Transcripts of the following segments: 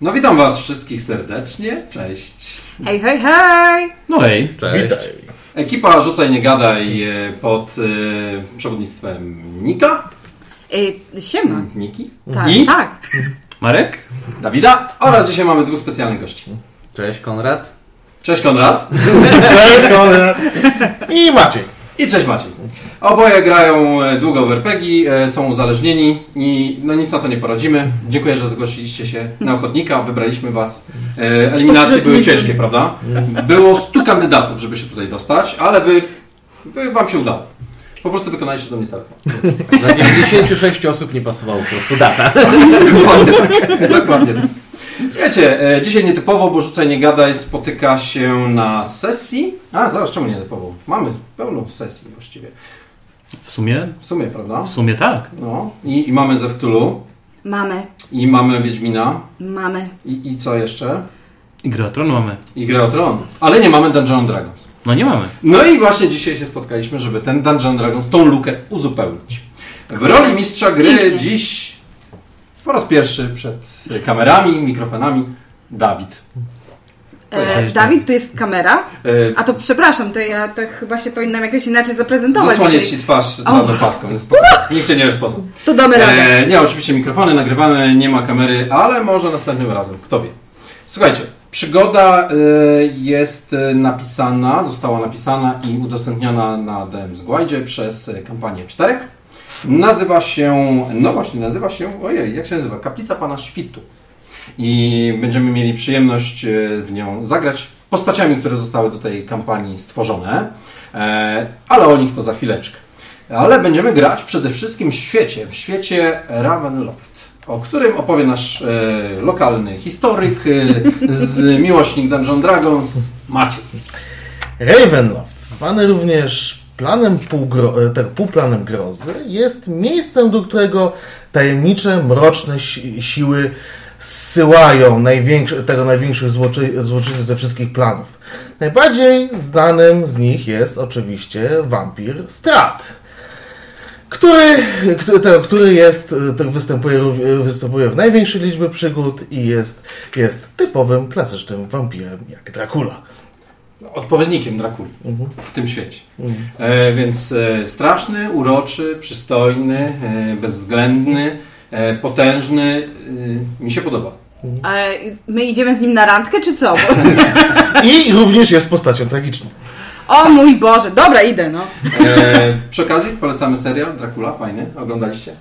No witam was wszystkich serdecznie, cześć. Hej, hej, hej! No hej. Cześć. Ekipa Rzucaj Nie Gadaj e, pod e, przewodnictwem Nika, Ej, siema. Niki Tak, i tak. Marek? Dawida oraz dzisiaj mamy dwóch specjalnych gości. Cześć Konrad. Cześć Konrad Cześć Konrad. I Maciej. i cześć Maciej. Oboje grają e, długo w RPG, e, są uzależnieni i no nic na to nie poradzimy. Dziękuję, że zgłosiliście się na ochotnika, wybraliśmy was. E, Eliminacje były ciężkie, prawda? Było 100 kandydatów, żeby się tutaj dostać, ale wy, wy wam się udało. Po prostu wykonaliście do mnie telefon. Dla 96 osób nie pasowało po prostu data. Dokładnie tak. Dokładnie tak. Słuchajcie, dzisiaj nietypowo, bo Rzucaj Nie Gadaj spotyka się na sesji. A, zaraz, czemu nietypowo? Mamy pełno sesji właściwie. W sumie? W sumie, prawda? W sumie tak. No. I, i mamy ze Wtulu, Mamy, i mamy Wiedźmina, mamy. i, i co jeszcze? I grę o Tron mamy. I Grę o Tron. Ale nie mamy Dungeon Dragons. No nie mamy. No i właśnie dzisiaj się spotkaliśmy, żeby ten Dungeon Dragons, tą lukę uzupełnić. W roli mistrza gry Pięknie. dziś po raz pierwszy przed kamerami, mikrofonami Dawid. E, Dawid, tu jest kamera. E, A to przepraszam, to ja to chyba się powinnam jakoś inaczej zaprezentować. Zasłonię ci twarz czarną paską, więc. Nikt cię nie rozpozna. To damy radę. E, nie, oczywiście mikrofony nagrywane, nie ma kamery, ale może następnym razem, kto wie. Słuchajcie, przygoda e, jest e, napisana, została napisana i udostępniona na DM Zgłajdzie przez e, kampanię czterech. Nazywa się, no właśnie, nazywa się, ojej, jak się nazywa? Kaplica Pana Świtu. I będziemy mieli przyjemność e, w nią zagrać postaciami, które zostały do tej kampanii stworzone, e, ale o nich to za chwileczkę. Ale będziemy grać przede wszystkim w świecie, w świecie Ravenloft, o którym opowie nasz e, lokalny historyk, z miłośnik Dungeon Dragons, Maciej. Ravenloft, zwany również planem półgro, tak, półplanem grozy, jest miejscem, do którego tajemnicze, mroczne si- siły zsyłają największe, tego największych złoczy, złoczyńców ze wszystkich planów. Najbardziej znanym z nich jest oczywiście wampir Strat, który, który, tego, który jest, e, tak występuje, występuje w największej liczbie przygód i jest, jest typowym, klasycznym wampirem jak Dracula. Odpowiednikiem Drakuli w tym świecie. E, więc e, straszny, uroczy, przystojny, e, bezwzględny, potężny. E, mi się podoba. E, my idziemy z nim na randkę, czy co? I również jest postacią tragiczną. o mój Boże, dobra, idę, no. E, przy okazji polecamy serial Dracula, fajny. Oglądaliście?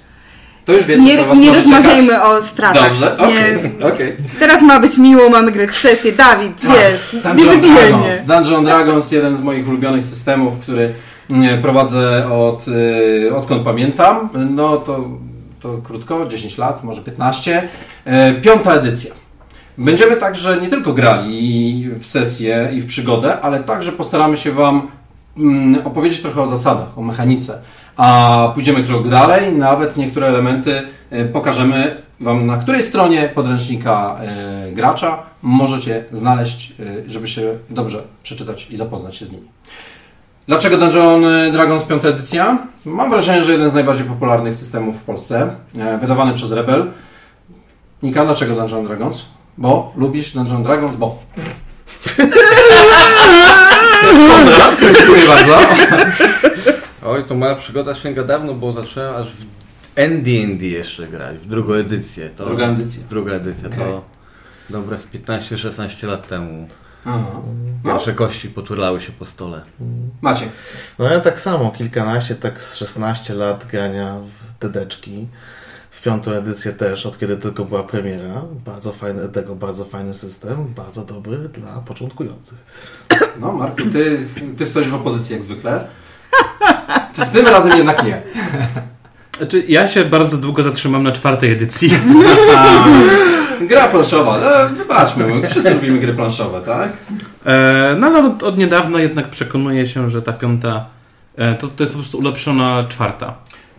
To już wiecie, co Nie, was nie rozmawiajmy czekać. o stratach. Dobrze, okej, okej. Teraz ma być miło, mamy grać w sesję. Dawid, wiesz, nie Tak. Dungeon wybijaj Dragons. mnie. Dungeon Dragons, jeden z moich ulubionych systemów, który mm, prowadzę od, y, odkąd pamiętam. No to, to krótko, 10 lat, może 15. E, Piąta edycja. Będziemy także nie tylko grali w sesję i w przygodę, ale także postaramy się Wam mm, opowiedzieć trochę o zasadach, o mechanice. A pójdziemy krok dalej, nawet niektóre elementy e, pokażemy Wam na której stronie podręcznika e, gracza możecie znaleźć, żeby się dobrze przeczytać i zapoznać się z nimi. Dlaczego Dungeon Dragons 5 edycja? Mam wrażenie, że jeden z najbardziej popularnych systemów w Polsce, e, wydawany przez Rebel. Nika, dlaczego Dungeon Dragons? Bo lubisz Dungeon Dragons, bo. Konrad, dziękuję bardzo. Oj, to moja przygoda sięga dawno, bo zacząłem aż w ND&D jeszcze grać, w drugą edycję. To, Druga edycja. Druga edycja, Okej. to dobre z 15-16 lat temu. Aha. No, kości poturlały się po stole. macie. No ja tak samo, kilkanaście, tak z 16 lat grania w dedeczki. W piątą edycję też, od kiedy tylko była premiera. Bardzo fajny, tego bardzo fajny system, bardzo dobry dla początkujących. No, Marku, ty, ty stoisz w opozycji jak zwykle. Ty- Tym razem jednak nie. Znaczy, ja się bardzo długo zatrzymam na czwartej edycji. Gra planszowa. E, wybaczmy, my wszyscy lubimy gry planszowe, tak? E, no ale od, od niedawna jednak przekonuję się, że ta piąta e, to, to jest po prostu ulepszona czwarta.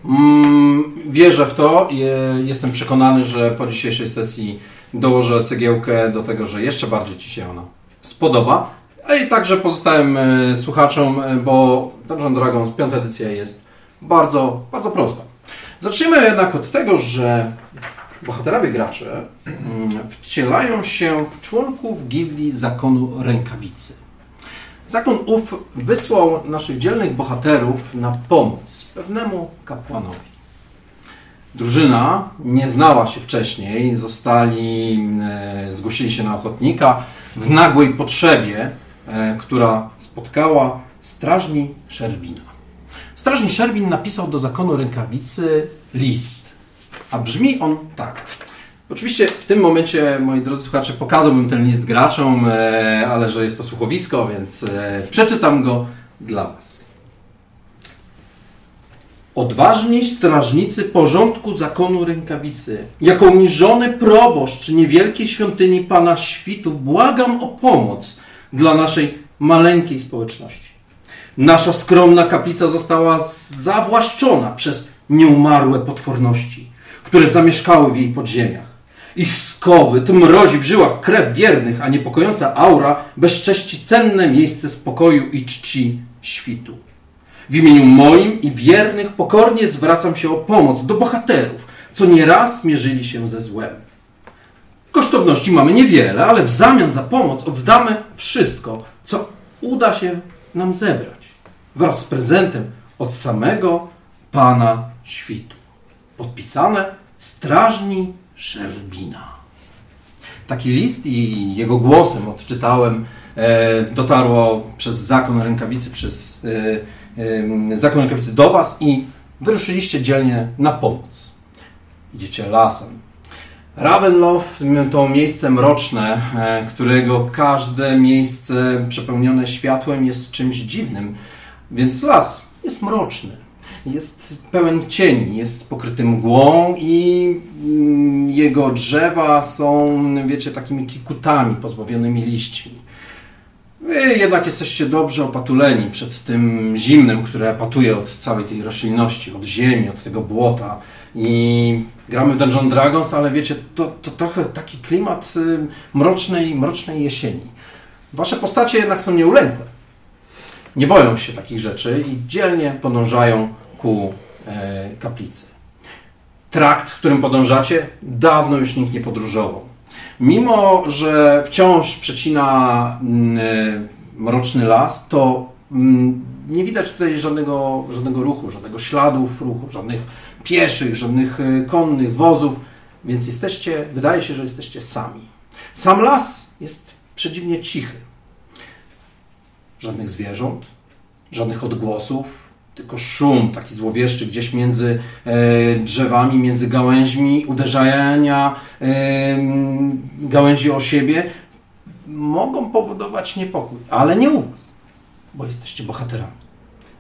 Mm, wierzę w to. Je, jestem przekonany, że po dzisiejszej sesji dołożę cegiełkę do tego, że jeszcze bardziej Ci się ona spodoba. A i także pozostałym e, słuchaczom, e, bo Dungeon Dragons 5 edycja jest bardzo, bardzo prosta. Zacznijmy jednak od tego, że bohaterowie gracze mm, wcielają się w członków gildii Zakonu Rękawicy. Zakon ów wysłał naszych dzielnych bohaterów na pomoc pewnemu kapłanowi. Drużyna nie znała się wcześniej, zostali, e, zgłosili się na ochotnika w nagłej potrzebie, e, która spotkała strażni Szerbina. Strażnik Szerbin napisał do zakonu rękawicy list, a brzmi on tak. Oczywiście w tym momencie, moi drodzy słuchacze, pokazałbym ten list graczom, e, ale że jest to słuchowisko, więc e, przeczytam go dla Was. Odważni strażnicy porządku zakonu rękawicy, jako uniżony proboszcz niewielkiej świątyni Pana Świtu, błagam o pomoc dla naszej maleńkiej społeczności. Nasza skromna kaplica została zawłaszczona przez nieumarłe potworności, które zamieszkały w jej podziemiach. Ich skowy to mrozi w żyłach krew wiernych, a niepokojąca aura bezcześci cenne miejsce spokoju i czci świtu. W imieniu moim i wiernych pokornie zwracam się o pomoc do bohaterów, co nieraz mierzyli się ze złem. Kosztowności mamy niewiele, ale w zamian za pomoc oddamy wszystko, co uda się nam zebrać, wraz z prezentem od samego Pana Świtu. Podpisane Strażni Szerbina. Taki list i jego głosem odczytałem, e, dotarło przez zakon rękawicy, przez e, e, zakon rękawicy do Was i wyruszyliście dzielnie na pomoc. Idziecie lasem. Ravenloft to miejsce mroczne, którego każde miejsce przepełnione światłem jest czymś dziwnym, więc las jest mroczny jest pełen cieni, jest pokryty mgłą i mm, jego drzewa są, wiecie, takimi kikutami pozbawionymi liśćmi. Wy jednak jesteście dobrze opatuleni przed tym zimnem, które epatuje od całej tej roślinności, od ziemi, od tego błota. I gramy w Dungeon Dragons, ale wiecie, to, to trochę taki klimat y, mrocznej, mrocznej jesieni. Wasze postacie jednak są nieuległe. Nie boją się takich rzeczy i dzielnie podążają ku e, kaplicy. Trakt, w którym podążacie, dawno już nikt nie podróżował. Mimo, że wciąż przecina mm, e, mroczny las, to mm, nie widać tutaj żadnego, żadnego ruchu, żadnego śladów ruchu, żadnych pieszych, żadnych e, konnych, wozów, więc jesteście, wydaje się, że jesteście sami. Sam las jest przedziwnie cichy. Żadnych zwierząt, żadnych odgłosów, tylko szum taki złowieszczy gdzieś między e, drzewami, między gałęźmi, uderzania e, gałęzi o siebie mogą powodować niepokój, ale nie u Was, bo jesteście bohaterami.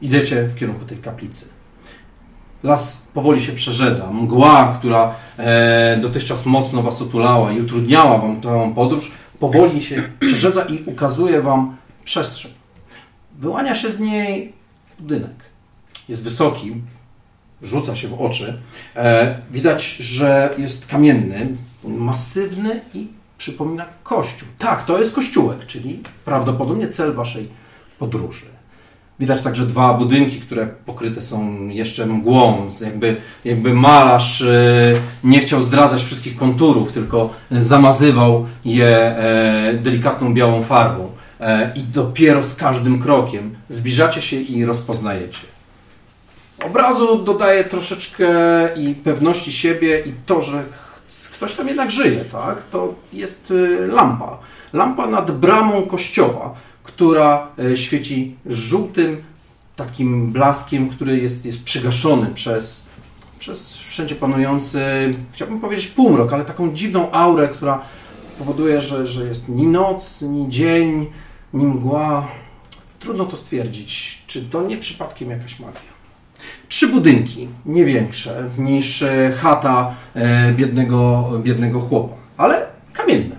Idziecie w kierunku tej kaplicy. Las powoli się przerzedza. Mgła, która e, dotychczas mocno Was otulała i utrudniała Wam tę podróż, powoli się przerzedza i ukazuje Wam przestrzeń. Wyłania się z niej budynek jest wysoki, rzuca się w oczy. E, widać, że jest kamienny, masywny i przypomina kościół. Tak, to jest kościółek, czyli prawdopodobnie cel waszej podróży. Widać także dwa budynki, które pokryte są jeszcze mgłą. Jakby, jakby malarz e, nie chciał zdradzać wszystkich konturów, tylko zamazywał je e, delikatną białą farbą. I dopiero z każdym krokiem zbliżacie się i rozpoznajecie. Obrazu dodaje troszeczkę i pewności siebie i to, że ktoś tam jednak żyje, tak? To jest y, lampa. Lampa nad bramą kościoła, która y, świeci żółtym takim blaskiem, który jest, jest przygaszony przez, przez wszędzie panujący, chciałbym powiedzieć półmrok, ale taką dziwną aurę, która powoduje, że, że jest ni noc, ni dzień, ni mgła. Trudno to stwierdzić, czy to nie przypadkiem jakaś magia. Trzy budynki, nie większe niż chata e, biednego, biednego chłopa, ale kamienne,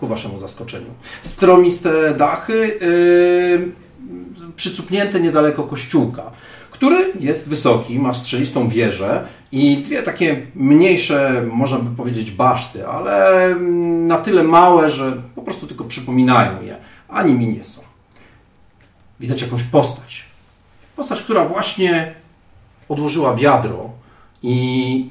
ku waszemu zaskoczeniu. Stromiste dachy, e, przycupnięte niedaleko kościółka, który jest wysoki, ma strzelistą wieżę i dwie takie mniejsze, można by powiedzieć, baszty, ale mm, na tyle małe, że po prostu tylko przypominają je, a nimi nie są. Widać jakąś postać. Postać, która właśnie odłożyła wiadro i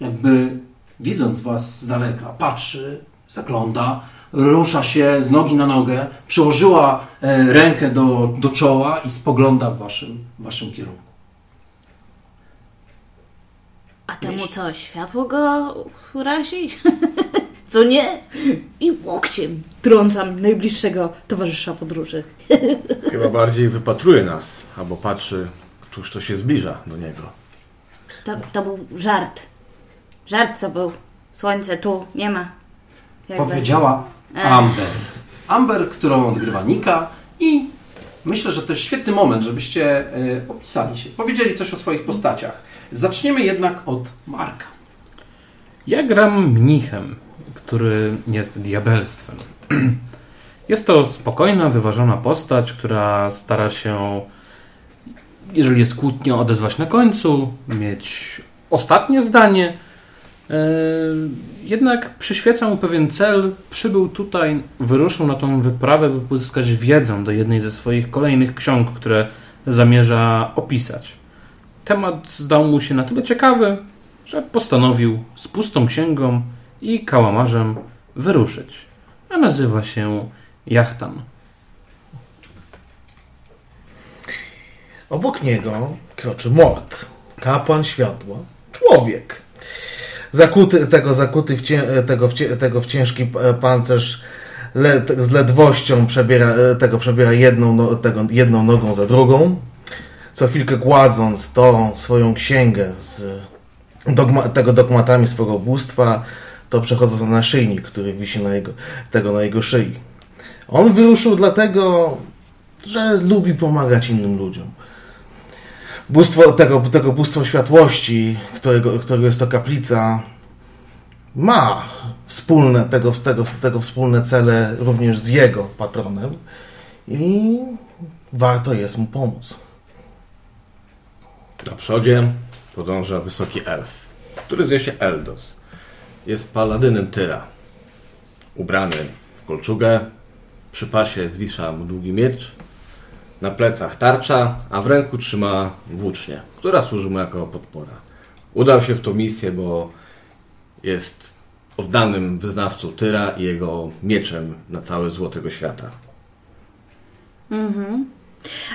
jakby widząc was z daleka, patrzy, zagląda, rusza się z nogi na nogę, przyłożyła e, rękę do, do czoła i spogląda w waszym, w waszym kierunku. A temu co, światło go razi? co nie? I łokciem trącam najbliższego towarzysza podróży. Chyba bardziej wypatruje nas, albo patrzy, któż to się zbliża do niego. To, to był żart. Żart to był. Słońce tu nie ma. Jakby. Powiedziała Amber. Amber, którą odgrywa Nika i myślę, że to jest świetny moment, żebyście e, opisali się, powiedzieli coś o swoich postaciach. Zaczniemy jednak od Marka. Ja gram mnichem, który jest diabelstwem. Jest to spokojna, wyważona postać, która stara się, jeżeli jest kłótnia, odezwać na końcu, mieć ostatnie zdanie. E, Jednak przyświeca mu pewien cel. Przybył tutaj, wyruszył na tą wyprawę, by pozyskać wiedzę do jednej ze swoich kolejnych ksiąg, które zamierza opisać. Temat zdał mu się na tyle ciekawy, że postanowił z pustą księgą i kałamarzem wyruszyć. A nazywa się Jachtan. Obok niego kroczy Mort, kapłan światła, człowiek. Zakuty, tego zakuty w, cię, tego, w, tego w ciężki pancerz le, z ledwością przebiera, e, tego przebiera jedną, no, tego, jedną nogą za drugą. Co chwilkę kładząc tą swoją księgę z dogma, tego dogmatami swego bóstwa, to przechodząc na naszyjnik, który wisi na jego, tego na jego szyi. On wyruszył dlatego, że lubi pomagać innym ludziom. Bóstwo, tego, tego bóstwo światłości, którego, którego jest to kaplica, ma wspólne, tego, tego, tego wspólne cele również z jego patronem i warto jest mu pomóc. Na przodzie podąża wysoki elf, który zwie się Eldos. Jest paladynem Tyra. Ubrany w kolczugę, przy pasie zwisza mu długi miecz, na plecach tarcza, a w ręku trzyma włócznię, która służy mu jako podpora. Udał się w tą misję, bo jest oddanym wyznawcą Tyra i jego mieczem na całe złotego świata.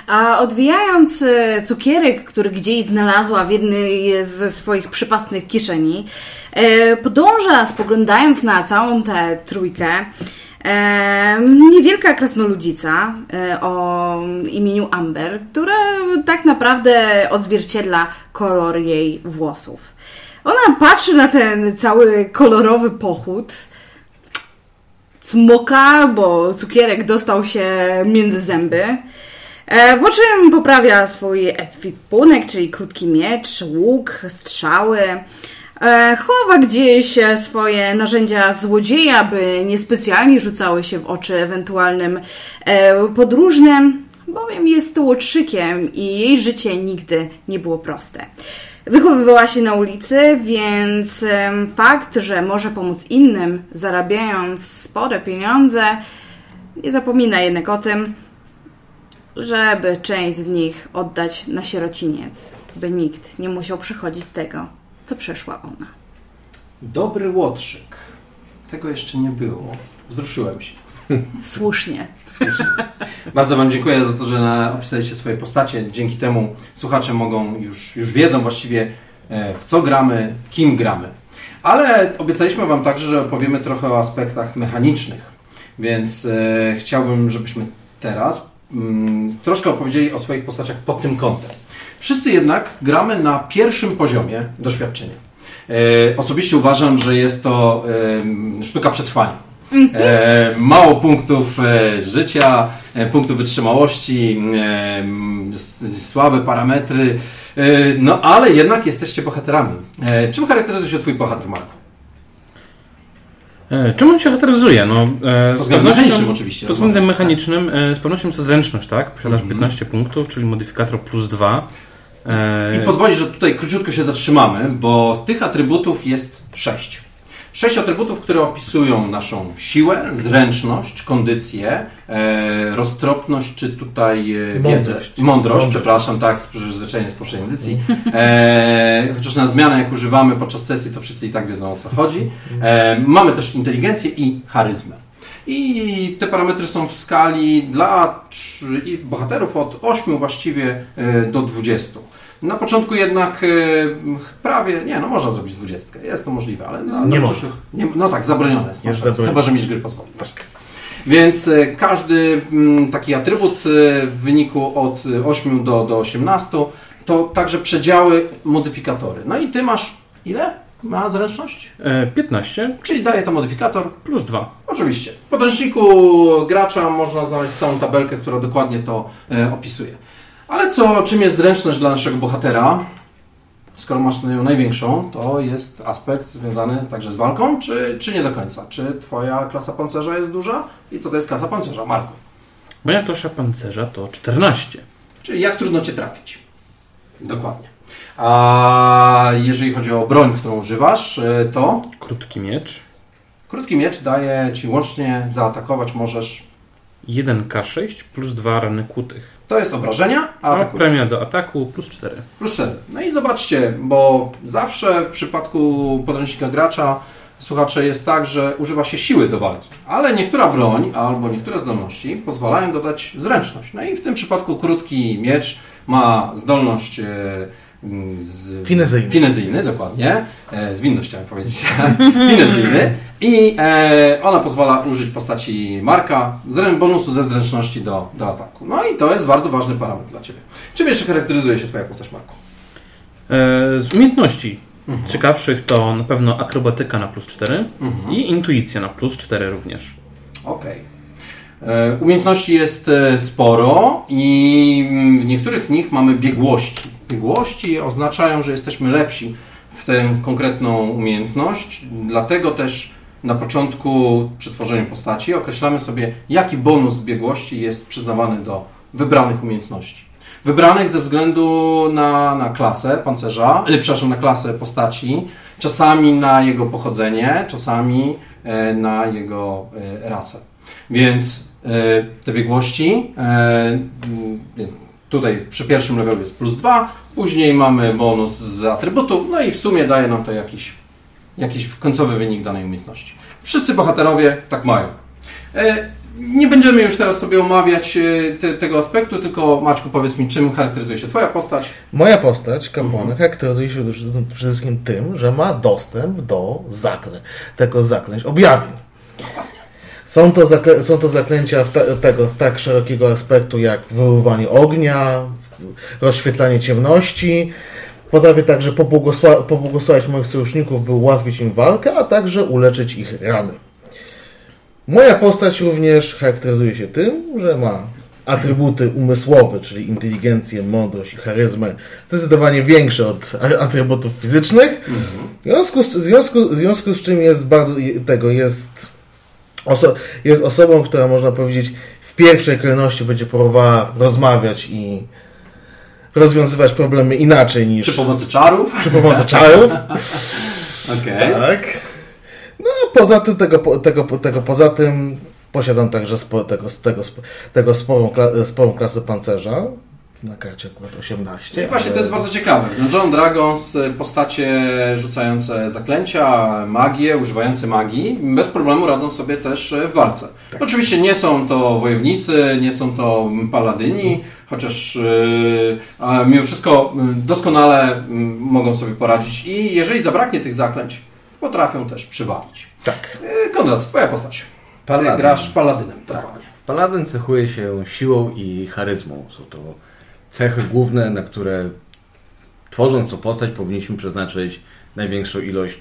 A odwijając e, cukierek, który gdzieś znalazła w jednej ze swoich przypasnych kieszeni, e, podąża spoglądając na całą tę trójkę. E, niewielka krasnoludzica e, o imieniu Amber, która tak naprawdę odzwierciedla kolor jej włosów. Ona patrzy na ten cały kolorowy pochód, cmoka, bo cukierek dostał się między zęby. E, Po czym poprawia swój ekwipunek, czyli krótki miecz, łuk, strzały. E, Chowa gdzieś e, swoje narzędzia złodzieja, by niespecjalnie rzucały się w oczy ewentualnym e, podróżnym, bowiem jest łotrzykiem i jej życie nigdy nie było proste. Wychowywała się na ulicy, więc fakt, że może pomóc innym, zarabiając spore pieniądze, nie zapomina jednak o tym, żeby część z nich oddać na sierociniec, by nikt nie musiał przechodzić tego, co przeszła ona. Dobry łotrzyk. Tego jeszcze nie było. Wzruszyłem się. Słusznie. Bardzo Wam dziękuję za to, że na- opisaliście swoje postacie. Dzięki temu słuchacze mogą już, już wiedzą właściwie e, w co gramy, kim gramy. Ale obiecaliśmy Wam także, że opowiemy trochę o aspektach mechanicznych. Więc e, chciałbym, żebyśmy teraz mm, troszkę opowiedzieli o swoich postaciach pod tym kątem. Wszyscy jednak gramy na pierwszym poziomie doświadczenia. E, osobiście uważam, że jest to sztuka przetrwania. E, mało punktów e, życia, e, punktów wytrzymałości, e, s- słabe parametry, e, no ale jednak jesteście bohaterami. E, czym charakteryzuje się Twój bohater, Marku? E, Czym on się charakteryzuje? No, e, Pod z względem mechanicznym oczywiście, Pod względem rozumiem. mechanicznym e, z pewnością jest zręczność, tak? Posiadasz 15 punktów, czyli modyfikator plus 2. E, I pozwoli, że tutaj króciutko się zatrzymamy, bo tych atrybutów jest sześć. Sześć atrybutów, które opisują naszą siłę, zręczność, kondycję, e, roztropność, czy tutaj e, wiedzę. Mądrość. Mądrość, przepraszam, tak, z przyzwyczajenia z poprzedniej edycji. E, chociaż na zmianę, jak używamy podczas sesji, to wszyscy i tak wiedzą o co chodzi. E, mamy też inteligencję i charyzmę. I te parametry są w skali dla bohaterów od 8 właściwie e, do 20. Na początku jednak e, prawie, nie, no można zrobić 20. Jest to możliwe, ale na, Nie na można. Nie, no tak, zabronione jest. Jest zabronione. Chyba, że mieć gry pozwoli. Więc e, każdy mm, taki atrybut w wyniku od e, 8 do, do 18 to także przedziały, modyfikatory. No i ty masz ile? Ma zręczność? E, 15 Czyli daje to modyfikator plus 2. Oczywiście. W podręczniku gracza można znaleźć całą tabelkę, która dokładnie to e, opisuje. Ale co, czym jest zręczność dla naszego bohatera? Skoro masz ją największą, to jest aspekt związany także z walką, czy, czy nie do końca? Czy twoja klasa pancerza jest duża? I co to jest klasa pancerza? Marku. Moja klasza pancerza to 14. Czyli jak trudno cię trafić? Dokładnie. A jeżeli chodzi o broń, którą używasz, e, to Krótki miecz. krótki miecz daje ci łącznie zaatakować możesz 1K6 plus 2 rany kłutych. To jest obrażenia, a atakuje. premia do ataku plus 4. Plus 4. No i zobaczcie, bo zawsze w przypadku podręcznika gracza słuchacze jest tak, że używa się siły do walki, ale niektóra broń albo niektóre zdolności pozwalają dodać zręczność. No i w tym przypadku krótki miecz ma zdolność e, z... Finezyjny. Finezyjny, dokładnie. E, zwinność chciałem powiedzieć. Finezyjny. I e, ona pozwala użyć postaci Marka zrę- bonusu ze zręczności do, do ataku. No i to jest bardzo ważny parametr dla Ciebie. Czym jeszcze charakteryzuje się Twoja postać, Marku? E, z umiejętności ciekawszych to na pewno akrobatyka na plus 4 i intuicja na plus 4 również. Okej. E, Umiejętności jest e, sporo i w niektórych nich mamy biegłości. Biegłości oznaczają, że jesteśmy lepsi w tę konkretną umiejętność, dlatego też na początku przy tworzeniu postaci określamy sobie, jaki bonus z biegłości jest przyznawany do wybranych umiejętności. Wybranych ze względu na, na klasę pancerza, y, przepraszam, na klasę postaci, czasami na jego pochodzenie, czasami e, na jego e, rasę. Więc e, te biegłości e, tutaj przy pierwszym levelu jest plus 2, później mamy bonus z atrybutu, no i w sumie daje nam to jakiś, jakiś końcowy wynik danej umiejętności. Wszyscy bohaterowie tak mają. E, Nie będziemy już teraz sobie omawiać e, te, tego aspektu, tylko Maćku powiedz mi, czym charakteryzuje się Twoja postać. Moja postać, kapłana, charakteryzuje się przede wszystkim tym, że ma dostęp do zaklę, tego zaklęć, objawień. Są to, są to zaklęcia tego z tak szerokiego aspektu jak wywoływanie ognia, rozświetlanie ciemności. Potrafię także pobłogosła- pobłogosławić moich sojuszników, by ułatwić im walkę, a także uleczyć ich rany. Moja postać również charakteryzuje się tym, że ma atrybuty umysłowe, czyli inteligencję, mądrość i charyzmę, zdecydowanie większe od atrybutów fizycznych. W związku z, w związku, w związku z czym jest bardzo tego, jest, oso, jest osobą, która można powiedzieć w pierwszej kolejności będzie próbowała rozmawiać i rozwiązywać problemy inaczej niż Przy pomocy czarów. przy pomocy czarów. Okej. Tak. No a poza tym, tego, tego, tego poza tym posiadam także spo, tego, tego, tego sporą, kla, sporą klasę pancerza. Na karcie akurat 18. I właśnie to jest bardzo ciekawe. No John Dragons, y, postacie rzucające zaklęcia, magię, używające magii, bez problemu radzą sobie też y, w walce. Oczywiście nie są to wojownicy, nie są to paladyni, chociaż y, a mimo wszystko y, doskonale y, mogą sobie poradzić i jeżeli zabraknie tych zaklęć, potrafią też przywalić. Tak. Konrad, twoja postać. Ty Paladyn. grasz paladynem. Dokładnie. Paladyn cechuje się siłą i charyzmą. Są to cechy główne, na które tworząc tą postać powinniśmy przeznaczyć największą ilość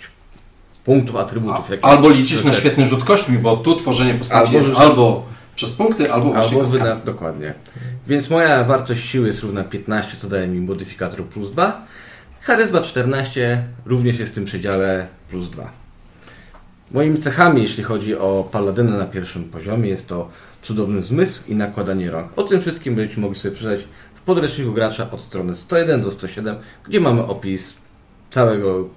punktów, atrybutów. jakie Albo liczyć na świetny rzut kośćmi, bo tu tworzenie postaci Albo jest albo przez punkty, albo właśnie Albo wyda, dokładnie. Więc moja wartość siły jest równa 15, co daje mi modyfikator plus 2. Charyzma 14 również jest w tym przedziale plus 2. Moimi cechami, jeśli chodzi o paladyna na pierwszym poziomie, jest to cudowny zmysł i nakładanie rąk. O tym wszystkim będziecie mogli sobie przeczytać podręczniku gracza od strony 101 do 107, gdzie mamy opis całego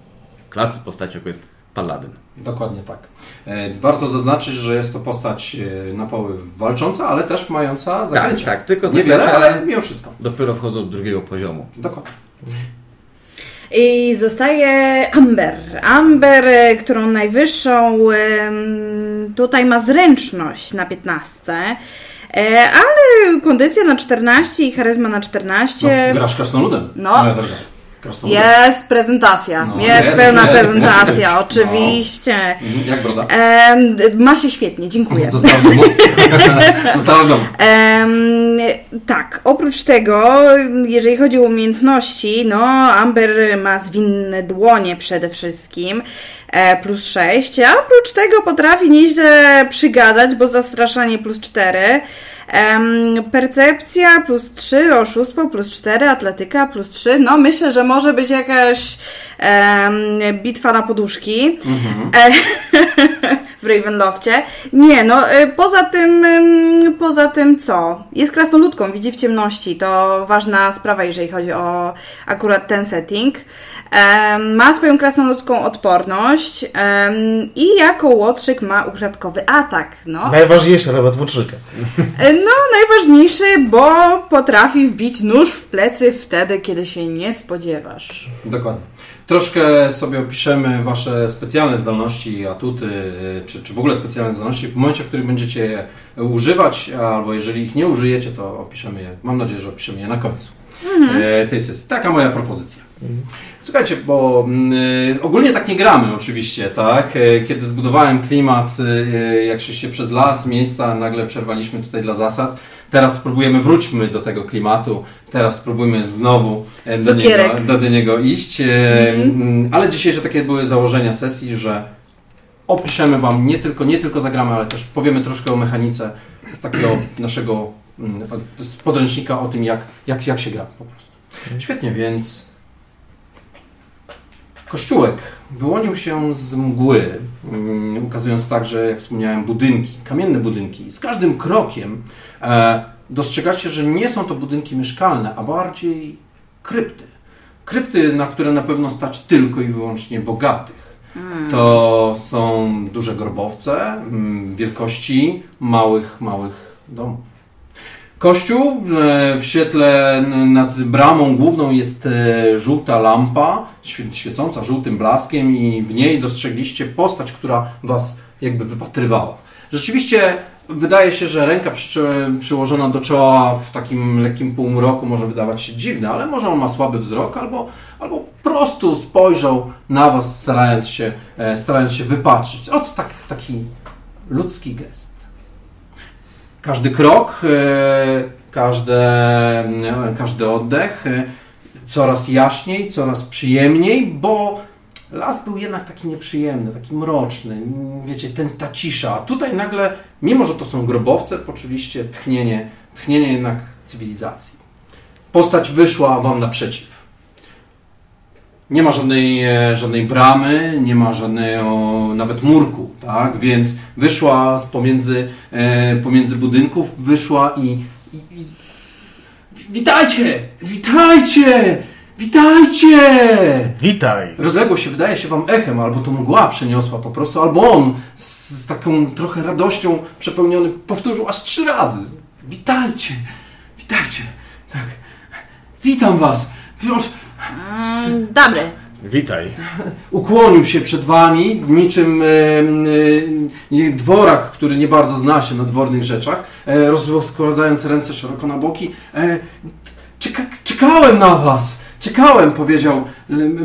klasy postaci, jaką jest paladyn. Dokładnie tak. E, Warto zaznaczyć, że jest to postać e, na poły walcząca, ale też mająca zaklęcia. tak, tylko Niewiele, ale ale- mimo wszystko. Dopiero wchodzą do drugiego poziomu. Dokładnie. I zostaje Amber. Amber, e, którą najwyższą tutaj ma zręczność na 15. E, ale kondycja na 14 i charyzma na 14. No, grasz krasnoludem. No. Jest prezentacja. No, jest, jest, pełna jest, prezentacja, być. No. oczywiście. Mhm, Jak broda? D- ma się świetnie, dziękuję. Została w domu. Em, tak, oprócz tego, jeżeli chodzi o umiejętności, no Amber ma zwinne dłonie przede wszystkim, e, plus 6, a oprócz tego potrafi nieźle przygadać, bo zastraszanie plus 4, em, percepcja plus 3, oszustwo plus 4, atletyka plus 3, no myślę, że może być jakaś em, bitwa na poduszki. E, w Ravenloftie. Nie, no y, poza tym, ym, poza tym co? Jest krasnoludką, widzi w ciemności. To ważna sprawa, jeżeli chodzi o akurat ten setting. Ma swoją krasnoludzką odporność i jako łotrzyk ma ukradkowy atak. No, Najważniejsze nawet. E, no najważniejszy, bo potrafi wbić nóż w plecy wtedy, kiedy się nie spodziewasz. Dokładnie. Troszkę sobie opiszemy Wasze specjalne zdolności i atuty, y, czy, czy w ogóle specjalne zdolności w momencie, w którym będziecie je używać, albo jeżeli ich nie użyjecie, to opiszemy je, mam nadzieję, że opiszemy je na końcu e, tej sesji. Taka moja propozycja. Słuchajcie, bo mm, y, ogólnie tak nie gramy oczywiście, tak? E, Kiedy zbudowałem klimat, y, jak szliście przez las, miejsca, nagle przerwaliśmy tutaj dla zasad. Teraz spróbujemy, wróćmy do tego klimatu, teraz spróbujmy znowu e, do niego, do, do niego iść. E, mm, Ale dzisiejsze takie były założenia sesji, że opiszemy Wam, nie tylko, nie tylko zagramy, ale też powiemy troszkę o mechanice z takiego naszego mm, z podręcznika o tym, jak, jak, jak się gra po prostu. Świetnie, więc Kościółek wyłonił się z mgły, mm, ukazując także, jak wspomniałem, budynki, kamienne budynki. Z każdym krokiem e, dostrzegacie, że nie są to budynki mieszkalne, a bardziej krypty. Krypty, na które na pewno stać tylko i wyłącznie bogatych. To są duże grobowce mm, wielkości małych, małych domów. Kościół, e, w świetle nad bramą główną jest e, żółta lampa, świecąca żółtym blaskiem i w niej dostrzegliście postać, która was jakby wypatrywała. Rzeczywiście wydaje się, że ręka przy, przyłożona do czoła w takim lekkim półmroku może wydawać się dziwna, ale może on ma słaby wzrok albo, albo po prostu spojrzał na was starając się, e, starając się wypatrzyć. Ot tak, taki ludzki gest. Każdy krok, e, każde, e, każdy oddech coraz jaśniej, coraz przyjemniej, bo las był jednak taki nieprzyjemny, taki mroczny, wiecie, ten, ta cisza. A tutaj nagle, mimo że to są grobowce, poczuliście tchnienie, tchnienie jednak cywilizacji. Postać wyszła wam naprzeciw. Nie ma żadnej, e, żadnej bramy, nie ma żadnego nawet murku, tak? Więc wyszła z pomiędzy, e, pomiędzy budynków, wyszła i, i, i Witajcie! Witajcie! Witajcie! Witaj! Rozległo się, wydaje się wam echem, albo to mgła przeniosła po prostu, albo on z, z taką trochę radością przepełniony powtórzył aż trzy razy. Witajcie! Witajcie! Tak. Witam was! Wziąć- Mm, dobry. Witaj. ukłonił się przed wami, niczym e, e, dworak, który nie bardzo zna się na dwornych rzeczach, e, rozkładając ręce szeroko na boki. E, czeka, czekałem na was! Czekałem, powiedział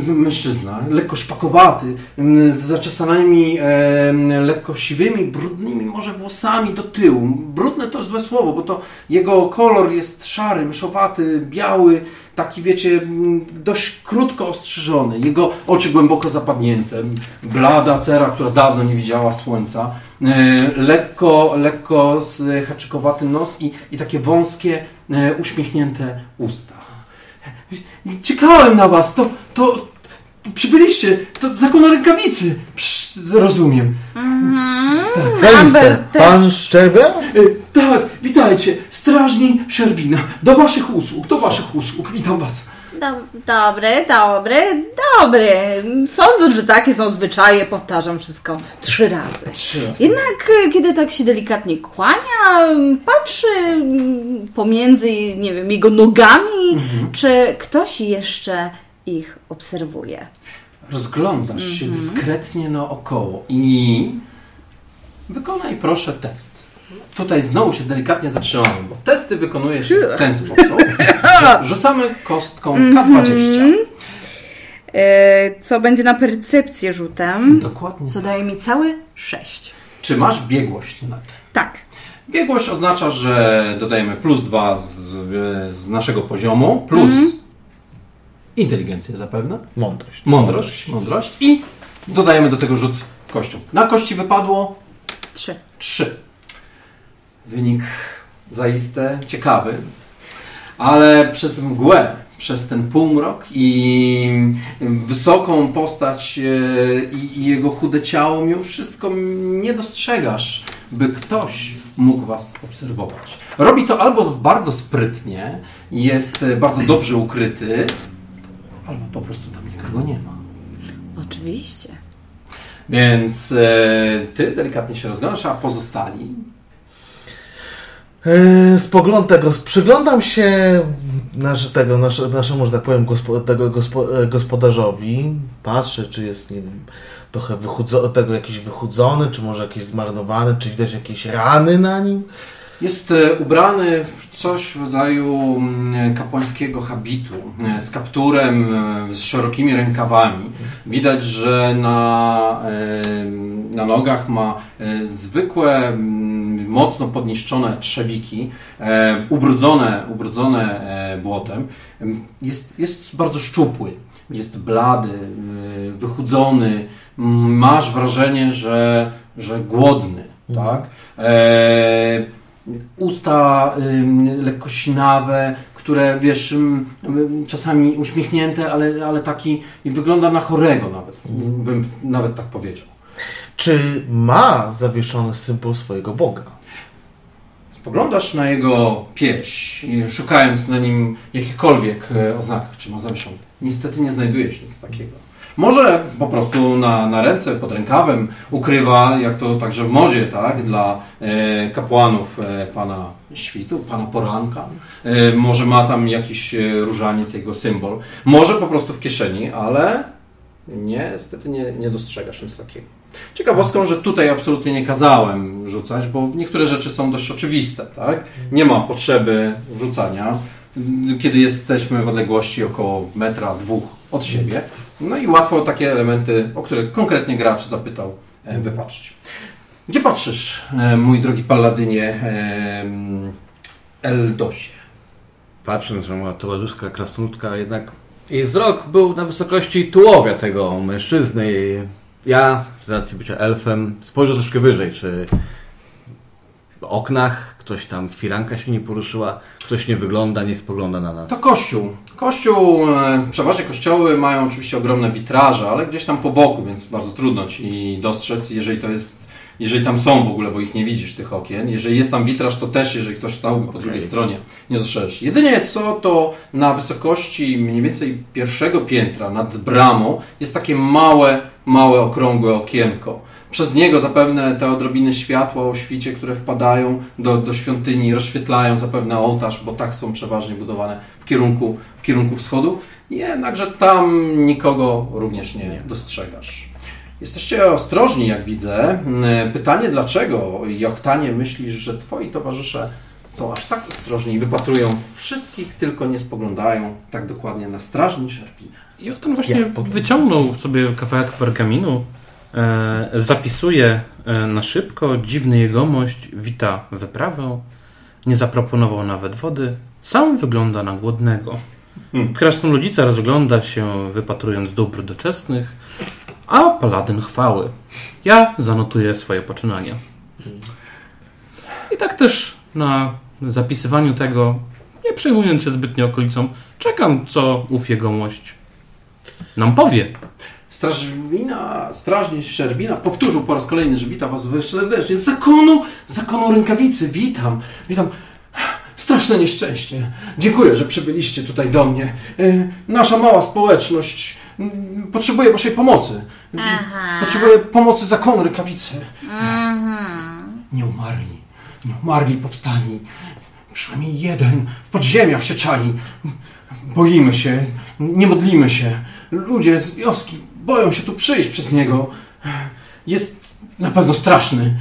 mężczyzna, lekko szpakowaty, z zaczesanymi, e, lekko siwymi, brudnymi może włosami do tyłu. Brudne to złe słowo, bo to jego kolor jest szary, myszowaty, biały, taki wiecie, dość krótko ostrzyżony. Jego oczy głęboko zapadnięte, blada cera, która dawno nie widziała słońca, e, lekko, lekko haczykowatym nos i, i takie wąskie, e, uśmiechnięte usta. Czekałem na was, to, to, to przybyliście, to zakon o rękawicy, Psz, rozumiem. Co jest Amber, Pan Szczerbia? E, tak, witajcie, strażni Szerbina, do waszych usług, do waszych usług, witam was. Do, dobre, dobre, dobre. Sądząc, że takie są zwyczaje, powtarzam wszystko trzy razy. Trzy razy. Jednak e, kiedy tak się delikatnie kłania, patrzy pomiędzy, nie wiem, jego nogami, Mhm. czy ktoś jeszcze ich obserwuje. Rozglądasz się dyskretnie naokoło i wykonaj proszę test. Tutaj znowu się delikatnie zatrzymamy, bo testy wykonuje się w ten sposób. Rzucamy kostką K20. E, co będzie na percepcję rzutem, Dokładnie. co daje mi cały sześć. Czy masz biegłość na to? Tak. Biegłość oznacza, że dodajemy plus dwa z, z naszego poziomu, plus inteligencję zapewne, Mądrość. mądrość, mądrość i dodajemy do tego rzut kością. Na kości wypadło Trzy. 3. Wynik zaiste ciekawy, ale przez mgłę, przez ten półmrok i wysoką postać e, i, jego chude ciało, mimo wszystko nie dostrzegasz, by ktoś mógł Was obserwować. Robi to albo bardzo sprytnie, jest bardzo dobrze ukryty, albo po prostu tam nikogo nie ma. Oczywiście. Więc e, Ty delikatnie się rozglądasz, a pozostali spogląd tego, przyglądam się nasz, tego, nasz, naszemu, że tak powiem, gospo, tego gospo, e, gospodarzowi. Patrzę, czy jest, nie wiem, trochę wychudzo, tego jakiś wychudzony, czy może jakiś zmarnowany, czy widać jakieś rany na nim. Jest e, ubrany w coś w rodzaju mm, kapłańskiego habitu, e, z kapturem, e, z szerokimi rękawami. Widać, że na, e, na nogach ma e, zwykłe, mm, mocno podniszczone trzewiki, e, ubrudzone, ubrudzone e, błotem. Em, Jest, jest bardzo szczupły, jest blady, e, wychudzony. Masz wrażenie, że, że głodny, tak? E, usta lekko sinawe, które wiesz, czasami uśmiechnięte, ale, ale taki wygląda na chorego nawet, bym nawet tak powiedział. Czy ma zawieszony symbol swojego Boga? Spoglądasz na jego pierś, i szukając na nim jakichkolwiek e, oznak, czy ma zawieszony. Niestety nie znajdujesz nic takiego. Może po prostu na, na ręce, pod rękawem ukrywa, jak to także w modzie, tak, dla e, kapłanów e, pana świtu, pana poranka. E, może ma tam jakiś e, różaniec, jego symbol. Może po prostu w kieszeni, ale niestety nie, nie dostrzegasz nic takiego. Ciekawostką, że tutaj absolutnie nie kazałem rzucać, bo niektóre rzeczy są dość oczywiste, tak? Nie ma potrzeby rzucania, kiedy jesteśmy w odległości około metra, dwóch od siebie. No i łatwo takie elementy, o które konkretnie gracz zapytał, e, wypatrzyć. Gdzie patrzysz, e, mój drogi paladynie e, Eldosie? Patrząc, że moja towarzyszka krasnoludka jednak jej wzrok był na wysokości tułowia tego mężczyzny ja, z racji bycia elfem, spojrzę troszkę wyżej, czy w oknach ktoś tam, firanka się nie poruszyła, ktoś nie wygląda, nie spogląda na nas. To kościół. Kościół, e, przeważnie kościoły mają oczywiście ogromne witraże, ale gdzieś tam po boku, więc bardzo trudno ci dostrzec, jeżeli to jest, jeżeli tam są w ogóle, bo ich nie widzisz, tych okien. Jeżeli jest tam witraż, to też, jeżeli ktoś stałby po drugiej stronie, nie dostrzeżesz. Jedynie co, to na wysokości mniej więcej pierwszego piętra nad bramą jest takie małe, małe, okrągłe okienko. Przez niego zapewne te odrobiny światła o świcie, które wpadają do, do świątyni, rozświetlają zapewne ołtarz, bo tak są przeważnie budowane w kierunku, w kierunku wschodu. Jednakże tam nikogo również nie dostrzegasz. Jesteście ostrożni, jak widzę. Mm, Pytanie, dlaczego, Jochtanie, myślisz, że twoi towarzysze są aż tak ostrożni i wypatrują wszystkich, tylko nie spoglądają tak dokładnie na strażni Szerpina? On właśnie Ja wyciągnął sobie kawałek pergaminu, e, zapisuje e, na szybko, dziwny jegomość wita wyprawę, nie zaproponował nawet wody, sam wygląda na głodnego. Krasnoludzica rozgląda się, wypatrując dóbr doczesnych, a paladyn chwały. Ja zanotuję swoje poczynania. I tak też na zapisywaniu tego, nie przejmując się zbytnio okolicą, czekam, co ów jegomość nam powie. Strażwina, strażnik Szerbina powtórzył po raz kolejny, że wita was serdecznie. Z zakonu, z zakonu rękawicy, witam, witam. straszne nieszczęście. Dziękuję, że przybyliście tutaj do mnie. E, Nasza mała społeczność mm, potrzebuje waszej pomocy. Potrzebuje pomocy zakonu rękawicy. Nie umarli. Nie umarli powstani. Przynajmniej jeden w podziemiach się czai. Boimy się, nie modlimy się. Ludzie z wioski boją się tu przyjść przez niego. Jest na pewno straszny.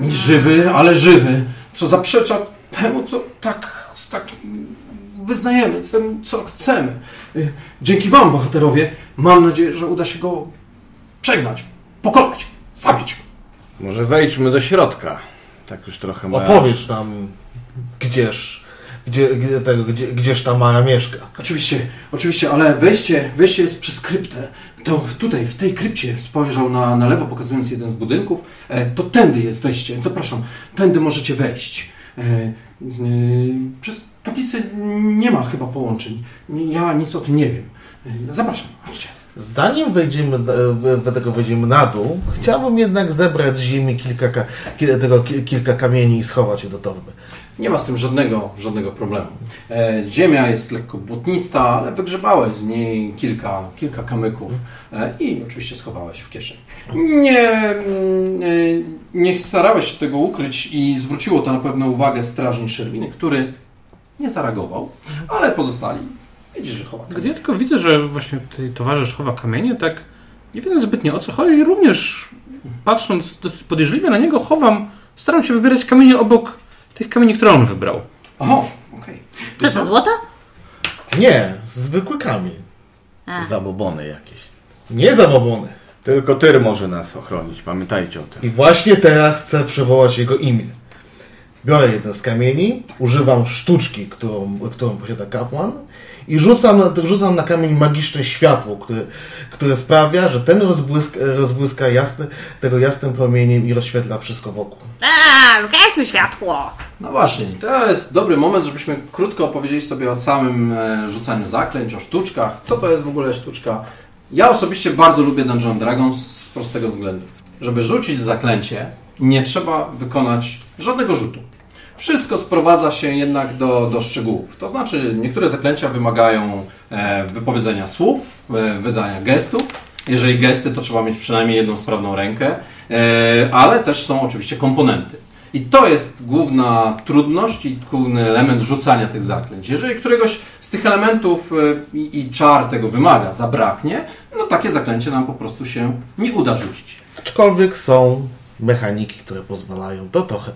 Nie żywy, ale żywy. Co zaprzecza temu, co tak, tak wyznajemy, temu, co chcemy. Y, Dzięki Wam, bohaterowie, mam nadzieję, że uda się go przegnać, pokonać, zabić. Może wejdźmy do środka. Tak już trochę moja... Opowiedz nam, gdzież, gdzie, gdzie, tego, gdzie, gdzież ta Mara mieszka. Oczywiście, oczywiście, ale wejście, wejście jest przez kryptę. To tutaj, w tej krypcie spojrzał na, na lewo, pokazując jeden z budynków. E, to tędy jest wejście. Zapraszam, tędy możecie wejść. E, e, przez tablicę nie ma chyba połączeń. Ja nic o tym nie wiem. E, zapraszam, chodźcie. Zanim wejdziemy, e, w- w tego wejdziemy na dół, chciałbym jednak zebrać z ziemi kilka, ka, ki- tego, ki- kilka kamieni i schować je do torby. Nie ma z tym żadnego, żadnego problemu. E, ziemia jest lekko błotnista, ale wygrzebałeś z niej kilka, kilka kamyków e, i oczywiście schowałeś w kieszeni. Nie, mm, e, nie starałeś się tego ukryć i zwróciło to na pewno uwagę strażnik Szerwiny, który nie zareagował, ale pozostali. Widzisz, że chowa. Gdy ja tylko widzę, że właśnie tutaj towarzysz chowa kamienie, tak nie wiem zbytnio o co chodzi, również patrząc dosyć podejrzliwie na niego, chowam, staram się wybierać kamienie obok tych kamieni, które on wybrał. O, okej. Co to, złoto? Nie, zwykły kamień. A. Zabobony jakieś. Nie zabobony. Tylko Tyr może nas ochronić, pamiętajcie o tym. I właśnie teraz chcę przywołać jego imię. Biorę jeden z kamieni, używam sztuczki, którą, którą posiada kapłan i rzucam, na- rzucam na kamień magiczne światło, które, które sprawia, że ten rozbłysk, rozbłyska jasny, tego jasnym promieniem i rozświetla wszystko wokół. A, jak to światło? No właśnie, to jest dobry moment, żebyśmy krótko opowiedzieli sobie o samym e, rzucaniu zaklęć, o sztuczkach. Co to jest w ogóle sztuczka? Ja osobiście bardzo lubię Dungeon Dragons z prostego względu. Żeby rzucić zaklęcie, nie trzeba wykonać żadnego rzutu. Wszystko sprowadza się jednak do, do szczegółów. To znaczy, niektóre zaklęcia wymagają e, wypowiedzenia słów, e, wydania gestów. Jeżeli gesty, to trzeba mieć przynajmniej jedną sprawną rękę, e, ale też są oczywiście komponenty. I to jest główna trudność i główny element rzucania tych zaklęć. Jeżeli któregoś z tych elementów e, i, i czar tego wymaga, zabraknie, no takie zaklęcie nam po prostu się nie uda rzucić. Aczkolwiek są mechaniki, które pozwalają to trochę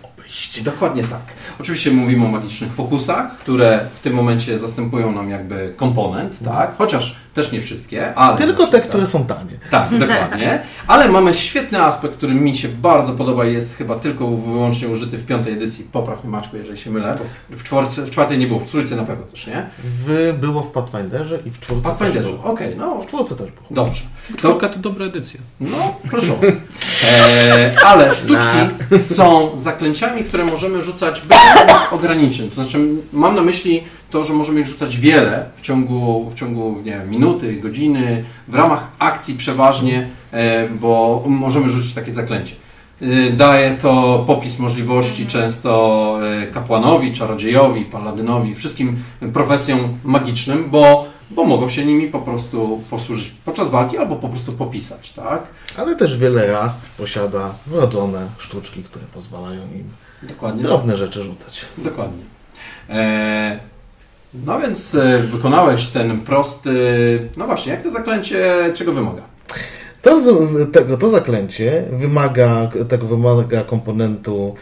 Dokładnie tak. Oczywiście mówimy o magicznych fokusach, które w tym momencie zastępują nam jakby komponent, tak? Chociaż też nie wszystkie, ale... Tylko te, które są tanie. Tak, dokładnie. Ale mamy świetny aspekt, który mi się bardzo podoba i jest chyba tylko i wyłącznie użyty w piątej edycji. Popraw mnie Maczku, jeżeli się mylę, bo w, czwarte, w czwartej nie było, w trójce na pewno też, nie? W, było w Pathfinderze i w czwórce Pathfinderze, też było. okej, no W czwórce też było. dobrze. Czwórka to dobra edycja. no, proszę. E, ale sztuczki są zaklęciami, które możemy rzucać bez ograniczeń. To znaczy, mam na myśli to, że możemy ich rzucać wiele w ciągu, w ciągu nie wiem, minuty, godziny, w ramach akcji przeważnie, e, bo możemy rzucić takie zaklęcie. E, Daje to popis możliwości często e, kapłanowi, czarodziejowi, paladynowi, wszystkim profesjom magicznym, bo, bo mogą się nimi po prostu posłużyć podczas walki albo po prostu popisać, tak? Ale też wiele raz posiada wrodzone sztuczki, które pozwalają im Dokładnie. drobne rzeczy rzucać. Dokładnie. E, no więc e, wykonałeś ten prosty. No właśnie, jak to zaklęcie czego wymaga? To, tego, to zaklęcie wymaga, tego wymaga komponentu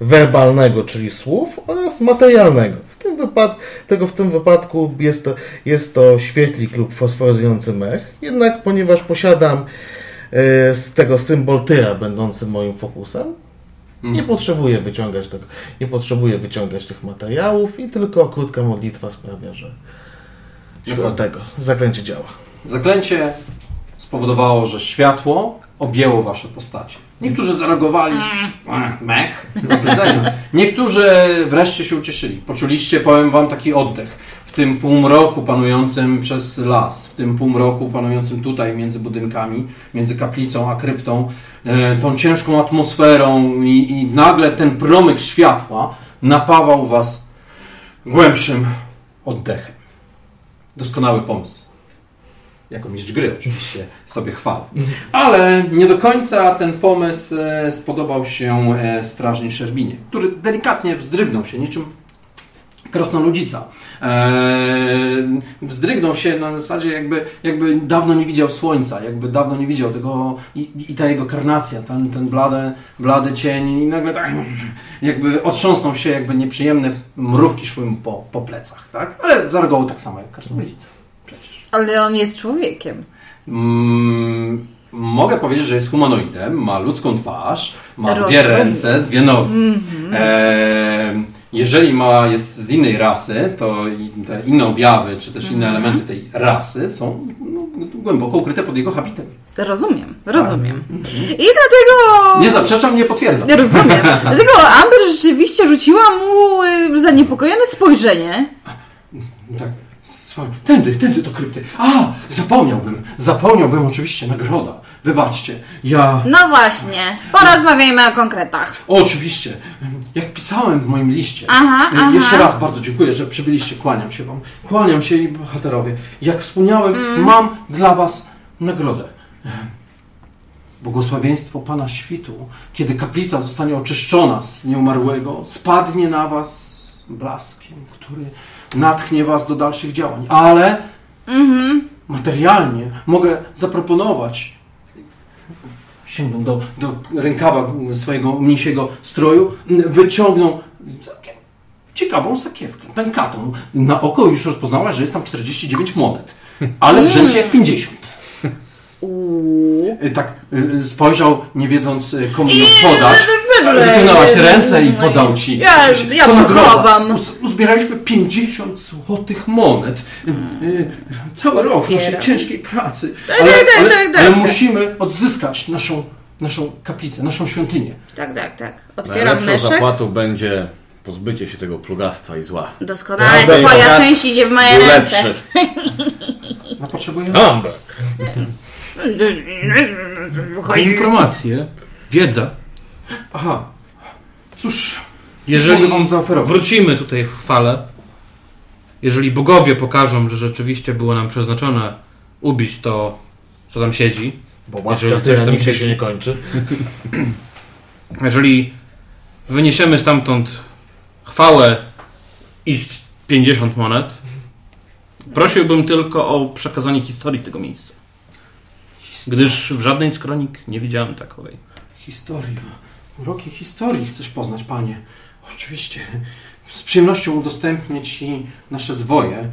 werbalnego, czyli słów, oraz materialnego. W tym, wypad, tego, w tym wypadku jest to, jest to świetlik lub fosforyzujący mech, jednak ponieważ posiadam e, z tego symbol tyra będący moim fokusem, nie potrzebuję wyciągać tego, nie potrzebuję wyciągać tych materiałów i tylko krótka modlitwa sprawia, że Dokładnie. tego zaklęcie działa. Zaklęcie spowodowało, że światło objęło wasze postacie. Niektórzy zareagowali "Ech, mech, zaklęceniu. Niektórzy wreszcie się ucieszyli. Poczuliście, powiem wam, taki oddech. W tym półmroku panującym przez las, w tym półmroku panującym tutaj między budynkami, między kaplicą a kryptą, e, tą ciężką atmosferą i, i nagle ten promyk światła napawał was głębszym oddechem. Doskonały pomysł. Jako mistrz gry oczywiście sobie chwalę. Ale nie do końca ten pomysł e, spodobał się e, strażni Szerbinie, który delikatnie wzdrygnął się niczym krasnoludzica. Eee, wzdrygnął się na zasadzie jakby, jakby dawno nie widział słońca, jakby dawno nie widział tego i, i ta jego karnacja, ten, ten blady, blady cień i nagle tak jakby otrząsnął się, jakby nieprzyjemne mrówki szły mu po, po plecach, tak? Ale zareagował tak samo jak krasnoludzica. Przecież. Ale on jest człowiekiem. Mm, mogę powiedzieć, że jest humanoidem, ma ludzką twarz, ma dwie ręce, dwie nogi. Eee, jeżeli ma, jest z innej rasy, to te inne objawy, czy też inne elementy tej rasy są no, głęboko ukryte pod jego habitem. Rozumiem, rozumiem. I dlatego... Nie zaprzeczam, nie potwierdzam. Nie rozumiem. Dlatego Amber rzeczywiście rzuciła mu y, zaniepokojone spojrzenie. Tak, swoje. Tędy, tędy do krypty. A, zapomniałbym, zapomniałbym oczywiście nagroda. Wybaczcie, ja... No właśnie, porozmawiajmy o konkretach. Oczywiście. Jak pisałem w moim liście. Aha, aha. Jeszcze raz bardzo dziękuję, że przybyliście. Kłaniam się Wam. Kłaniam się i bohaterowie. Jak wspomniałem, Mm. mam dla Was nagrodę. Błogosławieństwo Pana Świtu, kiedy kaplica zostanie oczyszczona z nieumarłego, spadnie na Was blaskiem, który natchnie Was do dalszych działań. Ale Mhm. materialnie mogę zaproponować sięgną do, do rękawa swojego mnisiego stroju, wyciągną całkiem ciekawą sakiewkę, pękatą. Na oko już rozpoznałaś, że jest tam 49 monet, ale brzęcie jak 50. Uuu. Y, Tak y, spojrzał, nie wiedząc y, komu ją podać. Wyciągnęłaś ręce i podał ci. Ja- ja to. Uz- Uzbieraliśmy 50 złotych monet. Y, y, Cały rok naszej ciężkiej pracy. Ale, ale, ale musimy odzyskać naszą, naszą kaplicę, naszą świątynię. Tak, tak, tak. Otwieram Najlepszą zapłatą będzie pozbycie się tego plugastwa i zła. Doskonale, Prawda, twoja część idzie w moje ręce. lepszy. No potrzebujemy. Amber. Informacje, wiedza. Aha. Cóż, Jeżeli mogę wam zaoferować? wrócimy tutaj w chwale, jeżeli bogowie pokażą, że rzeczywiście było nam przeznaczone ubić to, co tam siedzi, Bo Jeżeli łaska tyra tam nigdy siedzi. się nie kończy. jeżeli wyniesiemy stamtąd chwałę i 50 monet, prosiłbym tylko o przekazanie historii tego miejsca. Gdyż w żadnej z kronik nie widziałem takowej. Historia. Uroki historii chcesz poznać, panie. Oczywiście. Z przyjemnością udostępnię ci nasze zwoje.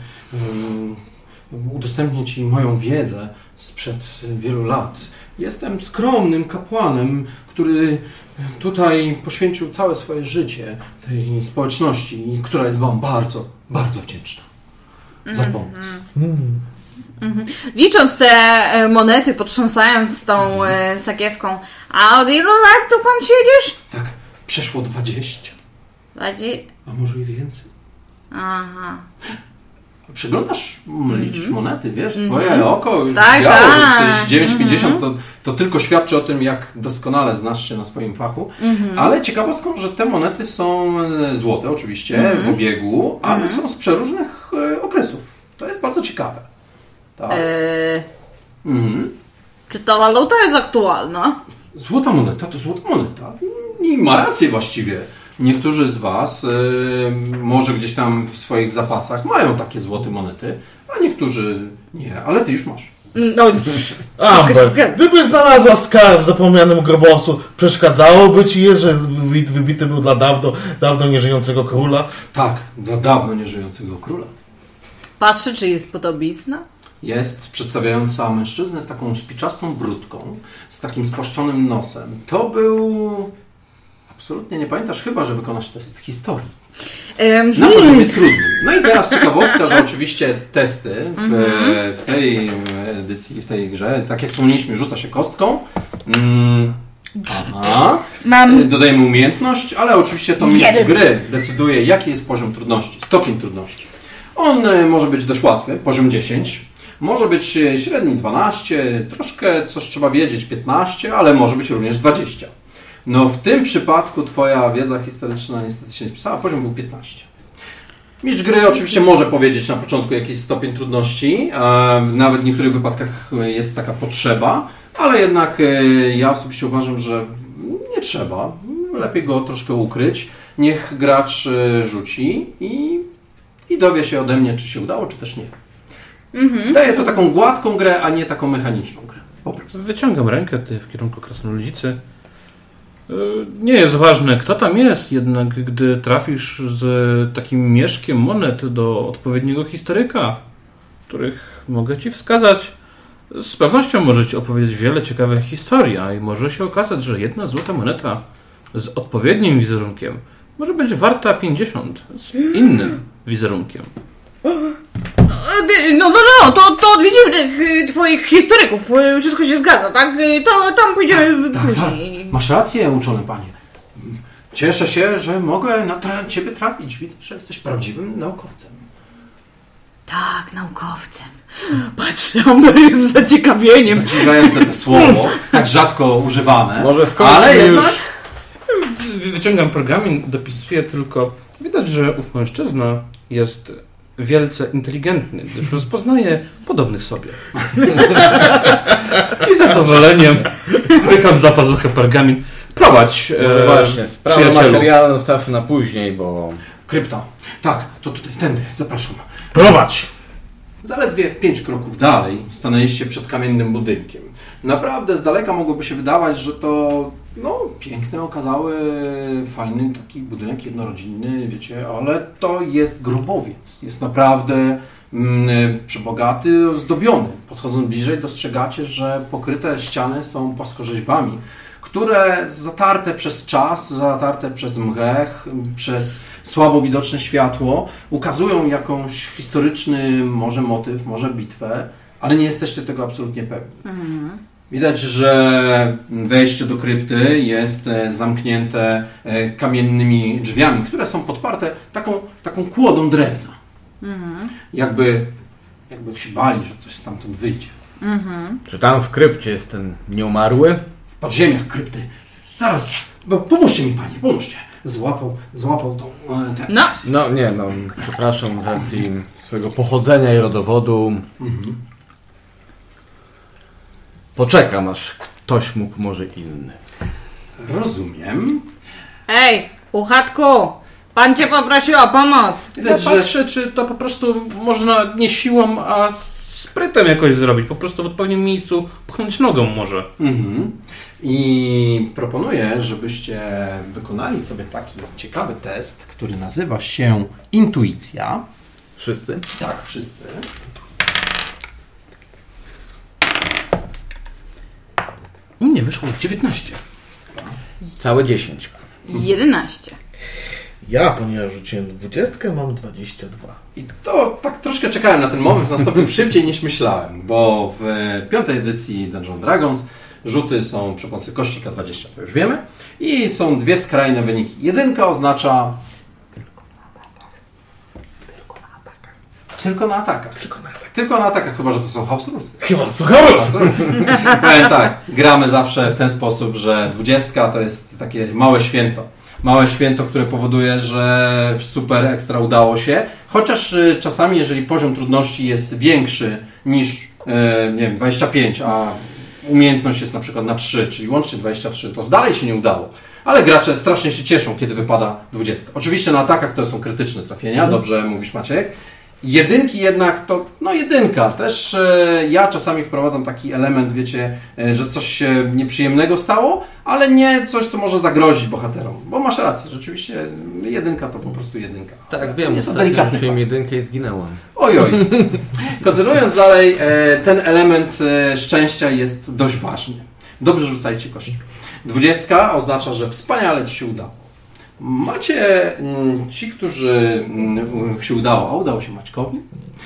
Udostępnię ci moją wiedzę sprzed wielu lat. Jestem skromnym kapłanem, który tutaj poświęcił całe swoje życie tej społeczności, która jest wam bardzo, bardzo wdzięczna za pomoc. Licząc te e, monety, potrząsając tą e, sakiewką, a od ilu lat tu pan siedzisz? Tak, przeszło 20, Bardziej... a może i więcej. Aha. Przeglądasz, liczysz monety, wiesz, twoje oko już Tak, widziało, tak. że 49,50 to, to tylko świadczy o tym, jak doskonale znasz się na swoim fachu. Ale ciekawostką, że te monety są e, złote oczywiście, w obiegu, ale są z przeróżnych okresów. To jest bardzo ciekawe. Tak. E, Mhm. czy ta waluta jest aktualna? Złota moneta to złota moneta. I ma rację właściwie. Niektórzy z Was e, może gdzieś tam w swoich zapasach mają takie złote monety, a niektórzy nie, ale Ty już masz. No, Amber, gdybyś znalazła skarb w zapomnianym grobowcu, przeszkadzałoby ci je, że wybity, wybity był dla dawno, dawno nieżyjącego króla? Tak, dla dawno nieżyjącego króla. Patrzy, czy jest podobizna? Jest przedstawiająca mężczyznę z taką szpiczastą brudką, z takim spłaszczonym nosem. To był... Absolutnie nie pamiętasz chyba, że wykonasz test historii. Na poziomie trudnym. No i teraz ciekawostka, że oczywiście testy w, w tej edycji, w tej grze, tak jak wspomnieliśmy, rzuca się kostką. Mm, aha. Mam Dodajemy umiejętność, ale oczywiście to mistrz gry decyduje, jaki jest poziom trudności, stopień trudności. On e, może być dość łatwy, poziom 10, może być e, średni 12, troszkę coś trzeba wiedzieć 15, ale może być również 20. No w tym przypadku twoja wiedza historyczna niestety się nie spisała, poziom był 15. Mistrz gry oczywiście może powiedzieć na początku jakiś stopień trudności, nawet w niektórych wypadkach jest taka potrzeba, ale jednak e, ja osobiście uważam, że nie trzeba. Lepiej go troszkę ukryć. Niech gracz e, rzuci i, i dowie się ode mnie, czy się udało, czy też nie. Daję to taką gładką grę, a nie taką mechaniczną grę. Po prostu. Wyciągam rękę ty w kierunku krasnoludzicy. Y, Nie jest ważne, kto tam jest, jednak gdy trafisz z takim mieszkiem monet do odpowiedniego historyka, których mogę ci wskazać, z pewnością może ci opowiedzieć wiele ciekawych historii, a i może się okazać, że jedna złota moneta z odpowiednim wizerunkiem może być warta 50 z innym wizerunkiem. No, no, no, to, to odwiedzimy tych y, twoich historyków. y, Wszystko się zgadza, tak? Y, To tam pójdziemy Tak, tak. później. Masz rację, uczony panie. Cieszę się, że mogę na tra- ciebie trafić. Widzę, że jesteś prawdziwym naukowcem. Tak, naukowcem. Patrzę z zaciekawieniem. Zadziwiające to słowo, tak rzadko używane. Może ale już. jednak Wyciągam pergamin, dopisuję tylko. Widać, że ów mężczyzna jest wielce inteligentny, gdyż rozpoznaje podobnych sobie. I z zadowoleniem wpycham za pazuchę pergamin. Prowadź, Może e, właśnie, sprawę przyjacielu. materialną zostawmy na później, bo krypta. Tak, to tutaj, tędy, zapraszam. Prowadź! Zaledwie pięć kroków dalej stanęliście przed kamiennym budynkiem. Naprawdę z daleka mogłoby się wydawać, że to no, piękny, okazały, fajny taki budynek jednorodzinny, wiecie, ale to jest grobowiec. Jest naprawdę mm, przebogaty, zdobiony. Podchodząc bliżej dostrzegacie, że pokryte ściany są płaskorzeźbami, które zatarte przez czas, zatarte przez mchech, przez słabo widoczne światło, ukazują jakąś historyczny może motyw, może bitwę, ale nie jesteście tego absolutnie pewni. Widać, że wejście do krypty jest e, zamknięte e, kamiennymi drzwiami, które są podparte taką, taką kłodą drewna. Jakby, jakby się bali, że coś stamtąd wyjdzie. czy tam w krypcie jest ten nieumarły? w podziemiach krypty. Zaraz, bo pomóżcie mi panie, pomóżcie. Złapał, złapał tą, e, ten. No, No nie, no przepraszam z racji swojego pochodzenia i rodowodu. Poczekam aż ktoś mógł może inny. Rozumiem. ej, uchatku, pan cię poprosił o pomoc. Ja patrzę, czy to po prostu można nie siłą, a sprytem jakoś zrobić. Po prostu w odpowiednim miejscu pchnąć nogą może. Mhm. I proponuję, żebyście wykonali sobie taki ciekawy test, który nazywa się intuicja. Wszyscy? Tak, wszyscy. U mnie wyszło 19. Całe 10. 11. Ja, ponieważ rzuciłem dwudziestkę, mam 22. I to tak troszkę czekałem na ten moment, nastąpił szybciej niż myślałem, bo w piątej edycji Dungeon Dragons rzuty są przy pomocy kości K20, to już wiemy, i są dwie skrajne wyniki. Jedynka oznacza... Tylko na atakach. Tylko na atakach. Tylko na atakach, chyba że to są rulesy. Chyba co chaos! Powiem tak, gramy zawsze w ten sposób, że dwudziestka to jest takie małe święto. Małe święto, które powoduje, że super ekstra udało się. Chociaż y, czasami, jeżeli poziom trudności jest większy niż e, nie wiem, 25, a umiejętność jest na przykład na 3, czyli łącznie 23, to dalej się nie udało. Ale gracze strasznie się cieszą, kiedy wypada 20. Oczywiście na atakach to są krytyczne trafienia, dobrze mówisz Maciek. Jedynki jednak to, no jedynka. Też e, ja czasami wprowadzam taki element, wiecie, e, że coś się nieprzyjemnego stało, ale nie coś, co może zagrozić bohaterom. Bo masz rację, rzeczywiście jedynka to po prostu jedynka. Tak, wiem, Nie, to delikatny fakt. jedynkę i zginęłam. Oj, oj. Kontynuując dalej, e, ten element e, szczęścia jest dość ważny. Dobrze rzucajcie kości. Dwudziestka oznacza, że wspaniale Ci się udało. Macie mm, ci, którzy mm, się udało, a udało się Maćkowi,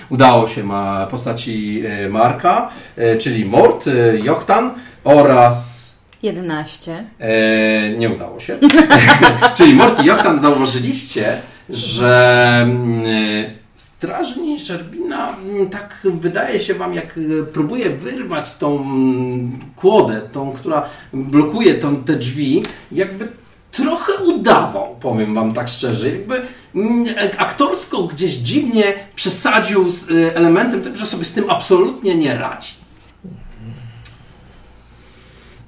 udało się ma postaci e, Marka, e, czyli Mort, e, Jochtan oraz 11. E, nie udało się. Czyli Mort i Jochtan zauważyliście, że mm, z strażni Szerbina tak wydaje się wam, jak próbuje wyrwać tą kłodę, tą, która blokuje tą, te drzwi, jakby trochę udawał, powiem wam tak szczerze, jakby mm, aktorsko gdzieś dziwnie przesadził z e, elementem tym, że sobie z tym absolutnie nie radzi.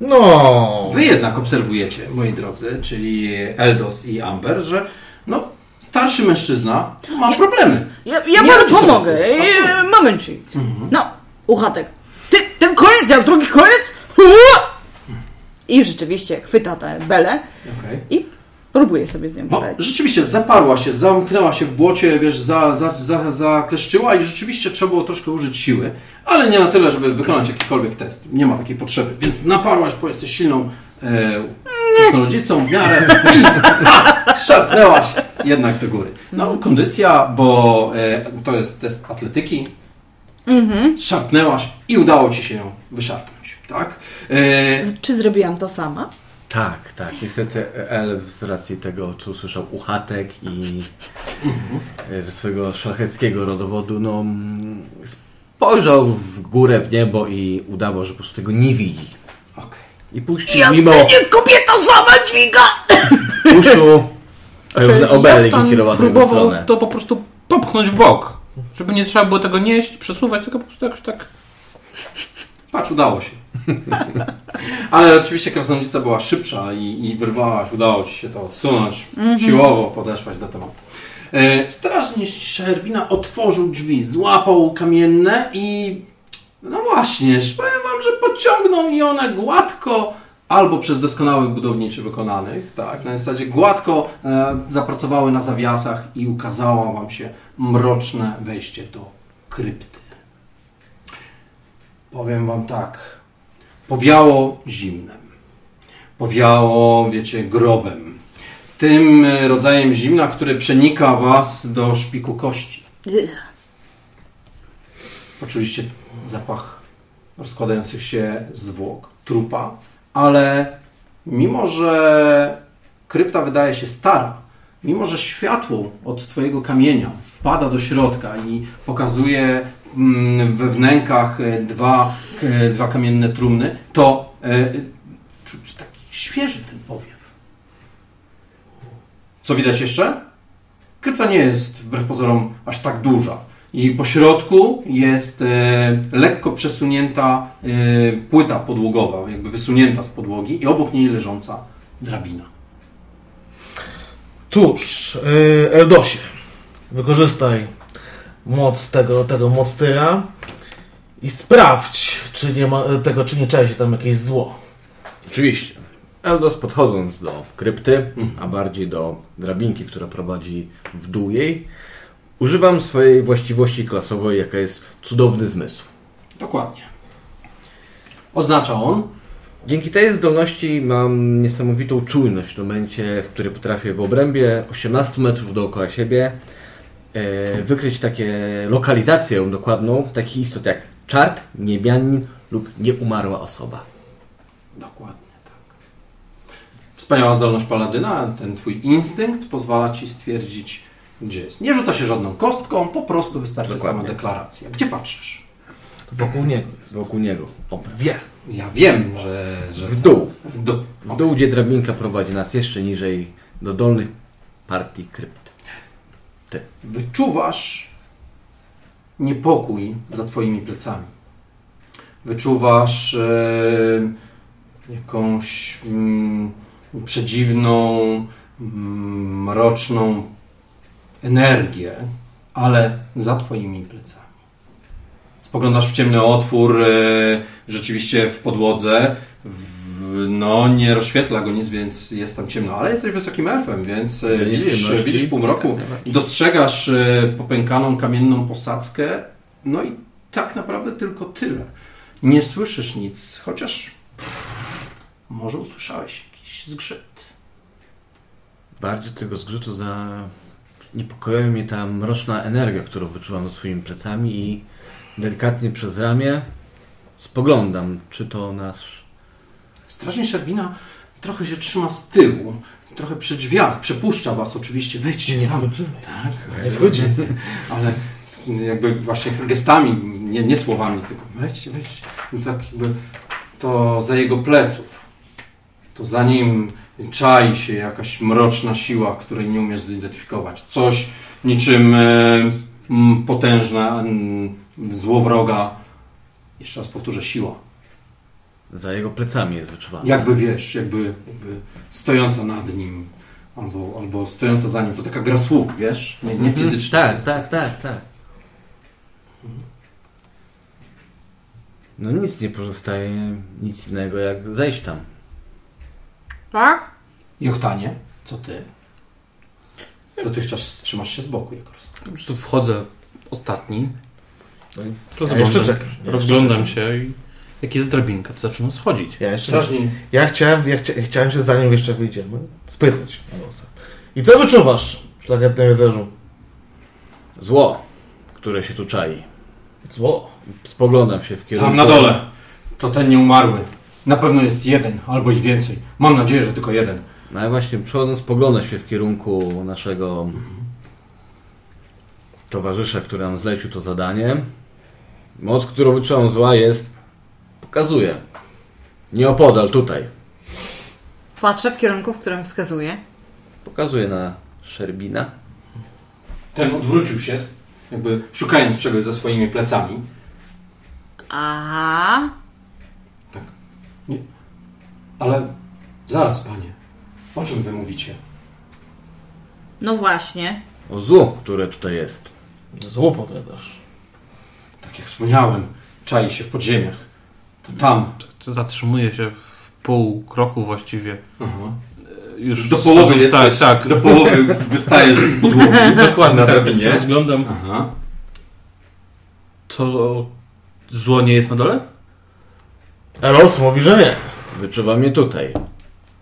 No. Wy jednak obserwujecie, moi drodzy, czyli Eldos i Amber, że no, starszy mężczyzna ma problemy. Ja, ja Nie panu pomogę. E. Momencik. Mhm. No, uchatek. Ty, ten koniec, jak drugi koniec. Ua! I rzeczywiście chwyta tę belę Okej. i próbuje sobie z nią No, poradzić. rzeczywiście zaparła się, zamknęła się w błocie, wiesz, za, za, za, zakleszczyła i rzeczywiście trzeba było troszkę użyć siły, ale nie na tyle, żeby wykonać jakikolwiek test. Nie ma takiej potrzeby, więc naparłaś, bo jesteś silną rodzicą w miarę i szarpnęłaś jednak do góry. No, kondycja, bo e, to jest test atletyki. Szarpnęłaś i udało ci się ją wyszarpnąć, tak? E, Czy zrobiłam to sama? Tak, tak. Niestety Elf z racji tego, co usłyszał uchatek i e, ze swojego szlacheckiego rodowodu, no mm, spojrzał w górę, w niebo i udawał, że po prostu tego nie widzi. Okej. I puścił mimo kobieta sama dźwiga! uszu Znaczy, obelgi Jaftan kierowany w jego próbował stronę. to po prostu popchnąć w bok. Żeby nie trzeba było tego nieść, przesuwać, tylko po prostu jakoś tak... Patrz, udało się. Ale oczywiście krasnoludzica była szybsza i, i wyrwałaś, udało ci się to odsunąć. Siłowo podeszłaś do tematu. E, Strażnik Szerbina otworzył drzwi, złapał kamienne i no właśnie, powiem wam, że pociągnął i one gładko albo przez doskonałych budowniczy wykonanych, tak, na zasadzie gładko e, zapracowały na zawiasach i ukazało wam się mroczne wejście do krypty. Powiem wam tak. Powiało zimnem. Powiało, wiecie, grobem. Tym e, rodzajem zimna, który przenika was do szpiku kości. Poczuliście zapach rozkładających się zwłok, trupa, ale mimo, że krypta wydaje się stara, mimo, że światło od Twojego kamienia wpada do środka i pokazuje we wnękach e, dwa, k- dwa kamienne trumny, to e, czuć taki świeży ten powiew. Co widać jeszcze? Krypta nie jest wbrew pozorom aż tak duża. I po środku jest e, lekko przesunięta e, płyta podłogowa, jakby wysunięta z podłogi i obok niej leżąca drabina. Cóż, Eldosie, wykorzystaj moc tego, tego moctyra i sprawdź, czy nie ma tego, czy nie czai się tam jakieś zło. Oczywiście. Eldos podchodząc do krypty, a bardziej do drabinki, która prowadzi w dół jej, używam swojej właściwości klasowej, jaka jest cudowny zmysł. Dokładnie. Oznacza on, Dzięki tej zdolności mam niesamowitą czujność w momencie, w którym potrafię w obrębie 18 metrów dookoła siebie wykryć takie lokalizację dokładną takich istot jak czart, niebianin lub nieumarła osoba. Dokładnie tak. Wspaniała zdolność paladyna, ten twój instynkt pozwala ci stwierdzić, gdzie jest. Nie rzuca się żadną kostką, po prostu wystarczy Dokładnie. sama deklaracja. Gdzie patrzysz? Wokół niego jest. Wokół niego. Obraz. Wie. Ja wiem, że... że W dół. W dół. W dół, gdzie drabinka prowadzi nas jeszcze niżej do dolnych partii Wyczuwasz niepokój za twoimi plecami. Wyczuwasz e, jakąś mm, przedziwną, mm, mroczną energię, ale za twoimi plecami. Spoglądasz w ciemny otwór, e, rzeczywiście w podłodze. No, nie rozświetla go nic, więc jest tam ciemno, ale jesteś wysokim elfem, więc e, widzisz, widzisz półmroku Jak najbardziej. i dostrzegasz e, popękaną kamienną posadzkę. No i tak naprawdę tylko tyle. Nie słyszysz nic, chociaż może usłyszałeś jakiś zgrzyt. Bardziej tego zgrzytu za... Niepokoi mnie ta mroczna energia, którą wyczuwam za swoimi plecami i delikatnie przez ramię spoglądam, czy to nasz... Strażnik Szerbina trochę się trzyma z tyłu, trochę przy drzwiach, przepuszcza was oczywiście, wejdźcie Nie tam. wchodzimy. Tak, Nie ale jakby właśnie gestami, nie, nie słowami, tylko weźcie, weźcie. I tak jakby to za jego pleców. To za nim czai się jakaś mroczna siła, której nie umiesz zidentyfikować. Coś niczym e, potężna, złowroga. Jeszcze raz powtórzę, siła. Za jego plecami jest wyczuwalny. Jakby wiesz, jakby, jakby stojąca nad nim, albo, albo stojąca za nim. To taka gra słów, wiesz? Nie, nie fizycznie. Tak, tak, tak, tak. No nic nie pozostaje, nic innego jak zejść tam. Tak? Jochtanie, co ty? Dotychczas trzymasz się z boku, jak rozumiem. Po prostu wchodzę ostatni. No Ja jeszcze czekam. Rozglądam się i jak jest drabinka, to zaczynam schodzić. Ja jeszcze. Ja chciałem, ja chcia, chciałem się zanim jeszcze wyjdziemy, spytać. I co wyczuwasz, szlachetny rycerzu? Zło, które się tu czai. Zło. Spoglądam się w kierunku... Tam na dole. To ten nieumarły. Na pewno jest jeden, albo i więcej. Mam nadzieję, że tylko jeden. No ja właśnie przechodząc spoglądam się w kierunku naszego towarzysza, który nam zlecił to zadanie. Moc, którą wyczułam zła jest... Pokazuję. Nieopodal, tutaj. Patrzę w kierunku, w którym wskazuje. Pokazuję na Szerbina. Ten odwrócił się, jakby szukając czegoś za swoimi plecami. Aha. Ale zaraz, panie. O czym wy mówicie? No właśnie. O złu, które tutaj jest. Zło powiadasz. Tak jak wspomniałem, czai się w podziemiach. To tam. To zatrzymuję się w pół kroku właściwie. Aha. Już Do połowy jesteś. Tak, Do połowy wystajesz z podłogi. dokładnie. Na tak, drabinie. jak się Rozglądam. Aha. To zło nie jest na dole? Elos mówi, że nie. Wyczuwam je tutaj.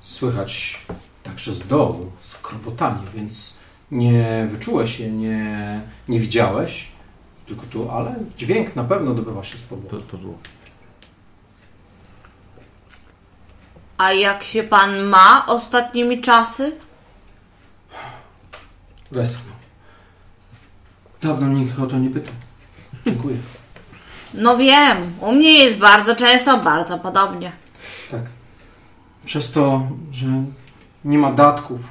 Słychać także z dołu skrobotanie, więc nie wyczułeś je, nie, nie widziałeś. Tylko tu, ale dźwięk na pewno dobywa się z podłogi. Pod podłogą. A jak się pan ma ostatnimi czasy? Westchnął. Dawno nikt o to nie pytał. Dziękuję. No wiem, u mnie jest bardzo często bardzo podobnie. Tak. Przez to, że nie ma datków,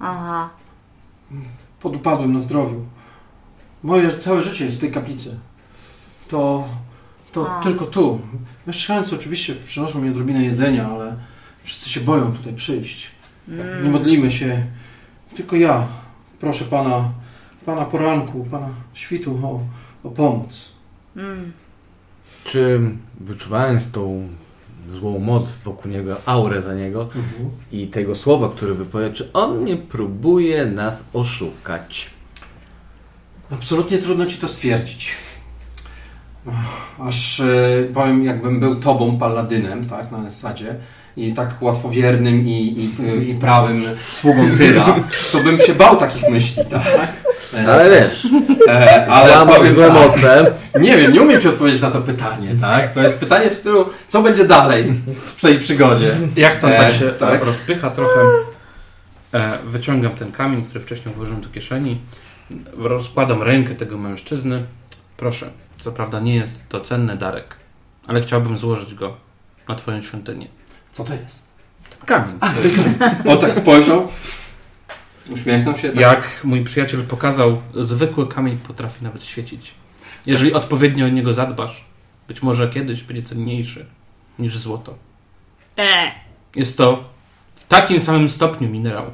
Aha. podupadłem na zdrowiu. Moje całe życie jest w tej kaplicy. To, to A. tylko tu. Mieszkańcy oczywiście przynoszą mi odrobinę jedzenia, ale wszyscy się boją tutaj przyjść. Nie modlimy się. Tylko ja. Proszę pana, pana poranku, pana świtu o, o pomoc. Mm. Czy wyczuwając tą złą moc wokół niego, aurę za niego i tego słowa, które wypowie, czy on nie próbuje nas oszukać? Absolutnie trudno ci to stwierdzić. Aż e, powiem, jakbym był tobą, paladynem, tak, na zasadzie, i tak łatwowiernym i, i, i prawym sługą Tyra, to bym się bał takich myśli, tak? Ale wiesz, E, ale ale powiem złe tak, moce. nie wiem, nie umiem ci odpowiedzieć na to pytanie, tak? To jest pytanie w stylu, co będzie dalej w tej przygodzie? Jak tam E, tak się tak. rozpycha trochę, e, wyciągam ten kamień, który wcześniej włożyłem do kieszeni, rozkładam rękę tego mężczyzny. Proszę, co prawda nie jest to cenny darek, ale chciałbym złożyć go na twoją świątynię. Co to jest? Ten kamień. O, tak spojrzał, uśmiechnął się, tak. Jak mój przyjaciel pokazał, zwykły kamień potrafi nawet świecić. Jeżeli odpowiednio o niego zadbasz, być może kiedyś będzie cenniejszy niż złoto. E, Jest to w takim samym stopniu minerał,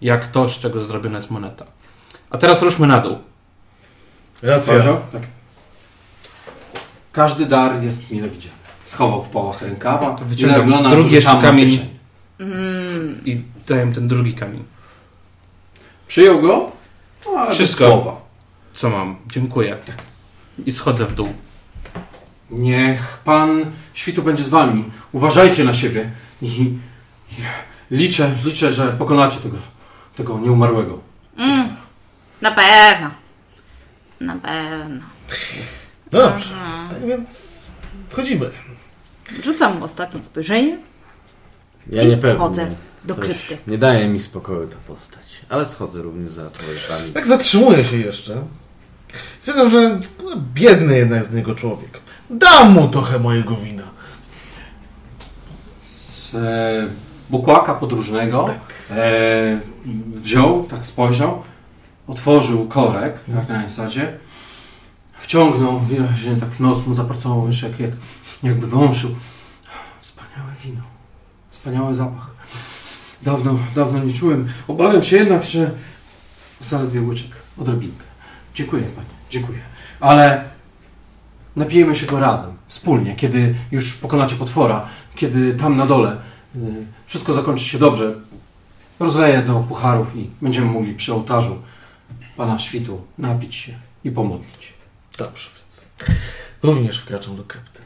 jak to, z czego zrobiona jest moneta. A teraz ruszmy na dół. Racja. Tak. Każdy dar jest mile widziany. Schował w połach rękawa. To wyciągam i wygląda na drugi jeszcze kamień. I daję ten drugi kamień. Przyjął go? No, Wszystko. Słowa. Co mam? Dziękuję. I schodzę w dół. Niech pan świtu będzie z wami. Uważajcie na siebie. I, i liczę, liczę, że pokonacie tego, tego nieumarłego. na pewno. Na pewno. No dobrze. Tak więc wchodzimy. Rzucam ostatnie spojrzenie. Ja I nie pewnie. wchodzę. do Coś krypty. Nie daje mi spokoju ta postać. Ale schodzę również za towarzyszami. Tak zatrzymuje się jeszcze. Stwierdzam, że no, biedny jednak z niego człowiek. Dam mu trochę mojego wina. z e, bukłaka podróżnego e, wziął, tak spojrzał, otworzył korek, tak na zasadzie, wciągnął wyraźnie, tak nos mu zapracował, wiesz, jak, jak, jakby wąszył. Wspaniałe wino, wspaniały zapach. Dawno, dawno nie czułem. Obawiam się jednak, że zaledwie łyczek, odrobinkę. Dziękuję Panie, dziękuję. Ale napijemy się go razem, wspólnie, kiedy już pokonacie potwora, kiedy tam na dole y, wszystko zakończy się dobrze. Rozleję do pucharów i będziemy mogli przy ołtarzu Pana Świtu napić się i pomodlić. Dobrze, więc również wkraczam do krypty.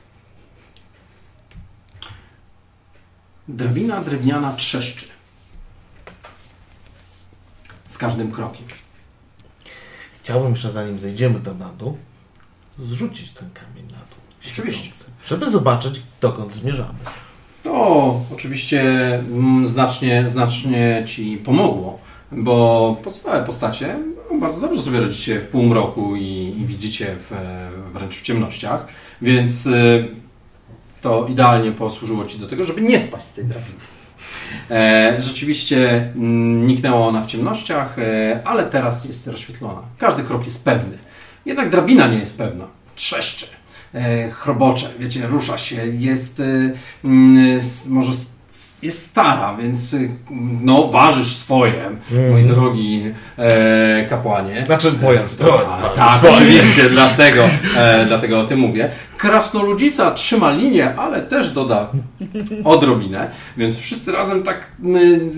Drabina drewniana trzeszczy. Z każdym krokiem. Chciałbym jeszcze, zanim zejdziemy tam na dół, zrzucić ten kamień na dół. Oczywiście. Żeby zobaczyć, dokąd zmierzamy. To oczywiście mm, znacznie, znacznie Ci pomogło, bo pozostałe postacie no, bardzo dobrze sobie radzicie w półmroku i, i widzicie w, wręcz w ciemnościach, więc y, to idealnie posłużyło Ci do tego, żeby nie spaść z tej drabiny. E, rzeczywiście mm, niknęła ona w ciemnościach, e, ale teraz jest rozświetlona. Każdy krok jest pewny. Jednak drabina nie jest pewna. Trzeszczy, e, chrobocze, wiecie, rusza się, jest e, mm, może jest stara, więc y, no ważysz swoje, mój drogi e, kapłanie. Znaczy moja zbroja. A, tak, oczywiście, dlatego, e, dlatego o tym mówię. Krasnoludzica trzyma linię, ale też doda odrobinę, więc wszyscy razem tak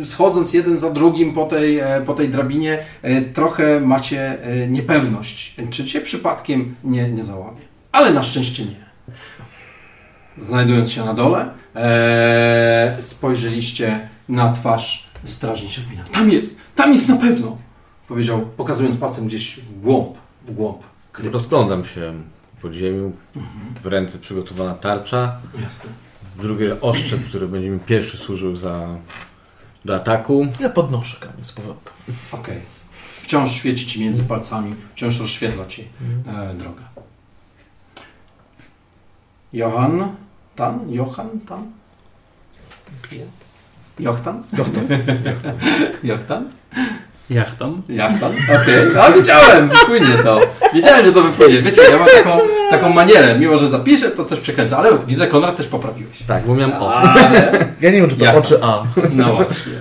y, schodząc jeden za drugim po tej, e, po tej drabinie, e, trochę macie e, niepewność, czy cię przypadkiem nie, nie załamie. Ale na szczęście nie. Znajdując się na dole, e, spojrzeliście na twarz strażniczego wina. Tam jest, tam jest na pewno, powiedział, pokazując palcem gdzieś w głąb, w głąb krypty. Rozglądam się po podziemiu. W ręce przygotowana tarcza. Jasne. Drugie oszczep, który będzie mi pierwszy służył za, do ataku. Ja podnoszę kamień z powrotem. Okej. Wciąż świeci ci między palcami, wciąż rozświetla ci e, drogę. Johan Tan? Johan Tan? Nie. Jochtan? Jochtan. Jochtan? Jachtam. Jachtan? Okej. A wiedziałem, wypłynie to. Wiedziałem, że to wypłynie. Wiecie, ja mam taką, taką manierę, mimo że zapiszę, to coś przekręcę. Ale widzę, Konrad też poprawiłeś. Tak, bo miałem o. Ale... Ja nie wiem, czy to Jak oczy A. No właśnie.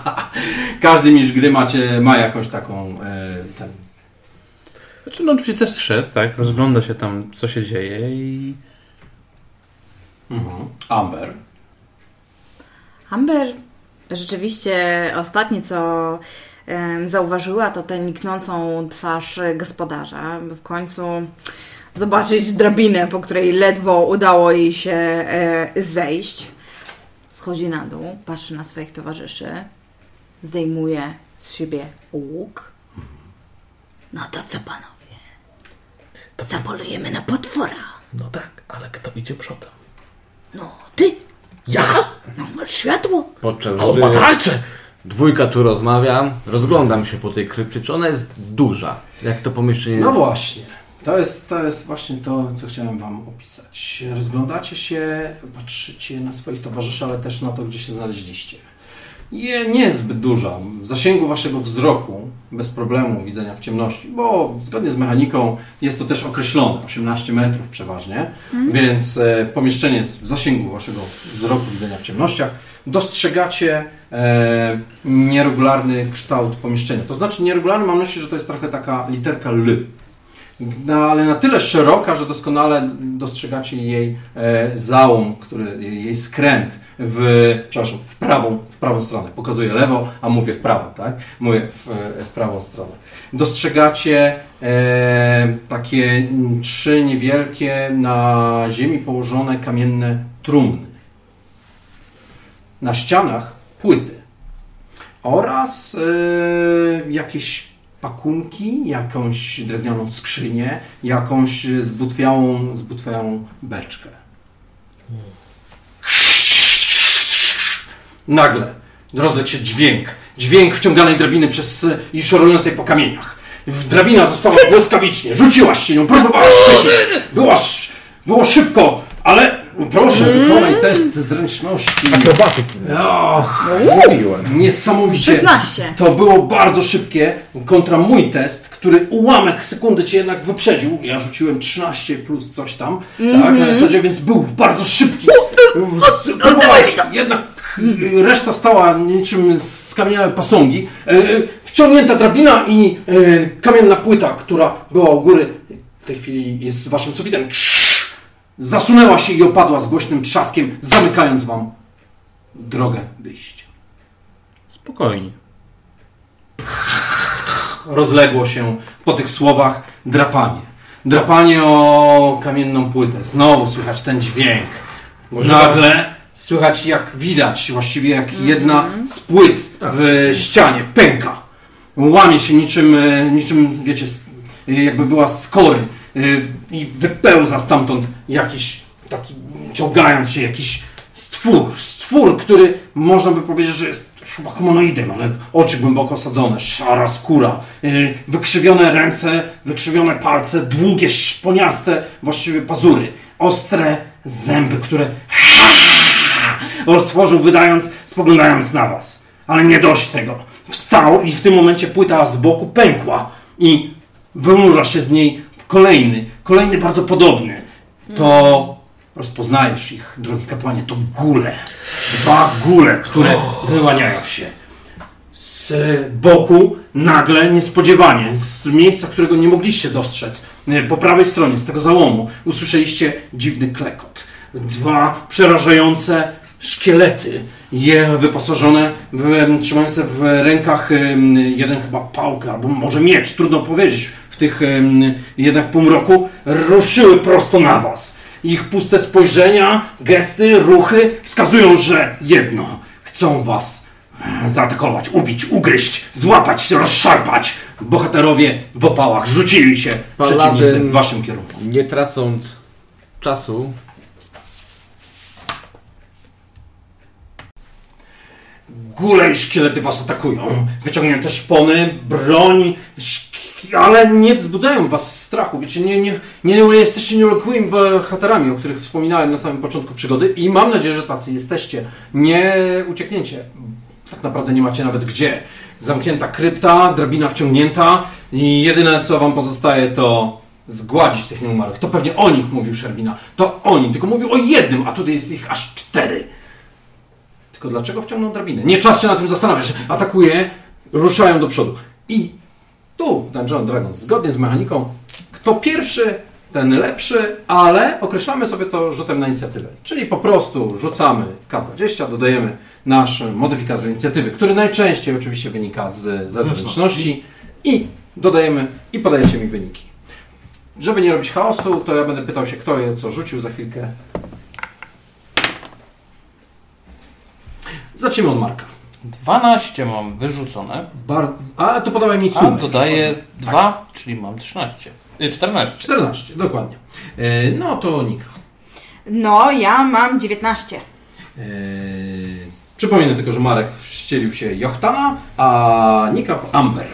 Każdy mistrz gry macie, ma jakąś taką e, ten, Znaczy, no oczywiście też szedł, tak? Rozgląda się tam, co się dzieje i... Mhm. Amber. Amber rzeczywiście ostatnie, co em, zauważyła, to tę niknącą twarz gospodarza. by W końcu zobaczyć drabinę, po której ledwo udało jej się e, zejść. Schodzi na dół, patrzy na swoich towarzyszy, zdejmuje z siebie łuk. No to co panowie? Zapolujemy na potwora. No tak, ale kto idzie przodem? No, ty! Ja? No, masz światło. Podczas O, gdy ma tarczę! dwójka tu rozmawia, rozglądam się po tej krypcie. Czy ona jest duża? Jak to pomieszczenie No jest? właśnie. To jest, to jest właśnie to, co chciałem Wam opisać. Rozglądacie się, patrzycie na swoich towarzyszy, ale też na to, gdzie się znaleźliście. Je, nie jest zbyt duża. W zasięgu Waszego wzroku, bez problemu widzenia w ciemności, bo zgodnie z mechaniką jest to też określone, 18 metrów przeważnie, więc e, pomieszczenie jest w zasięgu Waszego wzroku widzenia w ciemnościach. Dostrzegacie e, nieregularny kształt pomieszczenia. To znaczy nieregularny mam na myśli, że to jest trochę taka literka L. No, ale na tyle szeroka, że doskonale dostrzegacie jej e, załom, który, jej skręt w, przepraszam, w prawą, w prawą stronę. Pokazuję lewo, a mówię w prawo, tak? Mówię w, w prawą stronę. Dostrzegacie e, takie trzy niewielkie na ziemi położone kamienne trumny. Na ścianach płyty oraz e, jakieś pakunki, jakąś drewnianą skrzynię, jakąś zbutwiałą, zbutwiałą beczkę. Nagle rozległ się dźwięk. Dźwięk wciąganej drabiny przez i szorującej po kamieniach. Drabina została błyskawicznie. Rzuciłaś się nią, próbowałaś chwycić. Byłaś, było szybko, ale proszę, wykonaj test zręczności. Akrobatyki. Och, Mówiłem. niesamowicie. 16. To było bardzo szybkie kontra mój test, który ułamek sekundy cię jednak wyprzedził. Ja rzuciłem 13 plus coś tam, tak, na zasadzie, więc był bardzo szybki. Próbowałeś, jednak y, reszta stała niczym skamieniałe posągi. E, e, Wciągnięta drabina i e, kamienna płyta, która była u góry, w tej chwili jest waszym sufitem. Zasunęła się i opadła z głośnym trzaskiem, zamykając wam drogę wyjścia. Spokojnie. rozległo się po tych słowach drapanie. Drapanie o kamienną płytę. Znowu słychać ten dźwięk. Nagle słychać jak widać, właściwie jak jedna z płyt w ścianie pęka. Łamie się niczym, e, niczym wiecie, jakby była z kory i wypełza stamtąd jakiś taki, ciągając się jakiś stwór. Stwór, który można by powiedzieć, że jest chyba humanoidem, ale oczy głęboko osadzone, szara skóra, yy, wykrzywione ręce, wykrzywione palce, długie, szponiaste właściwie pazury, ostre zęby, które roztworzył wydając, spoglądając na was. Ale nie dość tego. Wstał i w tym momencie płyta z boku pękła i wynurza się z niej kolejny, kolejny bardzo podobny. To rozpoznajesz ich, drogi kapłanie, to gule. Dwa gule, które wyłaniają się. Z boku nagle, niespodziewanie, z miejsca, którego nie mogliście dostrzec, po prawej stronie, z tego załomu, usłyszeliście dziwny klekot. Dwa przerażające szkielety, je wyposażone, w, trzymające w rękach jeden chyba pałkę, albo może miecz, trudno powiedzieć, w tych jednak półmroku, ruszyły prosto na was. Ich puste spojrzenia, gesty, ruchy wskazują, że jedno, chcą was zaatakować, ubić, ugryźć, złapać, rozszarpać. Bohaterowie w opałach rzucili się Paladyn- przeciwnicy w waszym kierunku. Nie tracąc czasu, Góle i szkielety was atakują. Wyciągnięte szpony, broń, ale nie wzbudzają was strachu. Wiecie, nie, nie, nie jesteście nieulokłymi bohaterami, o których wspominałem na samym początku przygody i mam nadzieję, że tacy jesteście. Nie uciekniecie. Tak naprawdę nie macie nawet gdzie. Zamknięta krypta, drabina wciągnięta i jedyne co wam pozostaje to zgładzić tych nieumarłych. To pewnie o nich mówił Szerbina. To oni, tylko mówił o jednym, a tutaj jest ich aż cztery. Tylko dlaczego wciągną drabinę? Nie czas się na tym zastanawiać. Atakuje, ruszają do przodu. I tu w Dungeon Dragons, zgodnie z mechaniką, kto pierwszy, ten lepszy, ale określamy sobie to rzutem na inicjatywę. Czyli po prostu rzucamy K20, dodajemy nasz modyfikator inicjatywy, który najczęściej oczywiście wynika z, ze zręczności i dodajemy i podajecie mi wyniki. Żeby nie robić chaosu, to ja będę pytał się, kto je co rzucił za chwilkę. Zacznijmy od Marka. 12 mam wyrzucone, Bar... A, to podawaj mi a sumę. dodaję Tak. 2, czyli mam 13. Y, 14. 14, dokładnie. E, No to Nika. No, ja mam 19. E, Przypominam tylko, że Marek wścielił się Jochtana, a Nika w Amber.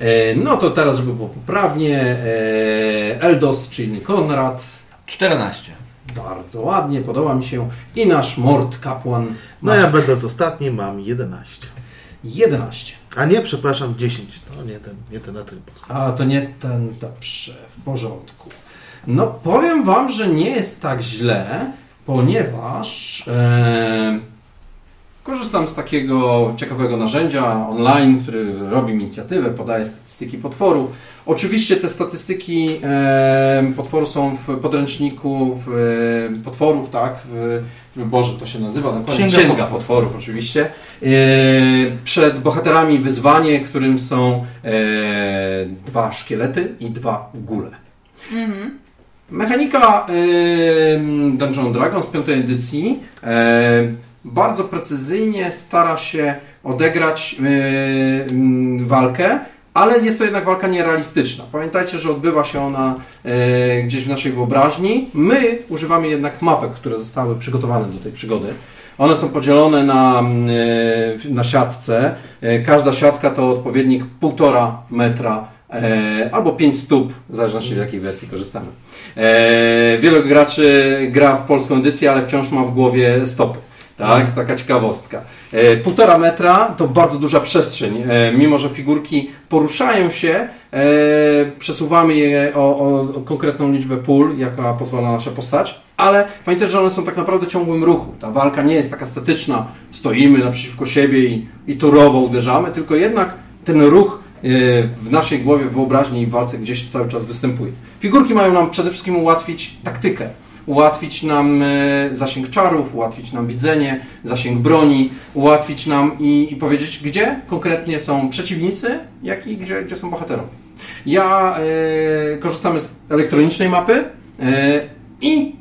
E, No to teraz, żeby było poprawnie, e, Eldos, czyli Konrad. 14. Bardzo ładnie, podoba mi się. I nasz Mord Kapłan. No Maciek. ja będąc ostatni mam 11. 11. A nie, przepraszam, 10. To nie ten, nie ten atrybut. A to nie ten, dobrze, w porządku. No powiem Wam, że nie jest tak źle, ponieważ e, korzystam z takiego ciekawego narzędzia online, który robi mi inicjatywę, podaje statystyki potworów. Oczywiście te statystyki e, potworu są w podręczniku w, e, potworów, tak? W, Boże, to się nazywa dokładnie. Księga Księga, potworów. potworów, oczywiście. E, przed bohaterami wyzwanie, którym są e, dwa szkielety i dwa góle. Mechanika e, Dungeon Dragons z piątej edycji e, bardzo precyzyjnie stara się odegrać e, m, walkę, ale jest to jednak walka nierealistyczna. Pamiętajcie, że odbywa się ona e, gdzieś w naszej wyobraźni. My używamy jednak mapek, które zostały przygotowane do tej przygody. One są podzielone na, mm, e, na siatce. Każda siatka to odpowiednik 1,5 metra albo 5 stóp, w zależności w jakiej wersji korzystamy. Wielu graczy gra w polską edycję, ale wciąż ma w głowie stopy. Tak, taka ciekawostka. E, Półtora metra to bardzo duża przestrzeń. E, mimo, że figurki poruszają się, e, przesuwamy je o, o, konkretną liczbę pól, jaka pozwala nasza postać, ale pamiętajcie, że one są tak naprawdę ciągłym ruchu. Ta walka nie jest taka statyczna, stoimy naprzeciwko siebie i, i turowo uderzamy, tylko jednak ten ruch w naszej głowie, w wyobraźni i w walce gdzieś cały czas występuje. Figurki mają nam przede wszystkim ułatwić taktykę ułatwić nam e, zasięg czarów, ułatwić nam widzenie, zasięg broni, ułatwić nam i, i powiedzieć, gdzie konkretnie są przeciwnicy, jak i gdzie, gdzie są bohaterowie. Ja e, korzystamy z elektronicznej mapy e, i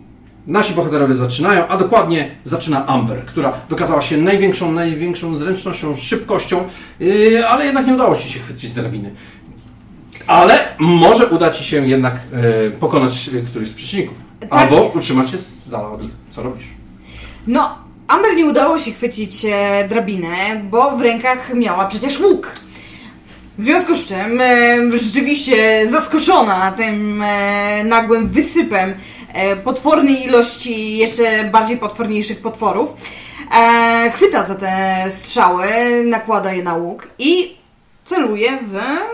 nasi bohaterowie zaczynają, a dokładnie zaczyna Amber, która wykazała się największą, największą zręcznością, szybkością, ale jednak nie udało Ci się chwycić drabiny. Ale może uda Ci się jednak pokonać któryś z przeciwników. Tak Albo jest. utrzymać się z dala od nich. Co robisz? No, Amber nie udało się chwycić e, drabinę, bo w rękach miała przecież łuk. W związku z czym e, rzeczywiście zaskoczona tym e, nagłym wysypem e, potwornej ilości jeszcze bardziej potworniejszych potworów, e, chwyta za te strzały, nakłada je na łuk i celuje w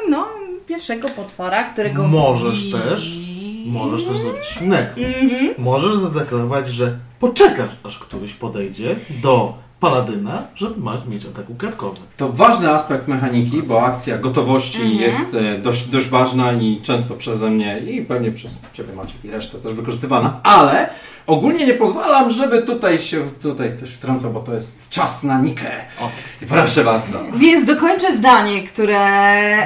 no, pierwszego potwora, którego Możesz widzi. też, możesz też zrobić innego. Mhm. Możesz zadeklarować, że poczekasz, aż któryś podejdzie do paladyna, żeby mieć atak ukradkowy. To ważny aspekt mechaniki, bo akcja gotowości Mhm. jest e, dość, dość ważna i często przeze mnie i pewnie przez Ciebie Maciek i resztę też wykorzystywana, ale ogólnie nie pozwalam, żeby tutaj się tutaj ktoś wtrącał, bo to jest czas na Nikę. Proszę bardzo. Więc dokończę zdanie, które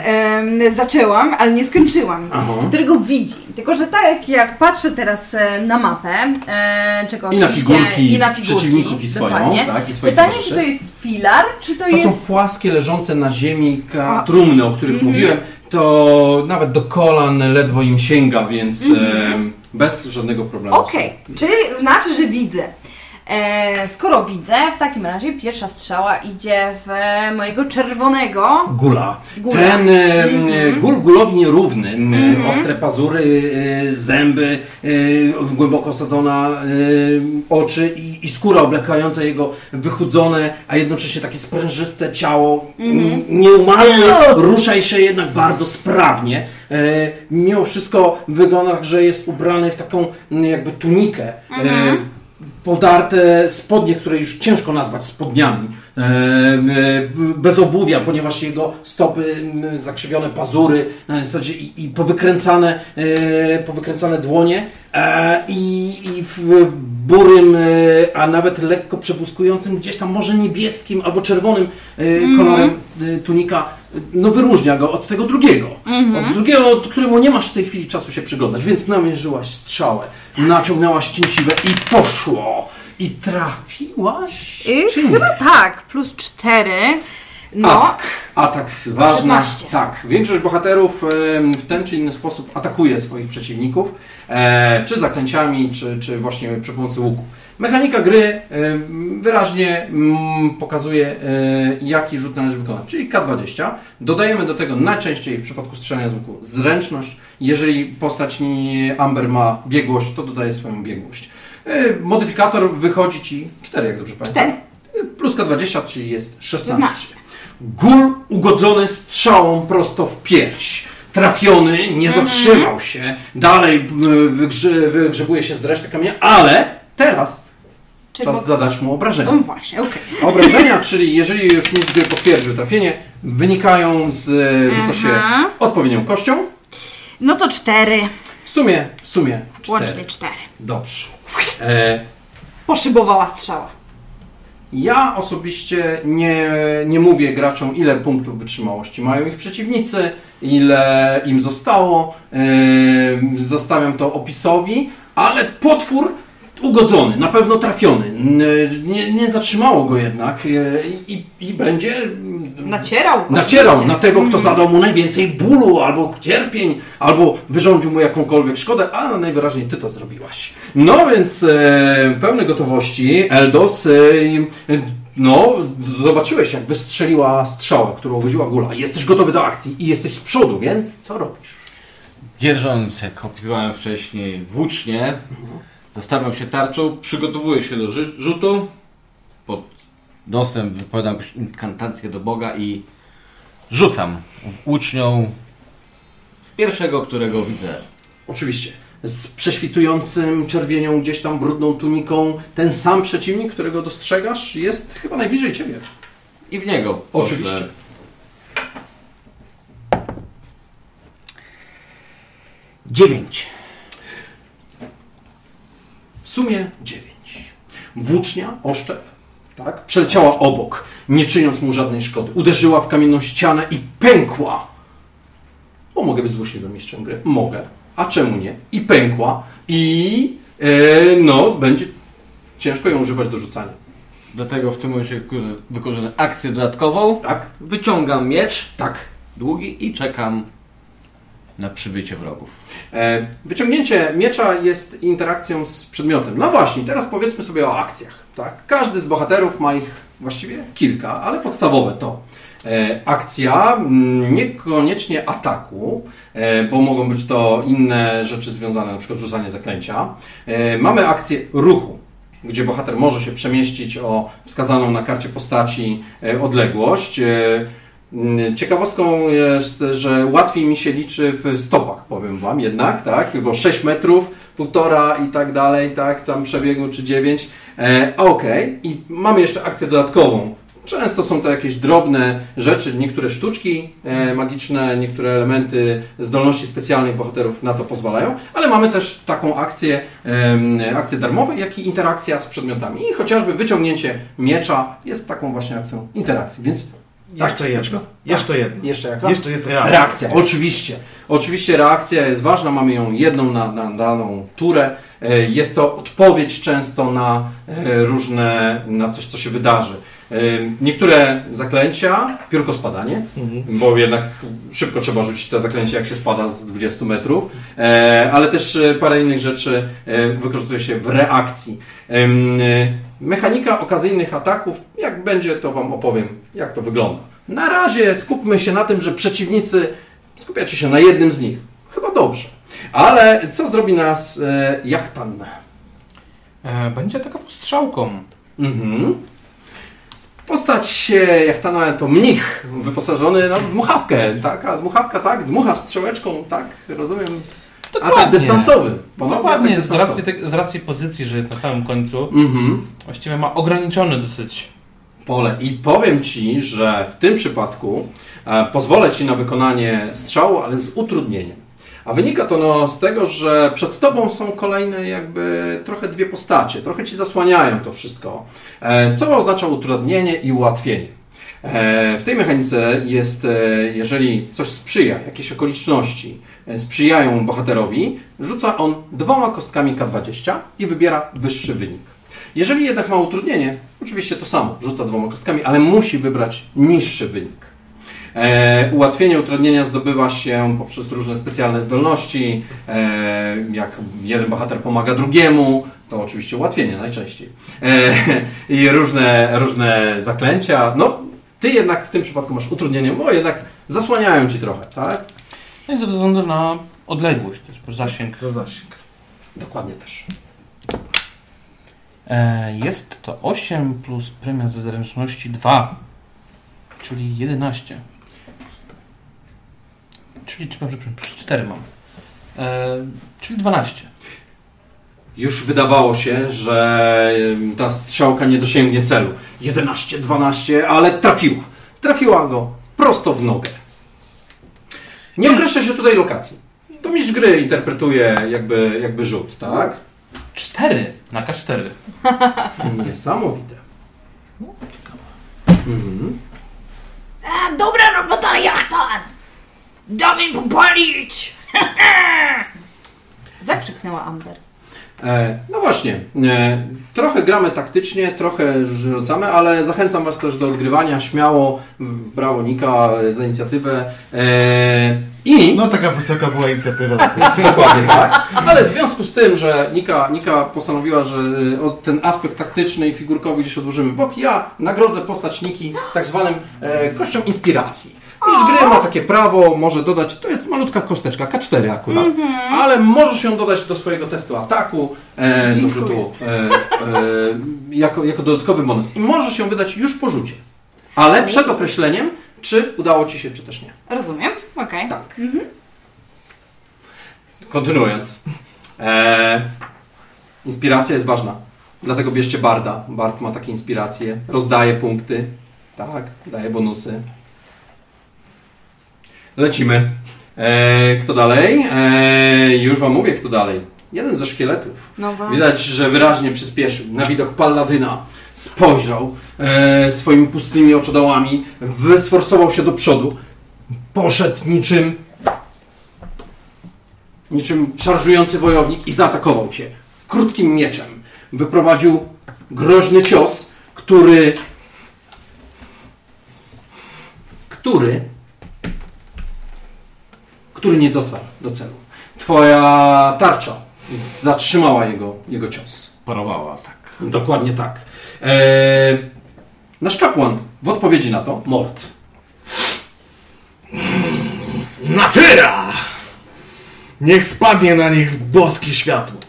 em, zaczęłam, ale nie skończyłam. Aha. Którego widzi. Tylko, że tak jak, jak patrzę teraz e, na mapę, e, czego I na figurki i na figurki, przeciwników i swoją, tak, i swoich Pytanie, czy to jest filar, czy to, To jest... są płaskie, leżące na ziemi ka- A. trumny, o których Mhm. mówiłem. To nawet do kolan ledwo im sięga, więc Mhm. em, bez żadnego problemu. Okej, czyli znaczy, że widzę. E, skoro widzę, w takim razie pierwsza strzała idzie w mojego czerwonego. Gula. Gula. Ten e, Mhm. gul gulowi nierówny, e, ostre pazury, e, zęby, e, głęboko osadzona oczy i, i skóra oblekająca jego wychudzone, a jednocześnie takie sprężyste ciało. Mm, Nieumarły, ruszaj się jednak bardzo sprawnie. Mimo wszystko wygląda, że jest ubrany w taką mm, jakby tunikę. Mhm. Podarte spodnie, które już ciężko nazwać spodniami, bez obuwia, ponieważ jego stopy zakrzywione pazury na zasadzie i, i powykręcane, e, powykręcane dłonie e, i, i w burym, e, a nawet lekko przebłyskującym gdzieś tam może niebieskim albo czerwonym e, kolorem e, tunika no wyróżnia go od tego drugiego. Od drugiego, od któremu nie masz w tej chwili czasu się przyglądać, więc namierzyłaś strzałę, naciągnęłaś cięciwe i poszło. I trafiłaś? Y, czy nie? chyba tak, plus cztery. No, Atak. Atak ważny. 16. Tak. Większość bohaterów w ten czy inny sposób atakuje swoich przeciwników, e, czy zaklęciami, czy, czy właśnie przy pomocy łuku. Mechanika gry wyraźnie mm, pokazuje, e, jaki rzut należy wykonać, czyli K20. Dodajemy do tego najczęściej w przypadku strzelania z łuku zręczność. Jeżeli postać nie- Amber ma biegłość, to dodaje swoją biegłość. E, Modyfikator wychodzi Ci 4, jak dobrze pamiętam. Cztery. Plus K20, czyli jest 16. 16. Gul ugodzony strzałą prosto w pierś. Trafiony, nie Mhm. zatrzymał się, dalej y, wygrze, wygrzebuje się z reszty kamienia, ale teraz czy czas mo- zadać mu obrażenia. No właśnie, okej. Obrażenia, czyli jeżeli już mistrz gry potwierdził trafienie, wynikają z, y, rzuca się odpowiednią kością. No to cztery. W sumie, w sumie Łącznie cztery. cztery. Dobrze. E, Poszybowała strzała. Ja osobiście nie, nie mówię graczom, ile punktów wytrzymałości mają ich przeciwnicy, ile im zostało. Yy, zostawiam to opisowi, ale potwór ugodzony, na pewno trafiony. Nie, nie zatrzymało go jednak e, i, i będzie mm, Nacierał. nacierał oczywiście. na tego, kto zadał mu najwięcej bólu, albo cierpień, albo wyrządził mu jakąkolwiek szkodę, a najwyraźniej ty to zrobiłaś. No więc e, pełne gotowości, Eldos, e, no zobaczyłeś jak wystrzeliła strzała, którą ugodziła gula. Jesteś gotowy do akcji i jesteś z przodu, więc co robisz? Dzierżąc, jak opisywałem wcześniej, włócznie, zastawiam się tarczą, przygotowuję się do rzutu, pod nosem wypowiadam jakąś inkantację do Boga i rzucam włócznią w pierwszego, którego widzę. Oczywiście. Z prześwitującym czerwienią, gdzieś tam brudną tuniką, ten sam przeciwnik, którego dostrzegasz, jest chyba najbliżej ciebie. I w niego. Oczywiście. Dziewięć. W sumie dziewięć. Włócznia, oszczep, tak, przeleciała obok, nie czyniąc mu żadnej szkody. Uderzyła w kamienną ścianę i pękła. Bo mogę być złośliwym mistrzem gry. Mogę. A czemu nie? I pękła. I e, no, będzie ciężko ją używać do rzucania. Dlatego w tym momencie wykorzystam- wykorzystam akcję dodatkową. Tak? Wyciągam miecz Tak. długi i czekam na przybycie wrogów. E, Wyciągnięcie miecza jest interakcją z przedmiotem. No właśnie, teraz powiedzmy sobie o akcjach. Tak? Każdy z bohaterów ma ich właściwie kilka, ale podstawowe to e, akcja, mm, niekoniecznie ataku, e, bo mogą być to inne rzeczy związane, na przykład rzucanie zaklęcia. Mamy akcję ruchu, gdzie bohater może się przemieścić o wskazaną na karcie postaci odległość. E, Mm, Ciekawostką jest, że łatwiej mi się liczy w stopach, powiem Wam jednak, tak? Bo 6 metrów, półtora i tak dalej, tak? Tam przebiegu czy 9. E, Okej. I mamy jeszcze akcję dodatkową. Często są to jakieś drobne rzeczy, niektóre sztuczki e, magiczne, niektóre elementy zdolności specjalnych bohaterów na to pozwalają, ale mamy też taką akcję, em, akcję darmową, jak i interakcja z przedmiotami. I chociażby wyciągnięcie miecza jest taką właśnie akcją interakcji, więc Jeszcze Tak, jedno. tak. Jeszcze jedno. jeszcze jaka? Jeszcze jest reakcja. Reakcja, oczywiście. Oczywiście reakcja jest ważna, mamy ją jedną na, na daną turę. E, Jest to odpowiedź często na e, różne, na coś, co się wydarzy. Niektóre zaklęcia, piórko spadanie, bo jednak szybko trzeba rzucić te zaklęcie, jak się spada z 20 metrów, E, ale też e, parę innych rzeczy e, wykorzystuje się w reakcji. Mechanika okazyjnych ataków, jak będzie, to Wam opowiem, jak to wygląda. Na razie skupmy się na tym, że przeciwnicy skupiacie się na jednym z nich. Chyba dobrze. Ale co zrobi nas Jachtan? Będzie taką strzałką. Mhm. Postać e, Jachtana to mnich wyposażony w dmuchawkę, tak? A dmuchawka, tak? Dmucha strzałeczką, tak? Rozumiem. Atak dystansowy. Ponownie Dokładnie, atak z dystansowy. racji, z racji pozycji, że jest na samym końcu, Mhm. właściwie ma ograniczony dosyć pole. I powiem Ci, że w tym przypadku e, pozwolę Ci na wykonanie strzału, ale z utrudnieniem. A wynika to no, z tego, że przed Tobą są kolejne jakby trochę dwie postacie, trochę Ci zasłaniają to wszystko, e, co oznacza utrudnienie i ułatwienie. E, W tej mechanice jest, e, jeżeli coś sprzyja, jakieś okoliczności sprzyjają bohaterowi, rzuca on dwoma kostkami K20 i wybiera wyższy wynik. Jeżeli jednak ma utrudnienie, oczywiście to samo, rzuca dwoma kostkami, ale musi wybrać niższy wynik. E, ułatwienie utrudnienia zdobywa się poprzez różne specjalne zdolności. E, jak jeden bohater pomaga drugiemu, to oczywiście ułatwienie najczęściej. E, I różne, różne zaklęcia. No, ty jednak w tym przypadku masz utrudnienie, bo jednak zasłaniają ci trochę, tak? No i ze względu na odległość też, bo zasięg. Za zasięg. Dokładnie też. E, jest to 8 plus premia ze zręczności 2, czyli 11. Czyli, przepraszam, przepraszam, 4 mam. E, czyli 12. Już wydawało się, że ta strzałka nie dosięgnie celu. 11, 12, ale trafiła. Trafiła go prosto w nogę. Nie określa się tutaj lokacji. To mistrz gry interpretuje jakby, jakby rzut, tak? 4 na K4. Niesamowite. Mhm. A, dobra robota, jachtan! Dam im popalić! Zakrzyknęła Amber. E, no właśnie, e, trochę gramy taktycznie, trochę rzucamy, ale zachęcam Was też do odgrywania śmiało. Brawo Nika za inicjatywę. E, I No taka wysoka była inicjatywa. Dokładnie tak. Ale w związku z tym, że Nika, Nika postanowiła, że y, od- ten aspekt taktyczny i figurkowy gdzieś odłożymy bok, ja nagrodzę postać Niki tak zwanym e, kością inspiracji. Mistrz gry ma takie prawo, może dodać, to jest malutka kosteczka, K4 akurat, ale możesz ją dodać do swojego testu ataku, e, do rzutu, e, e, jako, jako dodatkowy bonus. I możesz ją wydać już po rzucie. Ale przed określeniem, czy udało Ci się, czy też nie. Rozumiem? Okej. Tak. Kontynuując. E, inspiracja jest ważna. Dlatego bierzcie Barda. Bard ma takie inspiracje. Rozdaje punkty. Tak, daje bonusy. Lecimy. E, kto dalej? E, już wam mówię, kto dalej. Jeden ze szkieletów. No. Widać, że wyraźnie przyspieszył. Na widok Palladyna spojrzał e, swoimi pustymi oczodołami, wysforsował się do przodu, poszedł niczym niczym szarżujący wojownik i zaatakował cię krótkim mieczem. Wyprowadził groźny cios, który który który nie dotarł do celu. Twoja tarcza zatrzymała jego, jego cios. Parowała, tak. Dokładnie tak. Eee, nasz kapłan w odpowiedzi na to, mord. Natyra! Niech spadnie na nich boskie światło.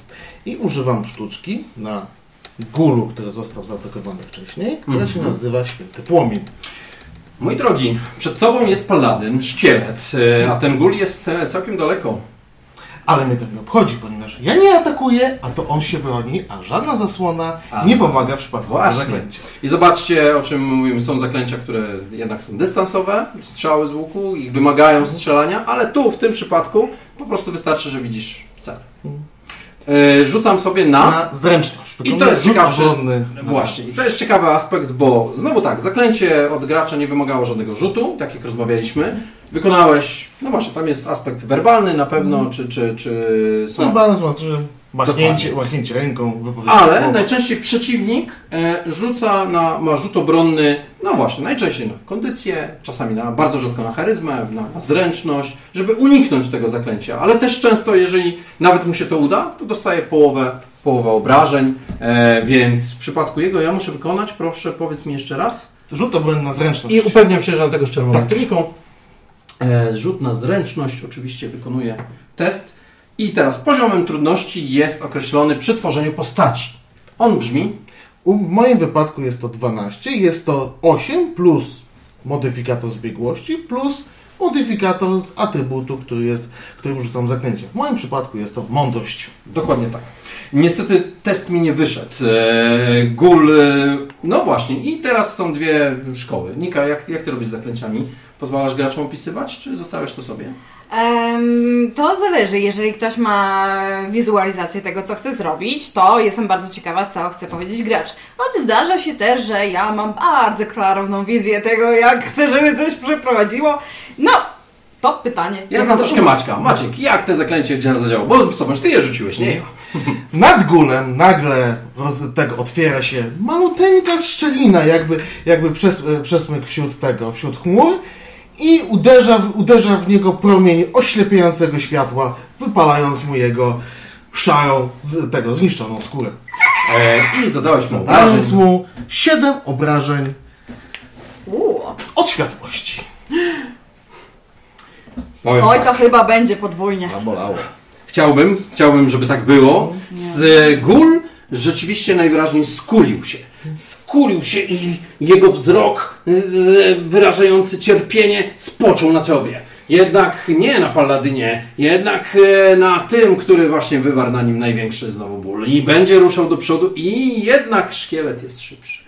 I używam sztuczki na gulu, który został zaatakowany wcześniej, która się nazywa Święty Płomień. Mój drogi, przed tobą jest paladyn, szkielet, e, a ten gul jest e, całkiem daleko. Ale mnie to nie obchodzi, ponieważ ja nie atakuję, a to on się broni, a żadna zasłona A. nie pomaga w przypadku zaklęcia. I zobaczcie, o czym mówimy. Są zaklęcia, które jednak są dystansowe, strzały z łuku, ich wymagają strzelania, ale tu, w tym przypadku, po prostu wystarczy, że widzisz cel. E, Rzucam sobie na... Na zręczność. I to jest ciekawszy. Właśnie, i to jest ciekawy aspekt, bo znowu tak, zaklęcie od gracza nie wymagało żadnego rzutu, tak jak rozmawialiśmy. Wykonałeś, no właśnie, tam jest aspekt werbalny na pewno, czy, czy, czy są znaczy machnięcie, machnięcie ręką, Ale słowo. najczęściej przeciwnik e, rzuca na, ma rzut obronny, no właśnie, najczęściej na kondycję, czasami na, bardzo rzadko na charyzmę, na, na zręczność, żeby uniknąć tego zaklęcia. Ale też często, jeżeli nawet mu się to uda, to dostaje połowę, połowę obrażeń, e, więc w przypadku jego ja muszę wykonać, proszę powiedz mi jeszcze raz. Rzut obronny na zręczność. I upewniam się, że na tego z czerwoną tuniką. E, rzut na zręczność oczywiście wykonuje test. I teraz poziomem trudności jest określony przy tworzeniu postaci. On brzmi W moim wypadku jest to 12, jest to 8 plus modyfikator zbiegłości plus modyfikator z atrybutu, który jest, którym rzucam zaklęcie. W moim przypadku jest to mądrość. Dokładnie tak. Niestety test mi nie wyszedł. E, Gul. e, No właśnie, i teraz są dwie szkoły. Nika, jak, jak ty robisz z zaklęciami? Pozwalasz graczom opisywać, czy zostawiasz to sobie? To zależy. Jeżeli ktoś ma wizualizację tego, co chce zrobić, to jestem bardzo ciekawa, co chce powiedzieć gracz. Choć zdarza się też, że ja mam bardzo klarowną wizję tego, jak chcę, żeby coś przeprowadziło. No, to pytanie. Ja znam troszkę? Maćka. Maciek, jak te zaklęcie działa zadziałało? Bo zobacz, ty je rzuciłeś, nie ja. Nad gulem nagle roz, tego otwiera się maluteńka szczelina, jakby, jakby przes, przesmyk wśród tego, wśród chmur i uderza, w- uderza w niego promień oślepiającego światła, wypalając mu jego szarą, z, tego, zniszczoną skórę. E, I zadałeś mu obrażeń. Dając mu 7 obrażeń Uuu. od światłości. Powiem Oj, tak. to chyba będzie podwójnie. Zabolało. Chciałbym, chciałbym, żeby tak było. Z gul rzeczywiście najwyraźniej skulił się. Skulił się i jego wzrok y, wyrażający cierpienie spoczął na tobie. Jednak nie na paladynie, jednak e, na tym, który właśnie wywarł na nim największy znowu ból. I będzie ruszał do przodu i jednak szkielet jest szybszy.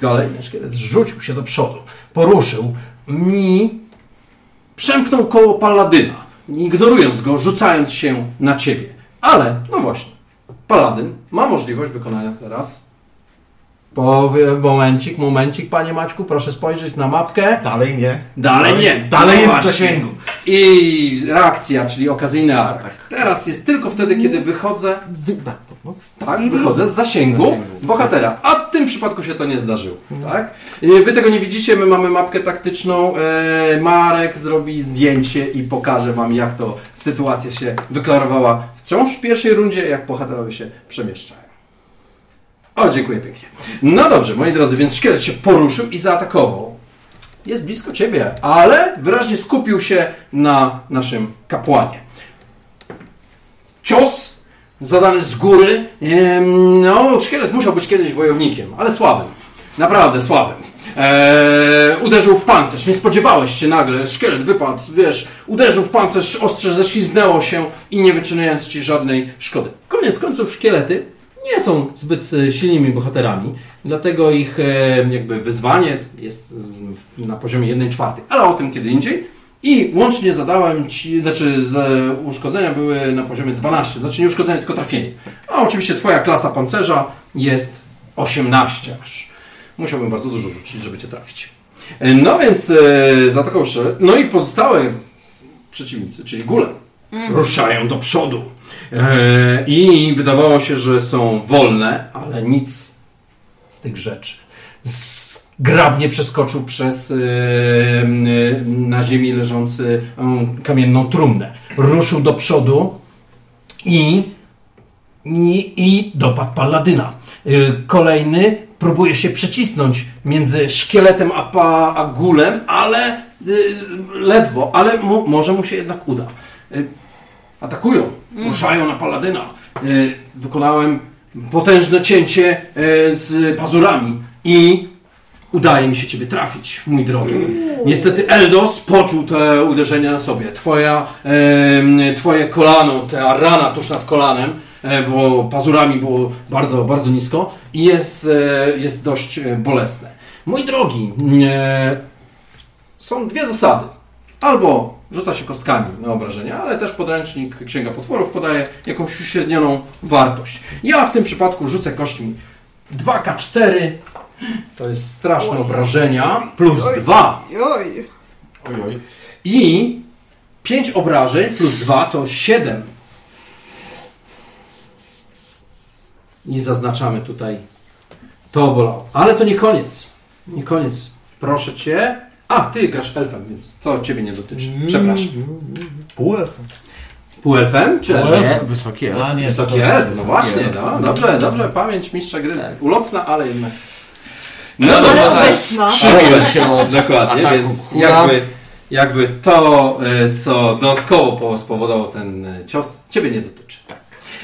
Kolejny szkielet rzucił się do przodu, poruszył i przemknął koło Paladyna, ignorując go, rzucając się na ciebie. Ale, no właśnie, Paladyn ma możliwość wykonania teraz. Powie, momencik, momencik, panie Maćku, proszę spojrzeć na mapkę. Dalej nie. Dalej nie. Dalej No jest w właśnie. zasięgu. I reakcja, czyli okazyjny atak. Teraz jest tylko wtedy, kiedy wychodzę. Wy, to, Tak, wychodzę z zasięgu bohatera. A w tym przypadku się to nie zdarzyło. Tak? E, Wy tego nie widzicie, my mamy mapkę taktyczną. E, Marek zrobi zdjęcie i pokaże wam, jak to sytuacja się wyklarowała wciąż w pierwszej rundzie, jak bohaterowie się przemieszczają. O, dziękuję pięknie. No dobrze, moi drodzy, więc szkielet się poruszył i zaatakował. Jest blisko ciebie, ale wyraźnie skupił się na naszym kapłanie. Cios zadany z góry. No, szkielet musiał być kiedyś wojownikiem, ale słabym. Naprawdę słabym. Eee, uderzył w pancerz. Nie spodziewałeś się nagle. Szkielet wypadł, wiesz, uderzył w pancerz, ostrze ześliznęło się i nie wyczyniając ci żadnej szkody. Koniec końców szkielety nie są zbyt e, silnymi bohaterami, dlatego ich e, jakby wyzwanie jest na poziomie 1 czwartej, ale o tym kiedy indziej. I łącznie zadałem ci, znaczy z, uszkodzenia były na poziomie 12, znaczy nie uszkodzenie, tylko trafienie. A oczywiście twoja klasa pancerza jest 18 aż. Musiałbym bardzo dużo rzucić, żeby cię trafić. E, No więc e, zaatakował. No i pozostałe przeciwnicy, czyli góle, ruszają do przodu. E, I wydawało się, że są wolne, ale nic z tych rzeczy. Zgrabnie przeskoczył przez e, m, na ziemi leżący e, kamienną trumnę. Ruszył do przodu i, i, i dopadł paladyna. E, Kolejny próbuje się przecisnąć między szkieletem a, pa, a gulem, ale ledwo, ale mu, może mu się jednak uda. Atakują, ruszają na paladyna. Wykonałem potężne cięcie z pazurami i udaje mi się ciebie trafić, mój drogi. Niestety Eldos poczuł te uderzenia na sobie. Twoja, em, twoje kolano, ta rana tuż nad kolanem, e, bo pazurami było bardzo, bardzo nisko i jest, e, jest dość e, bolesne. Mój drogi, e, są dwie zasady. Albo rzuca się kostkami na obrażenia, ale też podręcznik Księga Potworów podaje jakąś uśrednioną wartość. Ja w tym przypadku rzucę kośćmi 2K4, to jest straszne obrażenia, plus 2 Oj. i 5 obrażeń plus 2 to 7. I zaznaczamy tutaj to bolało. Ale to nie koniec. Nie koniec. Proszę cię. A, ty grasz elfem, więc to ciebie nie dotyczy. Przepraszam. Półelfem. Półelfem czy elfem? Półelfem. Wysoki elf. A nie, Wysoki elf, no właśnie, no, dobrze, dobrze, pamięć mistrza gry jest ulotna, ale jednak. No Ale dobrze, obecna. Się od dokładnie, ataku więc jakby, jakby to, e, co dodatkowo po- spowodował ten e, cios, ciebie nie dotyczy.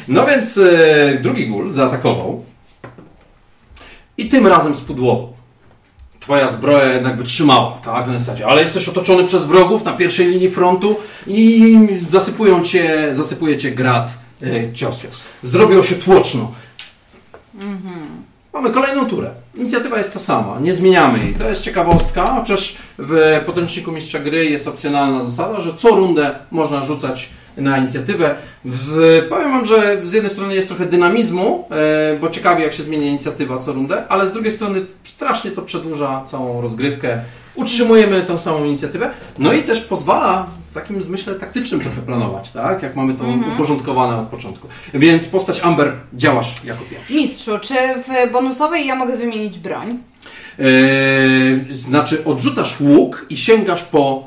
No więc e, drugi gól zaatakował i tym razem spudłował. Twoja zbroja jednak wytrzymała, tak, na zasadzie, ale jesteś otoczony przez wrogów na pierwszej linii frontu i zasypują cię, zasypuje cię grad e, ciosów. Zrobiło się tłoczno. Mamy kolejną turę. Inicjatywa jest ta sama, nie zmieniamy jej. To jest ciekawostka, chociaż w podręczniku mistrza gry jest opcjonalna zasada, że co rundę można rzucać na inicjatywę. W, powiem Wam, że z jednej strony jest trochę dynamizmu, e, bo ciekawie jak się zmienia inicjatywa co rundę, ale z drugiej strony strasznie to przedłuża całą rozgrywkę. Utrzymujemy tą samą inicjatywę, no i też pozwala w takim zmyśle taktycznym trochę planować, tak? Jak mamy to uporządkowane od początku. Więc postać Amber działasz jako pierwszy. Mistrzu, czy w bonusowej ja mogę wymienić broń? Yy, znaczy, odrzucasz łuk i sięgasz po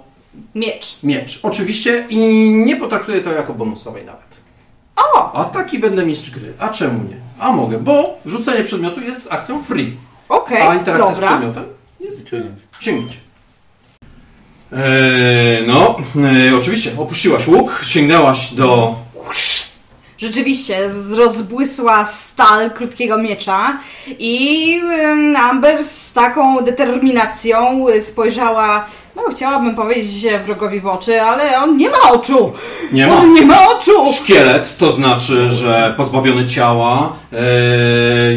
Miecz. miecz. Oczywiście i nie potraktuję to jako bonusowej nawet. O! A taki będę mistrz gry. A czemu nie? A mogę, bo rzucenie przedmiotu jest z akcją free. Okej, A interakcja z dobra. przedmiotem jest sięgnięcie. Eee, no, e, oczywiście, opuściłaś łuk, sięgnęłaś do Rzeczywiście, rozbłysła stal krótkiego miecza i Amber z taką determinacją y, spojrzała, no chciałabym powiedzieć wrogowi w oczy, ale on nie ma oczu! Nie ma. On nie ma oczu! Szkielet to znaczy, że pozbawiony ciała, e,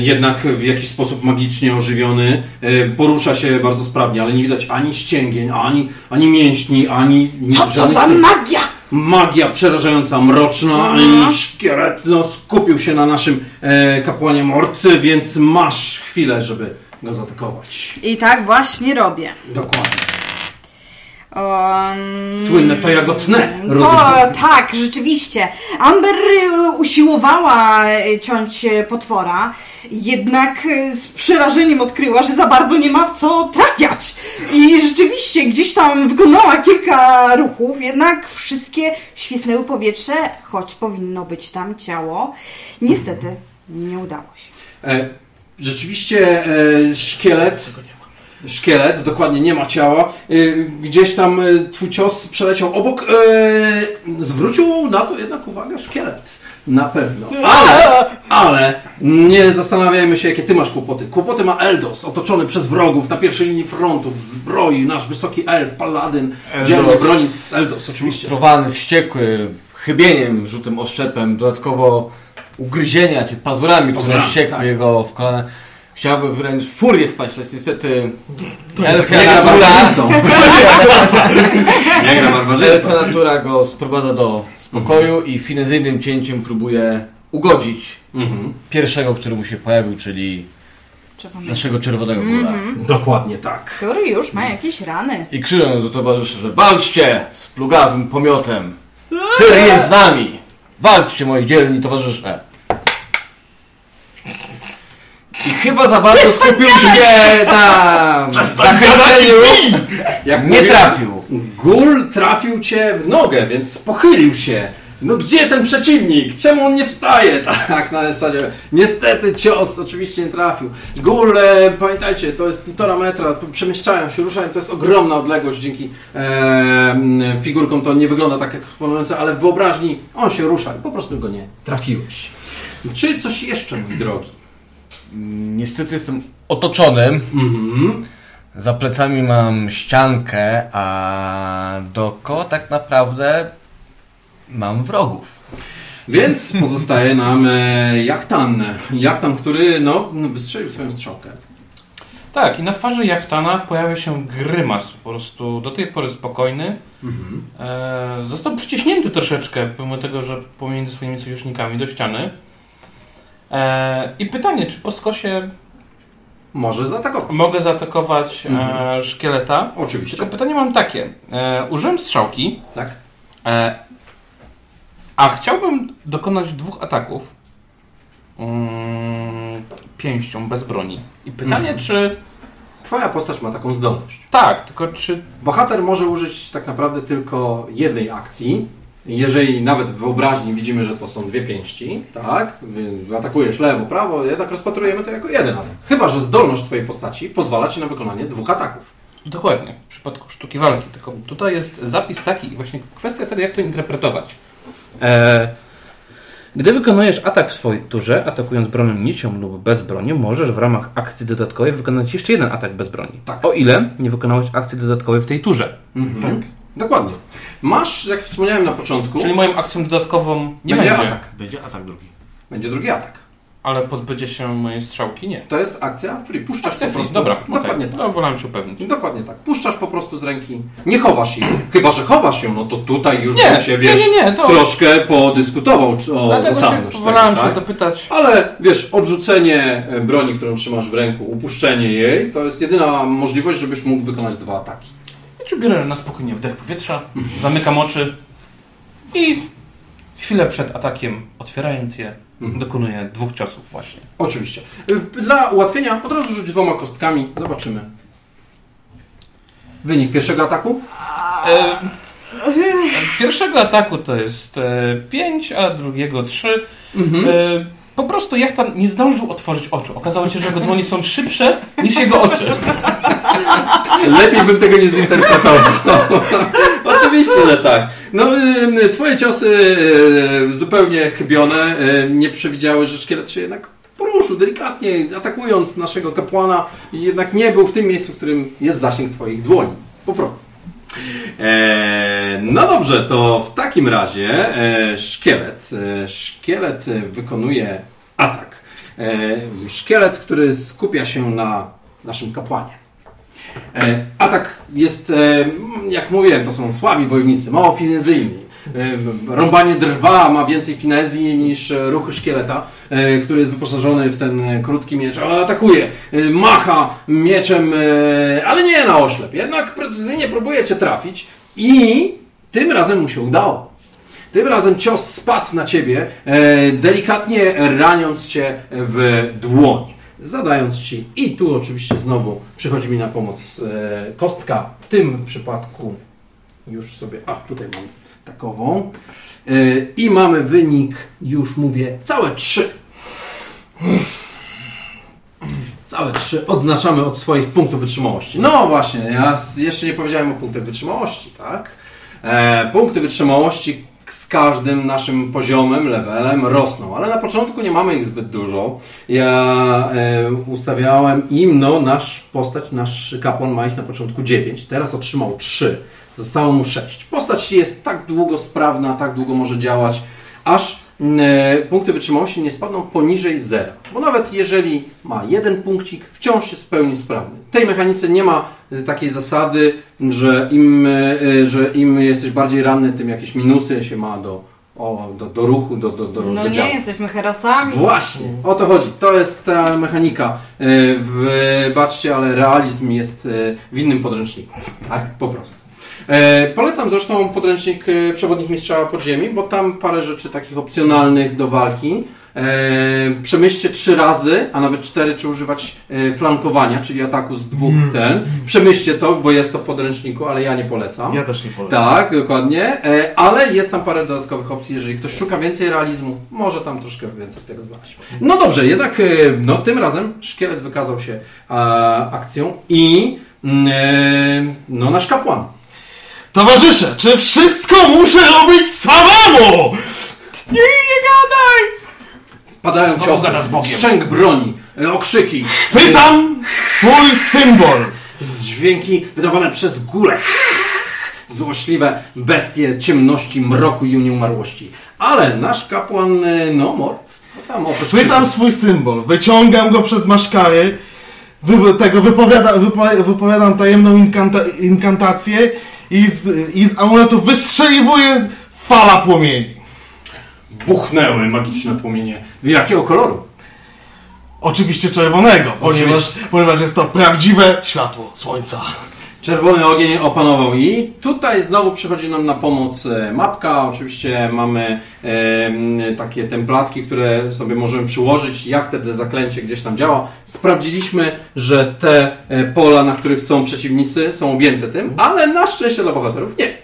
jednak w jakiś sposób magicznie ożywiony, e, porusza się bardzo sprawnie, ale nie widać ani ścięgień, ani, ani mięśni, ani Co to żadnych za magia? magia przerażająca, mroczna i szkielet no, skupił się na naszym e, kapłanie Mort, więc masz chwilę, żeby go zaatakować. I tak właśnie robię. Dokładnie. Um, Słynne to jagotne. To tak, rzeczywiście. Amber y, usiłowała y, ciąć y, potwora, jednak z przerażeniem odkryła, że za bardzo nie ma w co trafiać. I rzeczywiście gdzieś tam wykonała kilka ruchów, jednak wszystkie świsnęły powietrze, choć powinno być tam ciało. Niestety nie udało się. E, rzeczywiście e, szkielet. Szkielet, dokładnie nie ma ciała. E, gdzieś tam e, twój cios przeleciał obok. E, zwrócił na to jednak uwagę szkielet. Na pewno. Ale, ale nie zastanawiajmy się, jakie ty masz kłopoty. Kłopoty ma Eldos, otoczony przez wrogów na pierwszej linii frontu, w zbroi, nasz wysoki elf, paladyn, dzielny broni z Eldos, oczywiście. Frustrowany, wściekły, chybieniem, rzutem oszczepem, dodatkowo ugryzienia czy pazurami, które ściekły tak. jego w kolana. Chciałby wręcz furię wpaść, lecz niestety Nie elfia natura. Nie gra elfia natura go sprowadza do spokoju i finezyjnym cięciem próbuje ugodzić Mhm. pierwszego, który mu się pojawił, czyli Czekam. naszego czerwonego góra. Dokładnie tak. Który już ma jakieś rany. I krzycząc do towarzyszy, że walczcie z plugawym pomiotem. Tyr jest z nami. Walczcie, moi dzielni towarzysze. I chyba za bardzo skupił się na zachęceniu. Jak Nie mówię, trafił. Gul trafił cię w nogę, więc pochylił się. No gdzie ten przeciwnik? Czemu on nie wstaje? Tak, na zasadzie. Niestety cios oczywiście nie trafił. Gul, e, pamiętajcie, to jest półtora metra, przemieszczają się, ruszają, to jest ogromna odległość. Dzięki e, figurkom to nie wygląda tak jak eksponujące, ale w wyobraźni on się rusza i po prostu go nie trafiłeś. Czy coś jeszcze, mój drogi? Niestety jestem otoczony. Mhm. Za plecami mam ściankę, a dookoła tak naprawdę mam wrogów. Więc pozostaje nam e, Jachtan. Jachtan, który no, wystrzelił swoją strzałkę. Tak, i na twarzy Jachtana pojawia się grymas, po prostu do tej pory spokojny. E, został przyciśnięty troszeczkę, pomimo tego, że pomiędzy swoimi sojusznikami do ściany. E, I pytanie, czy po skosie Może zaatakować. mogę zaatakować Mhm. e, szkieleta? Oczywiście. Tylko pytanie mam takie. E, użyłem strzałki, Tak. e, a chciałbym dokonać dwóch ataków mm, pięścią, bez broni. I pytanie, Mhm. czy... Twoja postać ma taką zdolność. Tak, tylko czy Bohater może użyć tak naprawdę tylko jednej akcji. Jeżeli nawet w wyobraźni widzimy, że to są dwie pięści, tak? Atakujesz lewo, prawo, jednak rozpatrujemy to jako jeden atak. Chyba, że zdolność Twojej postaci pozwala Ci na wykonanie dwóch ataków. Dokładnie, w przypadku sztuki walki. Tylko tutaj jest zapis taki i właśnie kwestia tego, jak to interpretować. E, gdy wykonujesz atak w swojej turze, atakując bronią nicią lub bez broni, możesz w ramach akcji dodatkowej wykonać jeszcze jeden atak bez broni. Tak. O ile nie wykonałeś akcji dodatkowej w tej turze. Tak. Dokładnie. Masz, jak wspomniałem na początku, Czyli moją akcją dodatkową nie będzie będzie, atak. Będzie atak drugi. Będzie drugi atak. ale pozbycie się mojej strzałki nie. To jest akcja free. Puszczasz Akcja po free, prostu. dobra, Dokładnie okay. tak. To wolałem się upewnić. Dokładnie tak. Puszczasz po prostu z ręki. Nie chowasz jej. Chyba, że chowasz ją, no to tutaj już Nie, bym się, nie, wiesz, nie, nie, to- troszkę podyskutował o Dlatego się zasadność wolałem tego, się tak? dopytać. Ale wiesz, odrzucenie e, broni, którą trzymasz w ręku, upuszczenie jej, to jest jedyna możliwość, żebyś mógł wykonać dwa ataki. Czy biorę na spokojnie wdech powietrza, zamykam oczy i chwilę przed atakiem, otwierając je, Mhm. dokonuję dwóch ciosów właśnie. Oczywiście. Y, Dla ułatwienia od razu rzuć dwoma kostkami. Zobaczymy. Wynik pierwszego ataku? E, pierwszego ataku to jest 5, a drugiego 3. Mhm. E, po prostu Jachtan nie zdążył otworzyć oczu. Okazało się, że jego dłoni są szybsze niż jego oczy. Lepiej bym tego nie zinterpretował. Oczywiście, że tak. No, twoje ciosy zupełnie chybione nie przewidziały, że szkielet się jednak poruszył delikatnie, atakując naszego kapłana i jednak nie był w tym miejscu, w którym jest zasięg twoich dłoni. Po prostu. E, no dobrze, to w takim razie e, szkielet. E, szkielet wykonuje atak. Szkielet, który skupia się na naszym kapłanie. Atak jest, jak mówiłem, to są słabi wojownicy, mało finezyjni. Rąbanie drwa ma więcej finezji niż e, ruchy szkieleta, e, który jest wyposażony w ten e, krótki miecz, ale atakuje, macha mieczem, ale nie na oślep, jednak precyzyjnie próbuje cię trafić i tym razem mu się udało. Tym razem cios spadł na ciebie, delikatnie raniąc cię w dłoń. Zadając ci, i tu oczywiście znowu przychodzi mi na pomoc kostka, w tym przypadku już sobie, a tutaj mam takową. E, I mamy wynik, już mówię, całe trzy. Całe trzy odznaczamy od swoich punktów wytrzymałości. No właśnie, ja jeszcze nie powiedziałem o punktach wytrzymałości, tak? E, punkty wytrzymałości z każdym naszym poziomem, levelem rosną, ale na początku nie mamy ich zbyt dużo. Ja e, ustawiałem im, no nasz postać, nasz kapłan ma ich na początku 9, teraz otrzymał 3, zostało mu 6. Postać jest tak długo sprawna, tak długo może działać, aż e, punkty wytrzymałości nie spadną poniżej zera. Bo nawet jeżeli ma jeden punkcik, wciąż jest w pełni sprawny. W tej mechanice nie ma e, takiej zasady, że im, e, że im jesteś bardziej ranny, tym jakieś minusy się ma do, o, do, do ruchu, do, do, do, No do nie, jesteśmy herosami. Właśnie, o to chodzi. To jest ta mechanika. Wybaczcie, ale realizm jest w innym podręczniku. Tak, po prostu. E, Polecam zresztą podręcznik e, Przewodnik Mistrza Podziemi, bo tam parę rzeczy takich opcjonalnych do walki. E, przemyślcie trzy razy, a nawet cztery, czy używać flankowania, czyli ataku z dwóch ten. Przemyślcie to, bo jest to w podręczniku, ale ja nie polecam. Ja też nie polecam. Tak, dokładnie. Ale jest tam parę dodatkowych opcji. Jeżeli ktoś szuka więcej realizmu, może tam troszkę więcej tego znaleźć. No dobrze, jednak no, tym razem szkielet wykazał się akcją i mm, no, nasz kapłan. Towarzysze, czy wszystko muszę robić samemu? Nie, nie gadaj! Padają ciosy, szczęk broni, e, okrzyki, Pytam swój symbol. dźwięki wydawane przez górę. Złośliwe bestie ciemności, mroku i nieumarłości. Ale nasz kapłan, e, no co tam oprócz Pytam krzyków? swój symbol, wyciągam go przed maszkary, wy, tego wypowiada, wypo, wypowiadam tajemną inkanta, inkantację i z, i z amuletu wystrzeliwuje fala płomieni. buchnęły magiczne płomienie. Jakiego koloru? Oczywiście czerwonego, ponieważ, ponieważ jest to prawdziwe światło słońca. Czerwony ogień opanował i tutaj znowu przychodzi nam na pomoc e, mapka. Oczywiście mamy e, takie templatki, które sobie możemy przyłożyć, jak wtedy zaklęcie gdzieś tam działa. Sprawdziliśmy, że te e, pola, na których są przeciwnicy, są objęte tym, ale na szczęście dla bohaterów nie.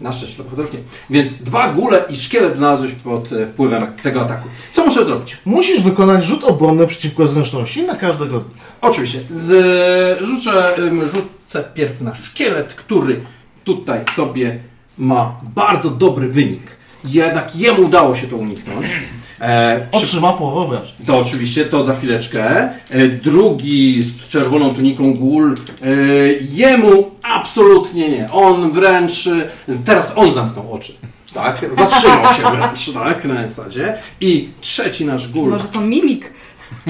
Na szczęście bohaterów nie. Więc dwa gule i szkielet znalazłeś pod e, wpływem tego ataku. Co muszę zrobić? Musisz wykonać rzut obronny przeciwko zręczności na każdego z nich. Oczywiście. Z, rzucę, ym, rzucę pierw na szkielet, który tutaj sobie ma bardzo dobry wynik. Jednak jemu udało się to uniknąć. E, przy, Otrzyma połowę obrażeń. to oczywiście, to za chwileczkę. E, drugi z czerwoną tuniką gul, e, jemu absolutnie nie. On wręcz, e, teraz on zamknął oczy. Tak, zatrzymał się wręcz, tak, na zasadzie. I trzeci nasz gul. Może to mimik.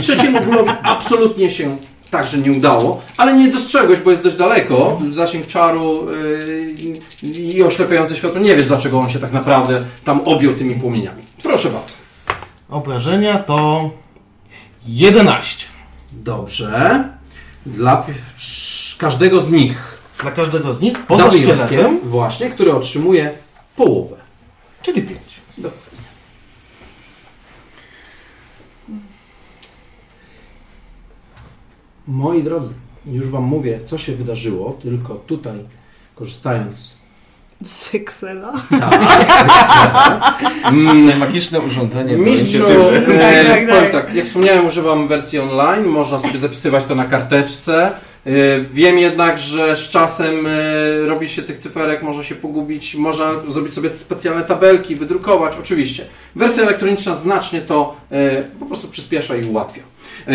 Trzeciemu gólowi absolutnie się także nie udało, ale nie dostrzegłeś, bo jest dość daleko, zasięg czaru yy, i oślepiające światło. Nie wiesz, dlaczego on się tak naprawdę tam objął tymi płomieniami. Proszę bardzo. Obrażenia to 11. Dobrze. Dla pi- każdego z nich Dla każdego z nich poza za wyjątkiem, szkieletem, właśnie, który otrzymuje połowę. czyli 5. Dokładnie. Moi drodzy, już Wam mówię, co się wydarzyło, tylko tutaj, korzystając Z Excela. Mm, Magiczne urządzenie Mistrzu, e, Tak, tak, powiem tak. tak, jak wspomniałem, używam wersji online, można sobie zapisywać to na karteczce. E, Wiem jednak, że z czasem e, robi się tych cyferek, można się pogubić, można zrobić sobie specjalne tabelki, wydrukować, oczywiście. Wersja elektroniczna znacznie to e, po prostu przyspiesza i ułatwia. E,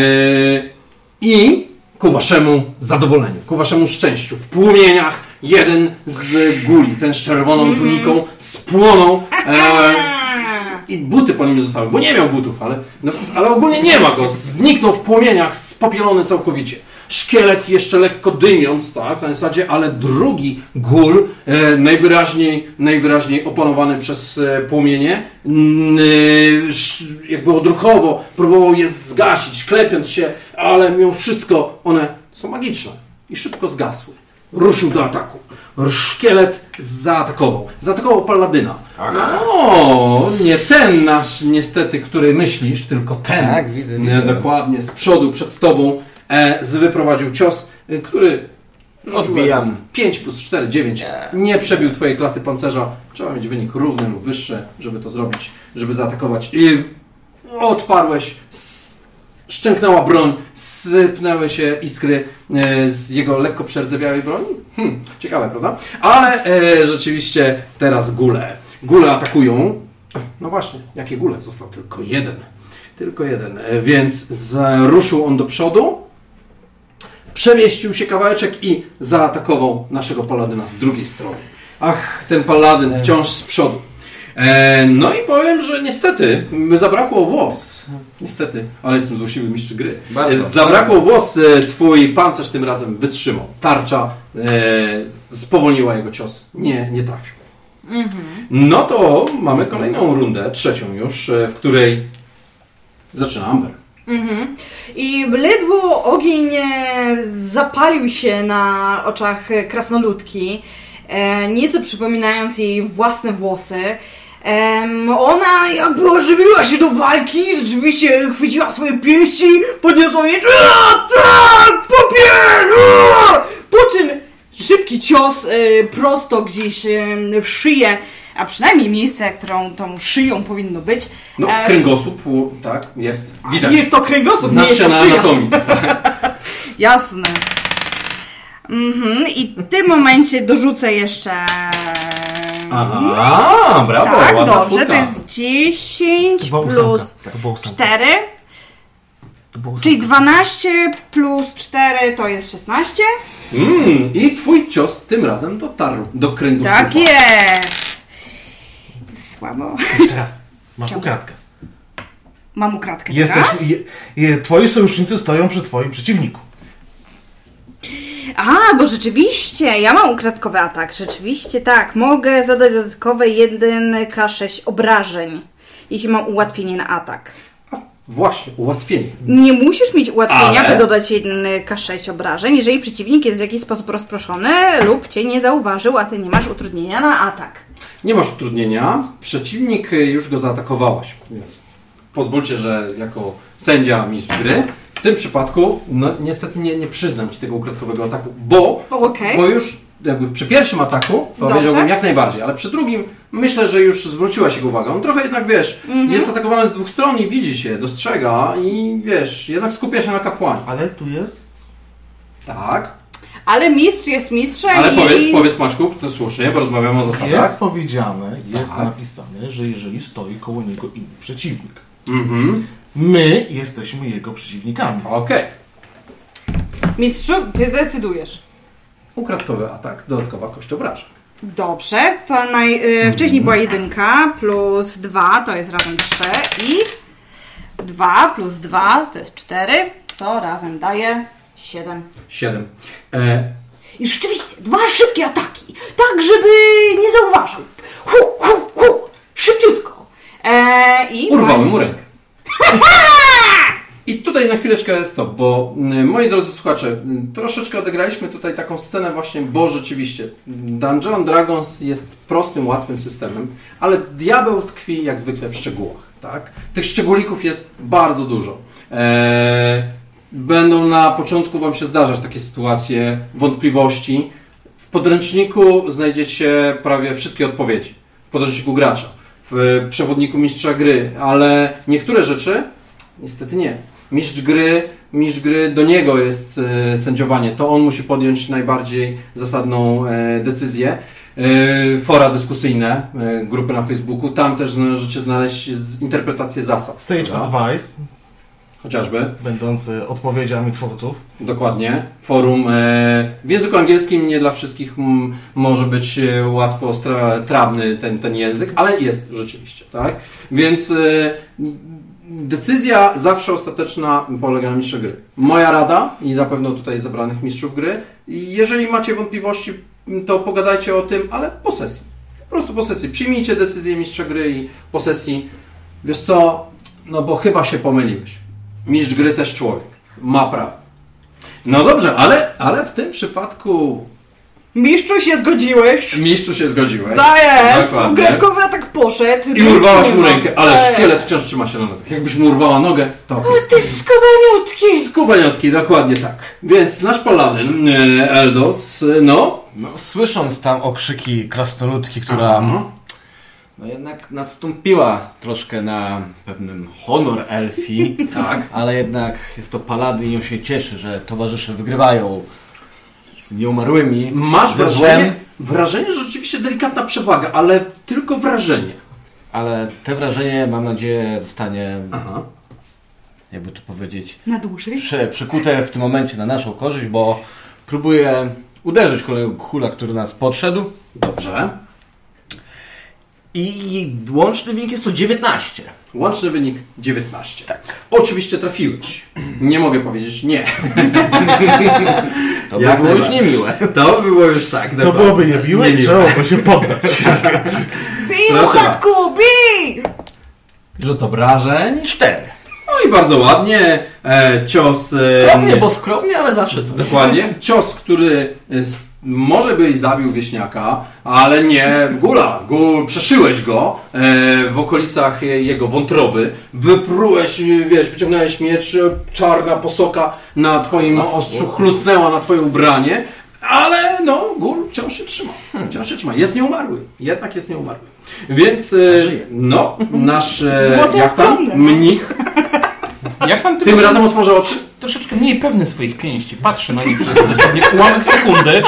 I ku waszemu zadowoleniu, ku waszemu szczęściu, w płomieniach jeden z guli, ten z czerwoną tuniką, spłonął. E, i buty po nim zostały, bo nie miał butów, ale, no, ale ogólnie nie ma go. Zniknął w płomieniach, spopielony całkowicie. szkielet jeszcze lekko dymiąc, tak, na zasadzie, ale drugi gul, e, najwyraźniej, najwyraźniej opanowany przez e, płomienie, e, jakby odruchowo próbował je zgasić, klepiąc się, ale mimo wszystko one są magiczne i szybko zgasły. Ruszył do ataku. Szkielet zaatakował. Zaatakował Paladyna. O, nie ten nasz niestety, który myślisz, tylko ten. Tak, widzę, E, widzę. Dokładnie, z przodu, przed tobą e, z- wyprowadził cios, e, który Odbijam. 5 plus 4, 9. Nie przebił twojej klasy pancerza. Trzeba mieć wynik równy lub wyższy, żeby to zrobić, żeby zaatakować. I odparłeś, szczęknęła broń, sypnęły się iskry e, z jego lekko przerdzewiałej broni. Hm, ciekawe, prawda? Ale e, rzeczywiście teraz gule. Gule atakują. No właśnie, jakie gule? Został tylko jeden. Tylko jeden. E, Więc ruszył on do przodu, przemieścił się kawałeczek i zaatakował naszego paladyna z drugiej strony. Ach, ten paladyn wciąż z przodu. E, no i powiem, że niestety zabrakło włos. Niestety, ale jestem złośliwy mistrz gry. Bardzo. Zabrakło włos, e, twój pancerz tym razem wytrzymał. Tarcza e, spowolniła jego cios. Nie, nie trafił. No to mamy kolejną rundę, trzecią już, e, w której zaczyna Amber. Mhm. I ledwo ogień zapalił się na oczach krasnoludki, nieco przypominając jej własne włosy. Em, ona jakby ożywiła się do walki, rzeczywiście chwyciła swoje pięści, podniosła a, tak, popier! a! Po czym szybki cios e, prosto gdzieś e, w szyję, a przynajmniej miejsce, którą tą szyją powinno być. No, kręgosłup, tak, jest. Widać. Jest to kręgosłup, nie jest się to na szyja. anatomii. Jasne. Mhm. I w tym momencie dorzucę jeszcze. Aha, brawo, Tak, ładna dobrze, czwórka. to jest 10 To była plus ósemka. To była ósemka. 4, To była ósemka. czyli 12 plus 4 to jest 16. Mm, I twój cios tym razem dotarł do kręgosłupa. Tak jest. Słabo. Jeszcze raz. Masz Czemu? ukradkę. Mam ukradkę Jesteś, teraz. je, je, twoi sojusznicy stoją przy twoim przeciwniku. A, bo rzeczywiście, ja mam ukradkowy atak. Rzeczywiście, tak. Mogę zadać dodatkowe 1k6 obrażeń, jeśli mam ułatwienie na atak. Właśnie, ułatwienie. Nie musisz mieć ułatwienia, Ale- by dodać 1k6 obrażeń, jeżeli przeciwnik jest w jakiś sposób rozproszony lub cię nie zauważył, a ty nie masz utrudnienia na atak. Nie masz utrudnienia, przeciwnik y, już go zaatakowałaś, więc pozwólcie, że jako sędzia mistrz gry w tym przypadku no, niestety nie, nie przyznam Ci tego ukradkowego ataku, bo, Okej. bo już jakby przy pierwszym ataku powiedziałbym jak najbardziej, ale przy drugim myślę, że już zwróciła się go uwaga. On trochę jednak, wiesz, Mhm. jest atakowany z dwóch stron i widzi się, dostrzega i wiesz, jednak skupia się na kapłanie. Ale tu jest... Tak, Ale mistrz jest mistrzem ale i... powiedz, powiedz Maćku, co słusznie, bo rozmawiamy o zasadach. Jest powiedziane, jest Tak. napisane, że jeżeli stoi koło niego inny przeciwnik. Mhm, My jesteśmy jego przeciwnikami. okej. Mistrzu, ty decydujesz. Ukradkowy atak, dodatkowa kość obrażeń. Dobrze, to naj, y, wcześniej była jedynka plus 2 to jest razem 3 i 2 plus 2 to jest 4, co razem daje 7. 7. E, I rzeczywiście, dwa szybkie ataki, tak żeby nie zauważył. Hu, hu, hu, szybciutko. E, I urwały mu rękę. I tutaj na chwileczkę stop, bo y, moi drodzy słuchacze, y, troszeczkę odegraliśmy tutaj taką scenę właśnie, bo rzeczywiście Dungeon Dragons jest prostym, łatwym systemem, ale diabeł tkwi jak zwykle w szczegółach. Tak? Tych szczególików jest bardzo dużo. Eee, będą na początku Wam się zdarzać takie sytuacje, wątpliwości. W podręczniku znajdziecie prawie wszystkie odpowiedzi. W podręczniku gracza, w przewodniku mistrza gry, ale niektóre rzeczy niestety nie. Mistrz gry, mistrz gry do niego jest e, sędziowanie. To on musi podjąć najbardziej zasadną e, decyzję. E, fora dyskusyjne, grupy na Facebooku, tam też możecie znaleźć z, interpretację zasad. Sage prawda? Advice, Chociażby. będący odpowiedziami twórców. Dokładnie. Forum e, w języku angielskim nie dla wszystkich może być e, łatwo trawny ten, ten język, ale jest rzeczywiście, tak? Więc e, decyzja zawsze ostateczna polega na mistrzu gry. Moja rada i na pewno tutaj zebranych mistrzów gry. Jeżeli macie wątpliwości, to pogadajcie o tym, ale po sesji. Po prostu po sesji. Przyjmijcie decyzję mistrza gry i po sesji. Wiesz co? No bo chyba się pomyliłeś. Mistrz gry też człowiek. Ma prawo. No dobrze, ale, ale w tym przypadku Mistrzu się zgodziłeś? mistrzu się zgodziłeś. To jest! Dokładnie. Gretkowy atak poszedł. I urwałaś mu rękę, ale Tak. szkielet wciąż trzyma się na nogach. Jakbyś mu urwała nogę, to... Ty skubaniutki! Skubaniotki, dokładnie tak. Więc nasz paladyn, e, Eldos, no... No, słysząc tam okrzyki krasnoludki, która Aha. No jednak nastąpiła troszkę na pewnym honor elfi, Tak. ale jednak jest to paladyn i on się cieszy, że towarzysze wygrywają z nieumarłymi. Masz wrażenie, złem, wrażenie, że rzeczywiście delikatna przewaga, ale tylko wrażenie. ale te wrażenie, mam nadzieję, zostanie, Aha. jakby to powiedzieć, Na dłużej? prze, przekute w tym momencie na naszą korzyść, bo próbuję uderzyć kolejnego kula, który nas podszedł Dobrze. I łączny wynik jest to 19. Łączny wynik 19. Tak. Oczywiście trafiłeś. Nie mogę powiedzieć nie. To by Jak było już niemiłe. To było już tak. To byłoby niemiłe i trzeba było się poddać. Bij, Proszę uchatku, bij! Rzut obrażeń. 4. No i bardzo ładnie. E, cios... E, Skromnie, bo skromnie, ale zawsze coś. Dokładnie. Cios, który s- może by i zabił wieśniaka, ale nie gula. Gul, przeszyłeś go e, w okolicach je- jego wątroby, wyprułeś, wiesz, wyciągnąłeś miecz, e, czarna posoka na twoim ostrzu chrustnęła na twoje ubranie, ale no, gul wciąż się trzyma. Wciąż się trzyma. Jest nieumarły. Jednak jest nieumarły. Więc, e, no, nasz e, jak tam, mnich, Jak tam tym razem otworzy oczy. troszeczkę mniej pewny swoich pięści, patrzy na nie przez dosłownie ułamek sekundy,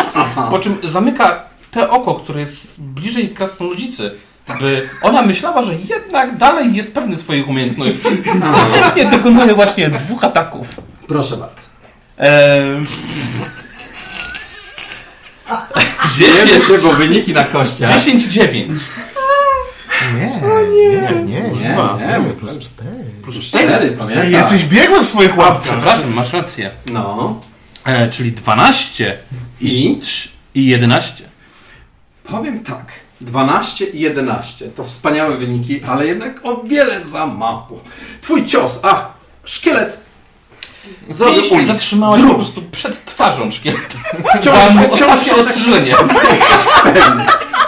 po czym zamyka te oko, które jest bliżej krasnoludzicy, by ona myślała, że jednak dalej jest pewny swoich umiejętności. Następnie dokonuje właśnie dwóch ataków. Proszę bardzo. Eee, Dzielnie się, bo wyniki na kościach. 10-9. Nie, nie, nie, nie. Nie, Dwa. nie, Plus cztery. Plus cztery, pamiętaj. Jesteś biegły w swoich łapkach. Przepraszam, masz rację. No. E, czyli 12 I trz- i 11. powiem tak. 12 i 11 to wspaniałe wyniki, ale jednak o wiele za mało. Twój cios, a szkielet unik. zatrzymałaś po prostu przed twarzą szkieletu. Wciąż ostatnie ostrzeżenie.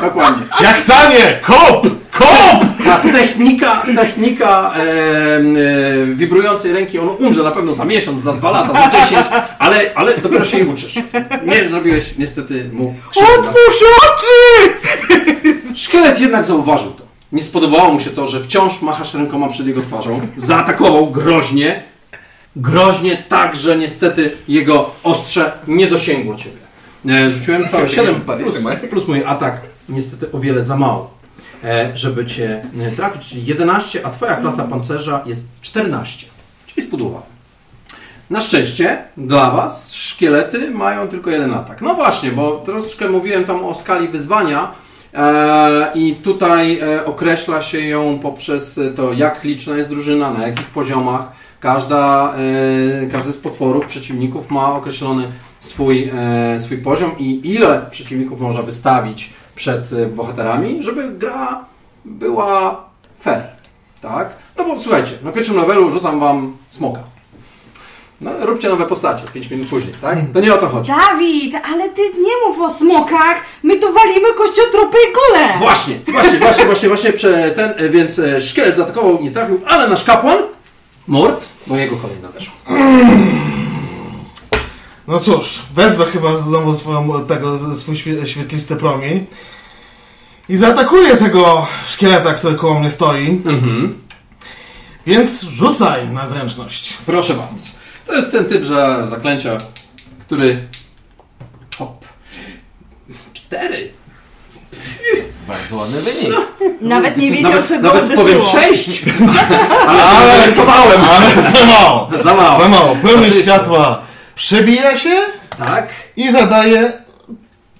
Dokładnie. Jak tanie! Kop! Kop! Ta technika, technika e, e, wibrującej ręki, on umrze na pewno za miesiąc, za dwa lata, za dziesięć, ale, ale dopiero się jej uczysz. Nie zrobiłeś niestety mu krzywdy. Otwórz oczy! Szkielet jednak zauważył to. Nie spodobało mu się to, że wciąż machasz rękoma przed jego twarzą. Zaatakował groźnie. Groźnie tak, że niestety jego ostrze nie dosięgło ciebie. E, Rzuciłem całe 7 plus, plus mój atak. Niestety o wiele za mało, żeby cię e, trafić. Czyli 11, a twoja klasa pancerza jest 14. Czyli spudłowałem. Na szczęście dla Was szkielety mają tylko jeden atak. No właśnie, bo troszeczkę mówiłem tam o skali wyzwania e, i tutaj e, określa się ją poprzez to, jak liczna jest drużyna, na jakich poziomach. Każda, e, każdy z potworów, przeciwników ma określony swój, e, swój poziom i ile przeciwników można wystawić przed e, bohaterami, żeby gra była fair. Tak? No bo słuchajcie, na pierwszym levelu rzucam Wam smoka. No, róbcie nowe postacie 5 minut później, tak? To nie o to chodzi. Dawid, ale ty nie mów o smokach, my tu walimy kościotropy i gole! Właśnie, właśnie, właśnie, właśnie, właśnie, prze, ten, e, więc e, szkielet zaatakował, nie trafił, ale nasz kapłan, Mord, bo jego kolej nadeszła. No cóż, wezwę chyba znowu swoją, tego, swój świe- świetlisty promień i zaatakuję tego szkieleta, który koło mnie stoi. Mhm. Więc rzucaj na zręczność. Proszę bardzo. To jest ten typ że zaklęcia, który... Hop. Cztery. Bardzo ładny wynik. Nawet nie wiedział, Nawet, co go nawet uderzyło. powiem sześć. Ale się zorientowałem. Ale za mało! Za mało. Za mało. Oczywiście. światła przebija się Tak. i zadaje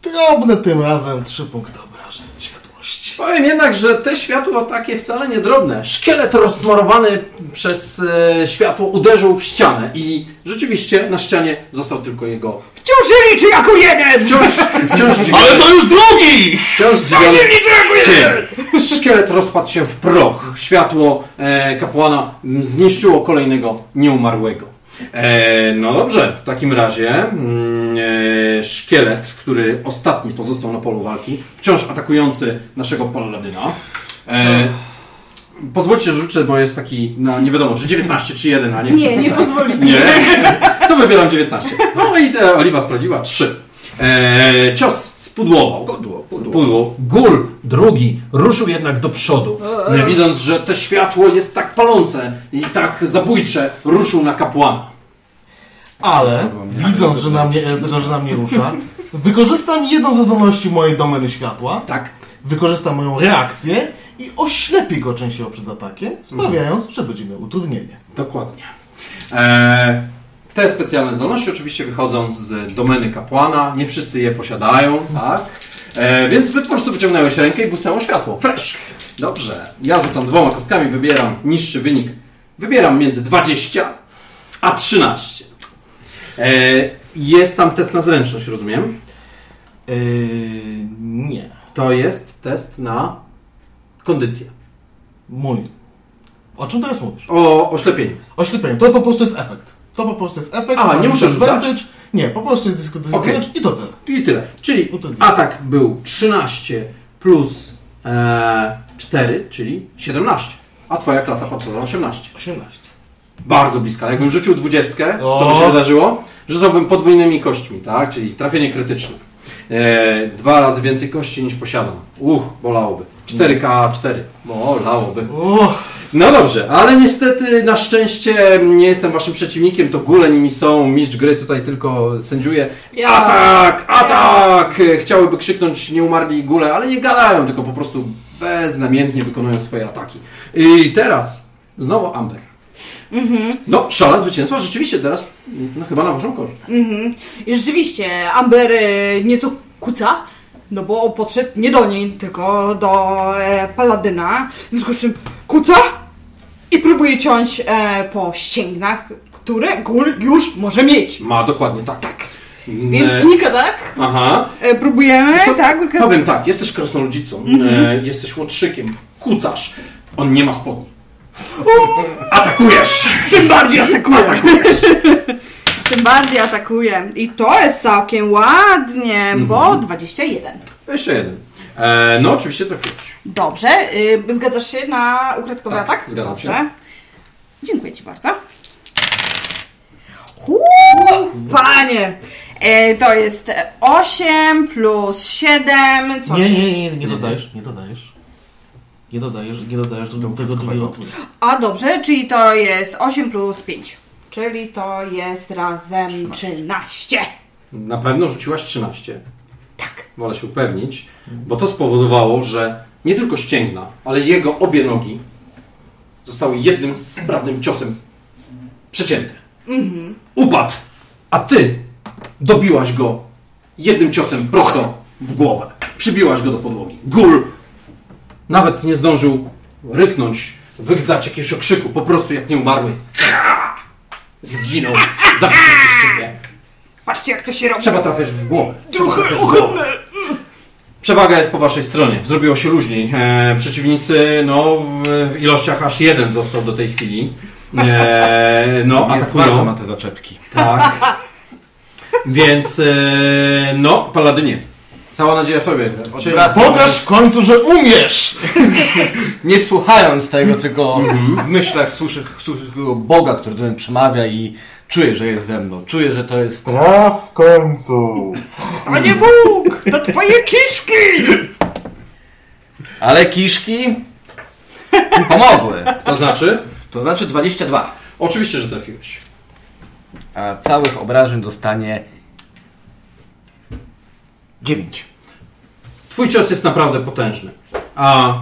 drobne tym razem trzy punkty obrażeń światłości. Powiem jednak, że te światło takie wcale nie drobne. Szkielet rozsmarowany przez e, światło uderzył w ścianę i rzeczywiście na ścianie został tylko jego Wciąż się liczy jako jeden! wciąż, wciąż Ale to już drugi! wciąż dziwiony cień. Szkielet rozpadł się w proch. Światło e, kapłana zniszczyło kolejnego nieumarłego. E, no dobrze, w takim razie mm, e, szkielet, który ostatni pozostał na polu walki, wciąż atakujący naszego paladyna. E, pozwólcie, że rzucę, bo jest taki, no nie wiadomo, czy 19 czy 1, a nie Nie, nie pozwoli. nie. To wybieram 19. No i te Oliwa sprawdziła 3. Eee, cios spudłował. Pudło, pudło. Gul drugi ruszył jednak do przodu. E, Widząc, że to światło jest tak palące i tak zabójcze, ruszył na kapłana. Ale, widząc, że na mnie, że na mnie rusza, wykorzystam jedną ze zdolności mojej domeny światła, Tak. wykorzystam moją reakcję i oślepię go częściowo przed atakiem, sprawiając, że będzie miał utrudnienie. Dokładnie. Eee, te specjalne zdolności oczywiście wychodzą z domeny kapłana. Nie wszyscy je posiadają, tak? Eee, więc po prostu wyciągnąłeś rękę i błysnęło światło. Fresh. Dobrze. Ja rzucam dwoma kostkami, wybieram niższy wynik. Wybieram między 20 a 13. Eee, jest tam test na zręczność, rozumiem? Yy, nie. To jest test na kondycję. Mój. O czym teraz mówisz? O oślepieniu. Oślepienie. To po prostu jest efekt. To po prostu jest efekt. A, nie muszę rzucać? Nie, po prostu jest dysk- disadvantage i to tyle. I tyle. Czyli atak był 13 plus e, 4, czyli 17. A twoja klasa patrzyła 18. 18. Bardzo bliska. Jakbym rzucił 20, co O. by się wydarzyło? Rzucałbym podwójnymi kośćmi, tak? Czyli trafienie krytyczne. E, dwa razy więcej kości niż posiadam. Uch, bolałoby. 4K4. Bolałoby. Uff, No dobrze, ale niestety na szczęście nie jestem waszym przeciwnikiem, to góle nimi są, mistrz gry tutaj tylko sędziuje. Atak, atak! Chciałyby krzyknąć nieumarli góle, ale nie gadają, tylko po prostu beznamiętnie wykonują swoje ataki. I teraz znowu Amber. No, szala zwycięstwa rzeczywiście teraz no, chyba na waszą korzyść. I rzeczywiście, Amber e, nieco kuca, no bo podszedł nie do niej, tylko do e, Paladyna. W związku z czym kuca i próbuje ciąć e, po ścięgnach, które gul już może mieć. Ma dokładnie tak. tak. Więc znika, tak? Aha. E, próbujemy, To tak? Powiem tak, jesteś krasnoludzicą, e, jesteś łotrzykiem, kucasz, on nie ma spodni. Atakujesz! Tym bardziej atakuje. Tym bardziej atakuje. I to jest całkiem ładnie, bo 21. Jeszcze jeden. E, no, oczywiście trafiłeś. Dobrze. Y, zgadzasz się na ukradkowy Tak, atak? zgadzam Dobrze. się. Dziękuję Ci bardzo. Huu, panie! E, to jest 8 plus 7. Co nie, nie, nie, nie dodajesz, nie dodajesz. Nie dodajesz, nie dodajesz do tego drugiego. A dobrze, czyli to jest 8 plus 5. Czyli to jest razem 13. Na pewno rzuciłaś 13. Tak. Wolę się upewnić, bo to spowodowało, że nie tylko ścięgna, ale jego obie nogi zostały jednym sprawnym ciosem przecięte. Upadł, a ty dobiłaś go jednym ciosem prosto w głowę. Przybiłaś go do podłogi. Gul nawet nie zdążył ryknąć, wydać jakiegoś okrzyku, po prostu jak nieumarły. Zginął, zabity przez ciebie. Patrzcie jak to się robi. Trzeba trafiać w głowę. Trochę ohydne. Przewaga jest po waszej stronie. Zrobiło się luźniej. E, przeciwnicy, no, w w ilościach aż jeden został do tej chwili. E, no, atakują. ma te zaczepki. Tak. Więc, e, no, paladynie. Cała nadzieja w sobie. Oczy- Pokaż w końcu, że umiesz! Nie słuchając tego, tylko w myślach słyszę, słyszę tego Boga, który do mnie przemawia i czuję, że jest ze mną. Czuję, że to jest... Traf w końcu! Panie Bóg, to twoje kiszki! Ale kiszki pomogły. To znaczy? To znaczy 22. Oczywiście, że trafiłeś. A całych obrażeń dostanie 9. Twój cios jest naprawdę potężny. A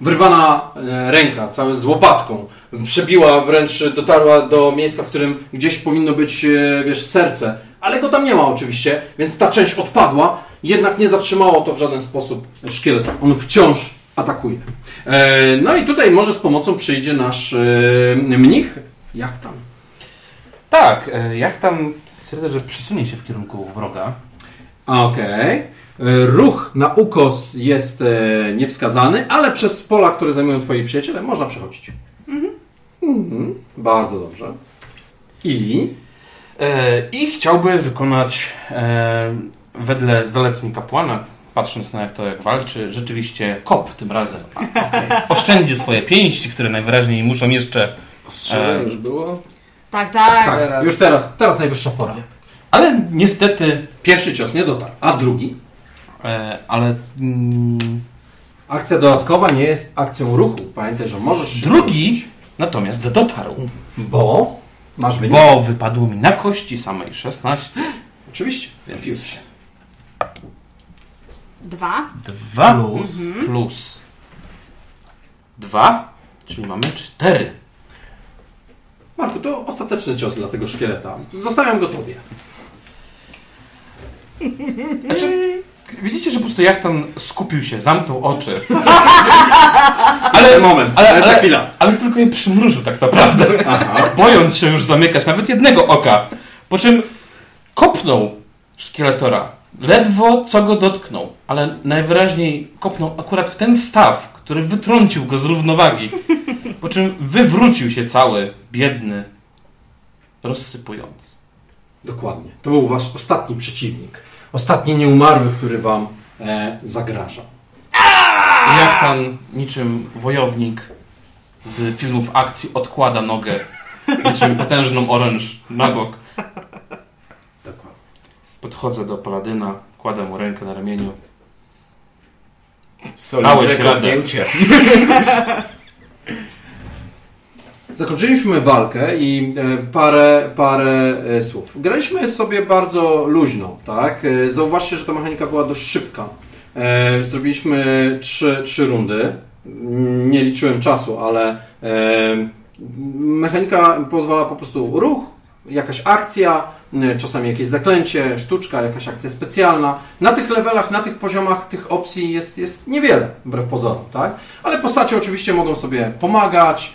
wyrwana e, ręka, całe z łopatką, przebiła wręcz, dotarła do miejsca, w którym gdzieś powinno być, e, wiesz, serce, ale go tam nie ma oczywiście, więc ta część odpadła, jednak nie zatrzymało to w żaden sposób szkieleta. On wciąż atakuje. E, no i tutaj może z pomocą przyjdzie nasz mnich, Jachtan. Tak, tam stwierdza, że przesunie się w kierunku wroga. Okej. E, Ruch na ukos jest e, niewskazany, ale przez pola, które zajmują twoi przyjaciele, można przechodzić. Mhm. Bardzo dobrze. I E, I chciałby wykonać e, wedle zaleceń kapłana, patrząc na jak to jak walczy, rzeczywiście kop tym razem. Oszczędzi swoje pięści, które najwyraźniej muszą jeszcze... E, już było. Tak, tak. tak, teraz. już teraz, teraz najwyższa pora. Ale niestety... Pierwszy cios nie dotarł, a drugi. E, ale... Mm, Akcja dodatkowa nie jest akcją ruchu. Pamiętaj, że możesz się drugi natomiast dotarł. Bo masz wynik. Bo wypadło mi na kości samej 16. Oczywiście. Trafiłeś. Dwa. 2 plus, plus 2, czyli mamy 4. Marku, to ostateczny cios dla tego szkieleta. Zostawiam go tobie. Znaczy, widzicie, że po prostu Jachtan skupił się, zamknął oczy. Ale moment, ale- ale, ale- chwila. Ale tylko je przymrużył tak naprawdę. Bojąc się już zamykać nawet jednego oka. Po czym kopnął szkieletora. Ledwo co go dotknął, ale najwyraźniej kopnął akurat w ten staw, który wytrącił go z równowagi. Po czym wywrócił się cały, biedny, rozsypując. Dokładnie. To był wasz ostatni przeciwnik. Ostatni nieumarły, który wam e, zagraża. Jachtan niczym wojownik z filmów akcji odkłada nogę niczym potężną oręż na bok. Dokładnie. Podchodzę do paladyna, kładę mu rękę na ramieniu. Solidne Dałeś radę. kopnięcie. Zakończyliśmy walkę i e, parę, parę e, słów. Graliśmy sobie bardzo luźno, tak? E, Zauważcie, że ta mechanika była dość szybka. Zrobiliśmy trzy, trzy rundy. Mm, Nie liczyłem czasu, ale mechanika pozwala po prostu ruch, jakaś akcja, czasami jakieś zaklęcie, sztuczka, jakaś akcja specjalna. Na tych levelach, na tych poziomach tych opcji jest, jest niewiele, wbrew pozorom, tak? Ale postacie oczywiście mogą sobie pomagać,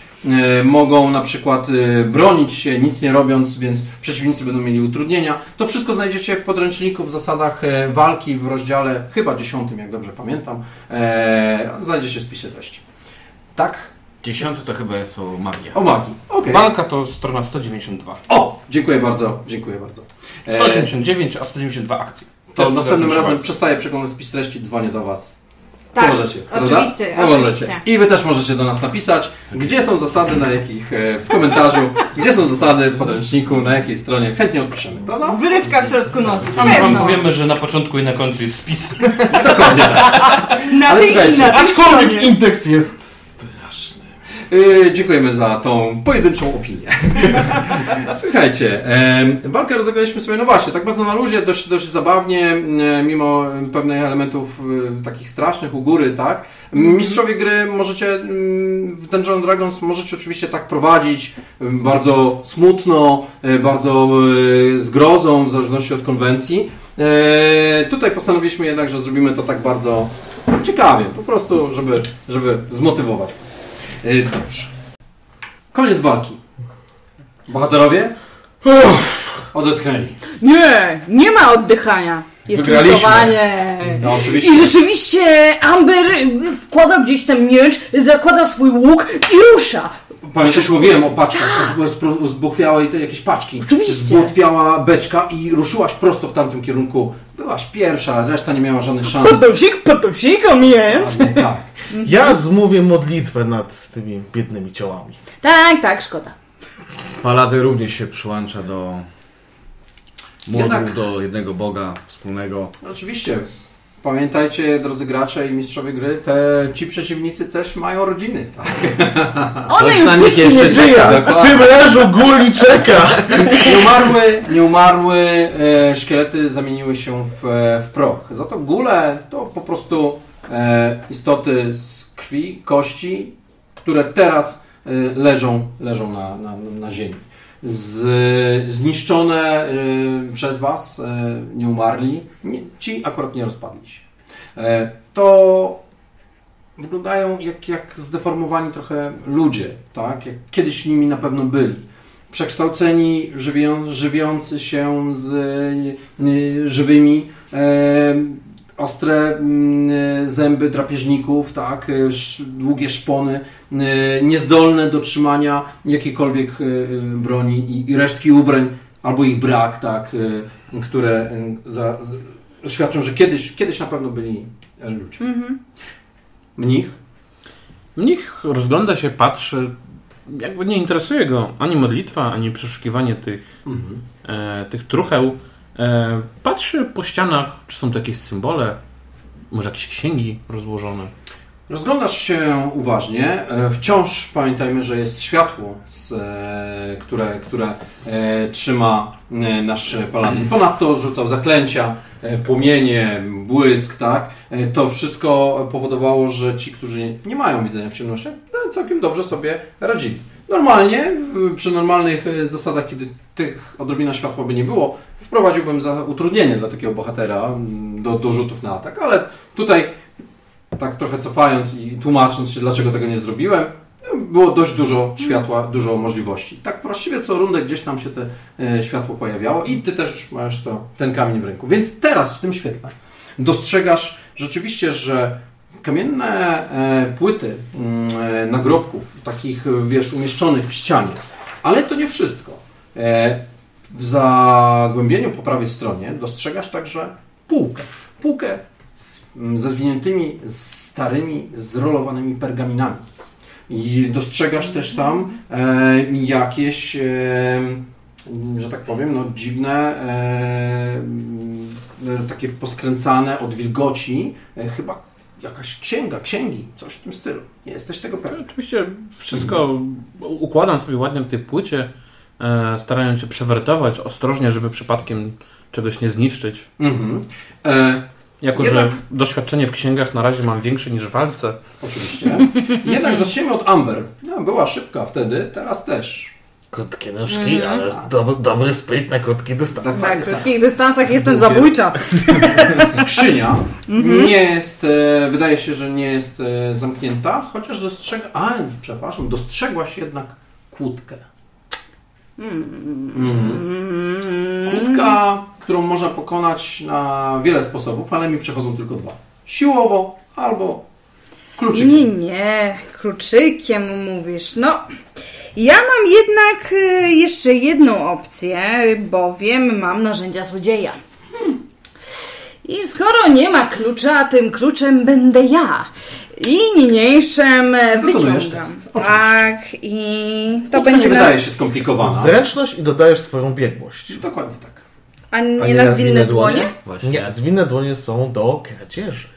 mogą na przykład e, bronić się, nic nie robiąc, więc przeciwnicy będą mieli utrudnienia. To wszystko znajdziecie w podręczniku w zasadach e, walki w rozdziale chyba dziesiątym, jak dobrze pamiętam. E, Znajdziecie w spisie treści. Tak? Dziesiąty to chyba jest o magia. O magii. Okej. Walka to strona 192. O! Dziękuję bardzo, dziękuję bardzo. E, 189, a 192 akcje. To Też następnym razem przestaję przeglądać spis treści, dzwonię do Was. Tak, Pomożecie, prawda? oczywiście, oczywiście. I Wy też możecie do nas napisać, gdzie są zasady, na jakich, e, w komentarzu, gdzie są zasady w podręczniku, na jakiej stronie. Chętnie odpiszemy, prawda? Wyrywka w środku nocy. Tam wam powiemy, że na początku i na końcu jest spis. Dokładnie tak. Na Ale tej słuchajcie, na tej Aczkolwiek stronie. indeks jest. Yy, dziękujemy za tą pojedynczą opinię. Słuchajcie, walkę rozegraliśmy sobie, no właśnie, tak bardzo na luzie, dość, dość zabawnie, mimo pewnych elementów e, takich strasznych u góry, tak? Mistrzowie gry możecie, mm, w Dungeon Dragons możecie oczywiście tak prowadzić, bardzo smutno, e, bardzo e, z grozą, w zależności od konwencji. E, Tutaj postanowiliśmy jednak, że zrobimy to tak bardzo ciekawie, po prostu, żeby, żeby zmotywować Dobrze. Koniec walki. Bohaterowie odetchnęli. Nie, nie ma oddychania. Jest Wygraliśmy. lutowanie. No oczywiście. I rzeczywiście Amber wkłada gdzieś ten miecz, zakłada swój łuk i rusza. Pamiętasz, mówiłem o paczkach, bo zbuchwiały te jakieś paczki. Oczywiście. Zbutwiała beczka i ruszyłaś prosto w tamtym kierunku. Byłaś pierwsza, reszta nie miała żadnych szans. Podosik, podosik, a więc. Albo tak. Ja zmówię modlitwę nad tymi biednymi ciałami. Tak, tak, szkoda. Palady również się przyłącza do młodów, Jednak- do jednego boga wspólnego. No, Oczywiście. Pamiętajcie, drodzy gracze i mistrzowie gry, te, ci przeciwnicy też mają rodziny. Tak? One już wszystkie nie żyją. czeka. W tym leżu guli czeka. Nieumarły, nieumarły e, szkielety zamieniły się w, e, w proch. Za to gule to po prostu e, istoty z krwi, kości, które teraz e, leżą, leżą na, na, na ziemi. Z, zniszczone y, przez Was, y, nie umarli, ci akurat nie rozpadli się. E, to wyglądają jak, jak zdeformowani trochę ludzie, tak? Jak kiedyś nimi na pewno byli. Przekształceni, żywią, żywiący się z y, żywymi, e, ostre mm, zęby drapieżników, tak? e, długie szpony, e, niezdolne do trzymania jakiejkolwiek e, broni i, resztki ubrań, albo ich brak, tak? które za, świadczą, że kiedyś, kiedyś na pewno byli e, ludźmi. Mnich? Mnich rozgląda się, patrzy, jakby nie interesuje go ani modlitwa, ani przeszukiwanie tych, e, tych trucheł. E, patrzy po ścianach, czy są to jakieś symbole, może jakieś księgi rozłożone. Rozglądasz się uważnie. E, Wciąż pamiętajmy, że jest światło, z, e, które, które trzyma nasz paladin. Ponadto rzucał zaklęcia, płomienie, błysk, tak? To wszystko powodowało, że ci, którzy nie, nie mają widzenia w ciemnościach, no, całkiem dobrze sobie radzili. Normalnie, przy normalnych e, zasadach, kiedy tych odrobina światła by nie było, wprowadziłbym za utrudnienie dla takiego bohatera do, do rzutów na atak, ale tutaj tak trochę cofając i tłumacząc się, dlaczego tego nie zrobiłem, było dość dużo światła, dużo możliwości. Tak właściwie co rundę gdzieś tam się te e, światło pojawiało i ty też masz to, ten kamień w ręku. Więc teraz w tym świetle dostrzegasz rzeczywiście, że kamienne e, płyty mm, e, nagrobków, takich e, wiesz, umieszczonych w ścianie, ale to nie wszystko. W zagłębieniu po prawej stronie dostrzegasz także półkę. Półkę z, m, ze zwiniętymi, starymi, zrolowanymi pergaminami. I dostrzegasz też tam jakieś, e, że tak powiem, no, dziwne, takie poskręcane od wilgoci, chyba jakaś księga, księgi, coś w tym stylu. Nie jesteś tego pewien. Oczywiście wszystko układam sobie ładnie w tej płycie, e, starając się przewertować ostrożnie, żeby przypadkiem czegoś nie zniszczyć. Mhm. E, Jako, Jednak- że doświadczenie w księgach na razie mam większe niż w walce. oczywiście. Jednak zaczniemy od Amber. No, była szybka wtedy, teraz też. Krótkie nóżki, ale dobry, dobry spryt na krótki dystans. Na tak. krótkich dystansach jestem Długie. zabójcza. Skrzynia nie jest, e, wydaje się, że nie jest e, zamknięta, chociaż dostrzega, a przepraszam, dostrzegłaś jednak kłódkę. Mhm. Kłódka, którą można pokonać na wiele sposobów, ale mi przechodzą tylko dwa. Siłowo albo kluczykiem. Nie, nie, kluczykiem mówisz. No, ja mam jednak y, jeszcze jedną opcję, bowiem mam narzędzia złodzieja. I skoro nie ma klucza, tym kluczem będę ja. I niniejszym e, Wykonujesz wyciągam. oczywiście. Tak, i to Kłódka będzie nie na... wydaje się skomplikowana. Zręczność i dodajesz swoją biegłość. Dokładnie tak. A nie, A na zwinne dłonie? Właśnie. Nie, zwinne dłonie są do kradzieży.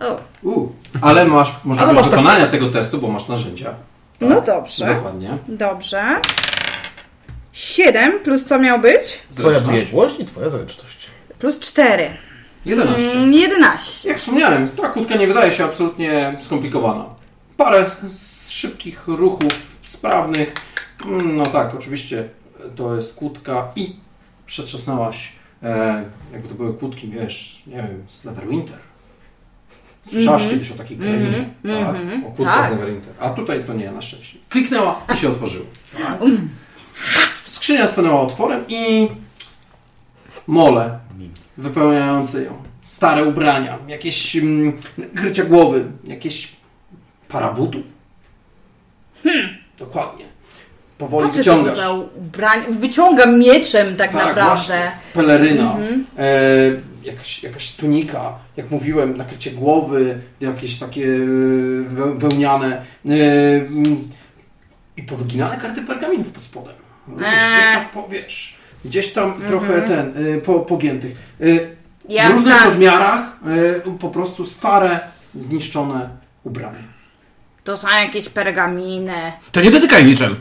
O, U, ale masz możliwość masz tak wykonania tego testu, bo masz narzędzia. No dobrze. Dokładnie. Dobrze. 7 plus co miał być? Twoja Zręczność. biegłość i twoja zręczność. Plus 4. 11. Mm, 11. Jak wspomniałem, ta kłódka nie wydaje się absolutnie skomplikowana. Parę z szybkich ruchów, sprawnych. Mm, No tak, oczywiście to jest kłódka i przetrzasnęłaś, e, jakby to były kłódki, wiesz, nie wiem, z Słyszałaś kiedyś o takiej krainie, tak? O kłódkach Tak. z Neverwinter. A tutaj to nie, na szczęście. Kliknęła i się otworzyło. Tak? Skrzynia stanęła otworem i mole wypełniające ją. Stare ubrania, jakieś mm, krycia głowy, jakieś para butów. Dokładnie. Powoli Patrzę, wyciągasz. za. Wyciągam mieczem tak, naprawdę. właśnie. Peleryna, e, jakaś, jakaś tunika, jak mówiłem, nakrycie głowy, jakieś takie e, we, wełniane e, mm, i powyginane karty pergaminów pod spodem. Eee. Gdzieś tam, po, wiesz, gdzieś tam trochę ten, e, po, pogiętych. Ja w różnych znam. rozmiarach, po prostu stare, zniszczone ubrania. To są jakieś pergaminy. To nie dotykaj niczym!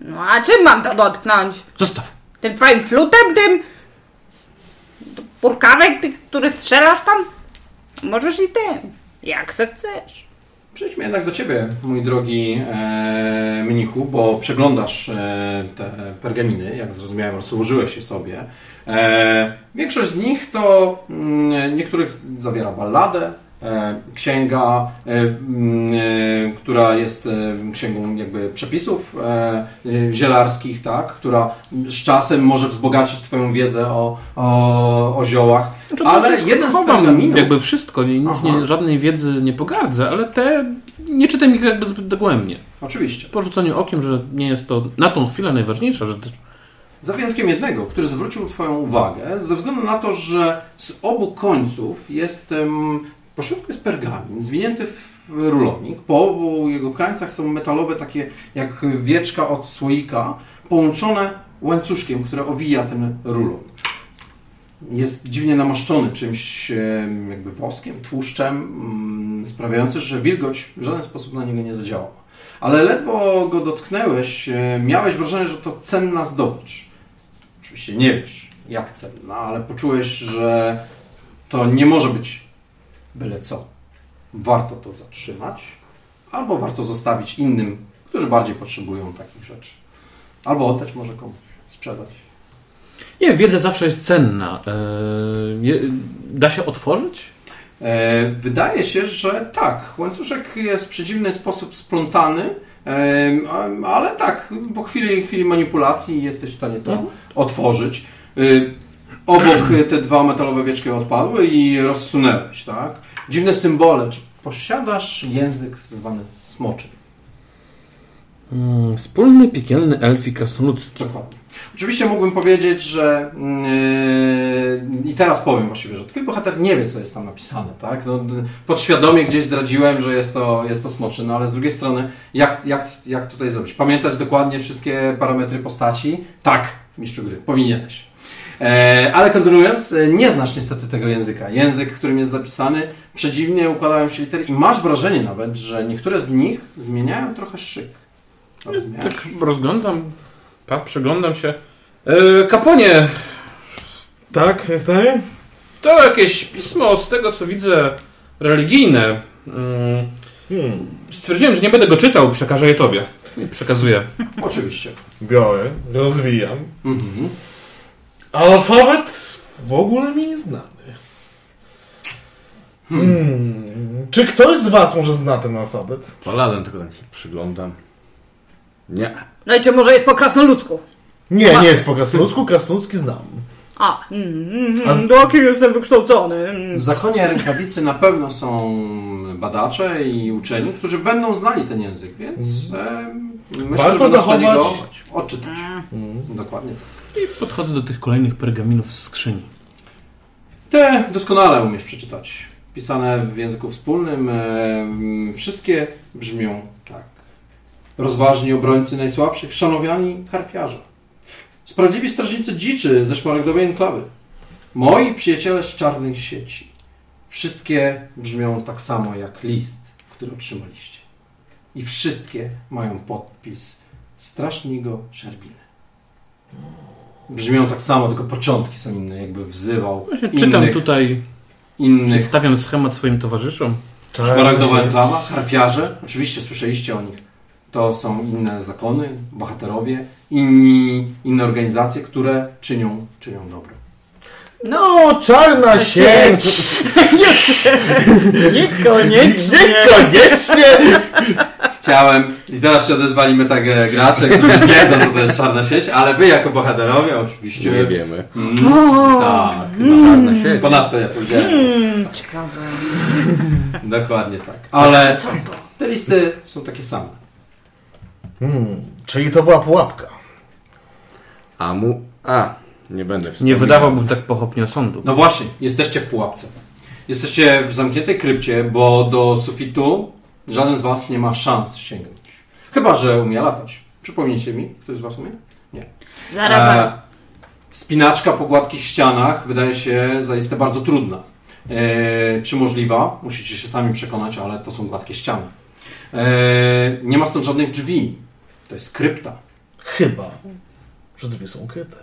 No a czym mam to dotknąć? Zostaw! Tym twoim flutem, tym... Purkawek, który strzelasz tam? Możesz i ty. Jak se chcesz. Przejdźmy jednak do Ciebie, mój drogi e, mnichu, bo przeglądasz e, te pergaminy, jak zrozumiałem, rozłożyłeś je sobie. E, większość z nich to mm, niektórych zawiera balladę, księga, e, e, która jest e, księgą jakby przepisów e, e, zielarskich, tak, która z czasem może wzbogacić Twoją wiedzę o, o, o ziołach. Znaczy, Ale jeden z pergaminów... Jakby wszystko, nic nie, żadnej wiedzy nie pogardzę, ale te nie czytam ich jakby zbyt dogłębnie. Oczywiście. Po rzuceniu okiem, że nie jest to na tą chwilę najważniejsza rzecz. Za wyjątkiem jednego, który zwrócił Twoją uwagę, ze względu na to, że z obu końców jest, po środku jest pergamin zwinięty w rulownik. Po obu jego krańcach są metalowe, takie jak wieczka od słoika, połączone łańcuszkiem, które owija ten rulon. Jest dziwnie namaszczony czymś jakby woskiem, tłuszczem, mm, sprawiający, że wilgoć w żaden sposób na niego nie zadziałała. Ale ledwo go dotknęłeś, miałeś wrażenie, że to cenna zdobycz. Oczywiście nie wiesz, jak cenna, ale poczułeś, że to nie może być byle co. Warto to zatrzymać, albo warto zostawić innym, którzy bardziej potrzebują takich rzeczy. Albo oddać może komuś, sprzedać. Nie, wiedza zawsze jest cenna. Eee, da się otworzyć? E, wydaje się, że tak. Łańcuszek jest w przedziwny sposób splątany, e, a- ale tak, po chwili, chwili manipulacji jesteś w stanie to otworzyć. E, obok te dwa metalowe wieczki odpadły i rozsunęłeś, tak? Dziwne symbole. Czy posiadasz język zwany smoczym? Mm, wspólny piekielny elfi krasnoludzki. Dokładnie. Oczywiście mógłbym powiedzieć, że yy, i teraz powiem właściwie, że twój bohater nie wie, co jest tam napisane, tak? No, podświadomie gdzieś zdradziłem, że jest to, jest to smoczy, no ale z drugiej strony, jak, jak, jak tutaj zrobić? Pamiętać dokładnie wszystkie parametry postaci? Tak, mistrzu gry, powinieneś. E, ale kontynuując, e, nie znasz niestety tego języka. Język, którym jest zapisany, przedziwnie układają się litery i masz wrażenie nawet, że niektóre z nich zmieniają trochę szyk. Rozumiesz? Tak rozglądam, przyglądam się. Eee, kaponie, Tak, jak dalej? to jakieś pismo z tego co widzę religijne. Mm, Hmm. stwierdziłem, że nie będę go czytał, przekażę je tobie. I przekazuję. Oczywiście. Biorę, rozwijam. Mhm. Alfabet w ogóle mi nie znany. Hmm. Czy ktoś z was może zna ten alfabet? Paladem tylko tak się przyglądam. Nie. Dajcie, może jest po krasnoludzku. Nie, nie jest po krasnoludzku, krasnoludzki znam. A, mm, mm, A z- mm, taki jestem wykształcony. Mm. W zakonie rękawicy na pewno są badacze i uczeni, którzy będą znali ten język, więc e, myślę, Warto że zachować- go odczytać. Hmm. Dokładnie. I podchodzę do tych kolejnych pergaminów z skrzyni. Te doskonale umiesz przeczytać. Pisane w języku wspólnym. E, wszystkie brzmią tak. Rozważni obrońcy najsłabszych, szanowiani harpiarze. Sprawiedliwi strażnicy dziczy ze szmaragdowej enklawy. Moi przyjaciele z czarnych sieci. Wszystkie brzmią tak samo jak list, który otrzymaliście. I wszystkie mają podpis Strasznigo Szerbiny. Brzmią tak samo, tylko początki są inne, jakby wzywał Właśnie czytam innych, tutaj, innych przedstawiam schemat swoim towarzyszom. Szmaragdowa enklawa, harfiarze, oczywiście słyszeliście o nich. To są inne zakony, bohaterowie, inni, inne organizacje, które czynią, czynią dobro. No, czarna sieć! Niekoniecznie. Niekoniecznie! Chciałem, i teraz się odezwali metag gracze, którzy wiedzą, co to jest czarna sieć, ale wy jako bohaterowie oczywiście... Nie wiemy. Mm, tak, Czarna sieć. ponadto ja powiedziałem. Mm, ciekawe. Dokładnie tak. Ale Co to? te listy są takie same. Hmm, czyli to była pułapka. A mu... A, nie będę Nie wspominał. wydawałbym tak pochopnie sądu. No właśnie, jesteście w pułapce. Jesteście w zamkniętej krypcie, bo do sufitu żaden z was nie ma szans sięgnąć. Chyba, że umie latać. Przypomnijcie mi, ktoś z was umie? Nie. Zaraz, zaraz. E, Spinaczka po gładkich ścianach wydaje się zaiste bardzo trudna. E, czy możliwa? Musicie się sami przekonać, ale to są gładkie ściany. E, nie ma stąd żadnych drzwi. To jest krypta. Chyba, że drzwi są ukryte.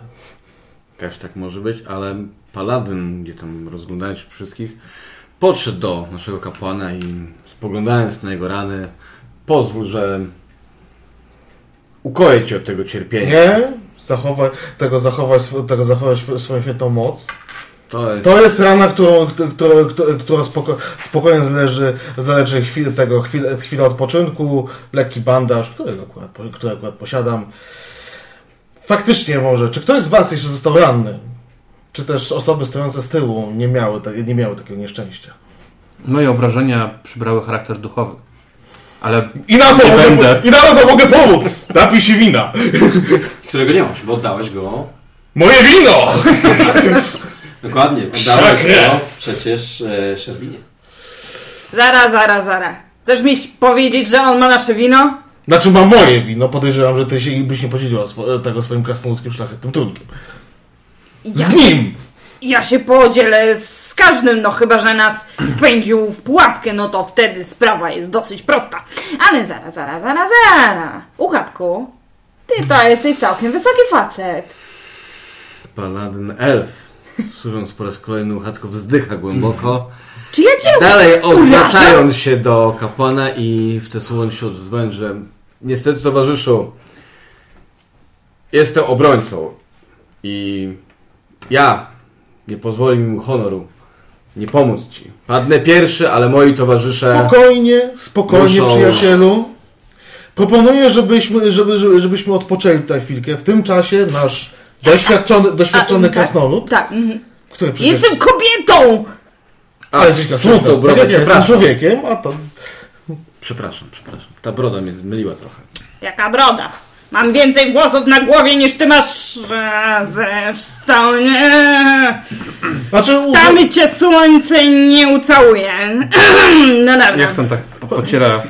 Też tak może być, ale Paladyn, gdzie tam rozglądając się wszystkich, podszedł do naszego kapłana i spoglądając na jego rany, pozwól, że ukoję cię od tego cierpienia. Nie, zachowaj, tego zachować, tego zachować swoją świętą moc. To jest To jest rana, którą, którą, którą spoko, spokojnie zależy, zależy chwil, tego, chwilę, chwilę odpoczynku, lekki bandaż, którego akurat, który akurat posiadam. Faktycznie może, czy ktoś z Was jeszcze został ranny? Czy też osoby stojące z tyłu nie miały, nie miały takiego nieszczęścia? Moje obrażenia przybrały charakter duchowy. Ale I na to, Nie mogę, będę. i na to mogę pomóc! Napij się wina! Którego nie masz, bo oddałeś go. Moje wino! Dokładnie, oddałeś go przecież e, Szerbinie. Zara, zara, zara. Chcesz mi powiedzieć, że on ma nasze wino? Znaczy mam moje wino, podejrzewam, że ty się byś nie podzieliła swo- tego swoim krasnoludzkim szlachetnym trunkiem. Ja, Z nim! ja się podzielę z każdym, no chyba, że nas wpędził w pułapkę, no to wtedy sprawa jest dosyć prosta. Ale zara, zara, zara, zara. Uchapku, ty to jesteś całkiem wysoki facet. paladyn elf. Służąc po raz kolejny uchatko wzdycha głęboko. Czy ja cię Dalej odwracając się do kapłana i w te słowa się odzwonić, że niestety towarzyszu jestem obrońcą i ja nie pozwolę mi honoru nie pomóc ci. Padnę pierwszy, ale moi towarzysze Spokojnie, spokojnie, Muszą- przyjacielu. Proponuję, żebyśmy, żeby, żeby, żebyśmy odpoczęli tutaj chwilkę. W tym czasie nasz doświadczony, doświadczony A, tak, krasnolud, Tak, mhm. który przecież... Jestem kobietą! Ale jesteś krasnoludem, tak jak ja jestem człowiekiem, a to... Przepraszam, przepraszam. Ta broda mnie zmyliła trochę. Jaka broda. Mam więcej włosów na głowie niż ty masz. Zresztą nie. Znaczy, uża... Tam cię słońce nie ucałuje. No dobra. jak tam tak po- pociera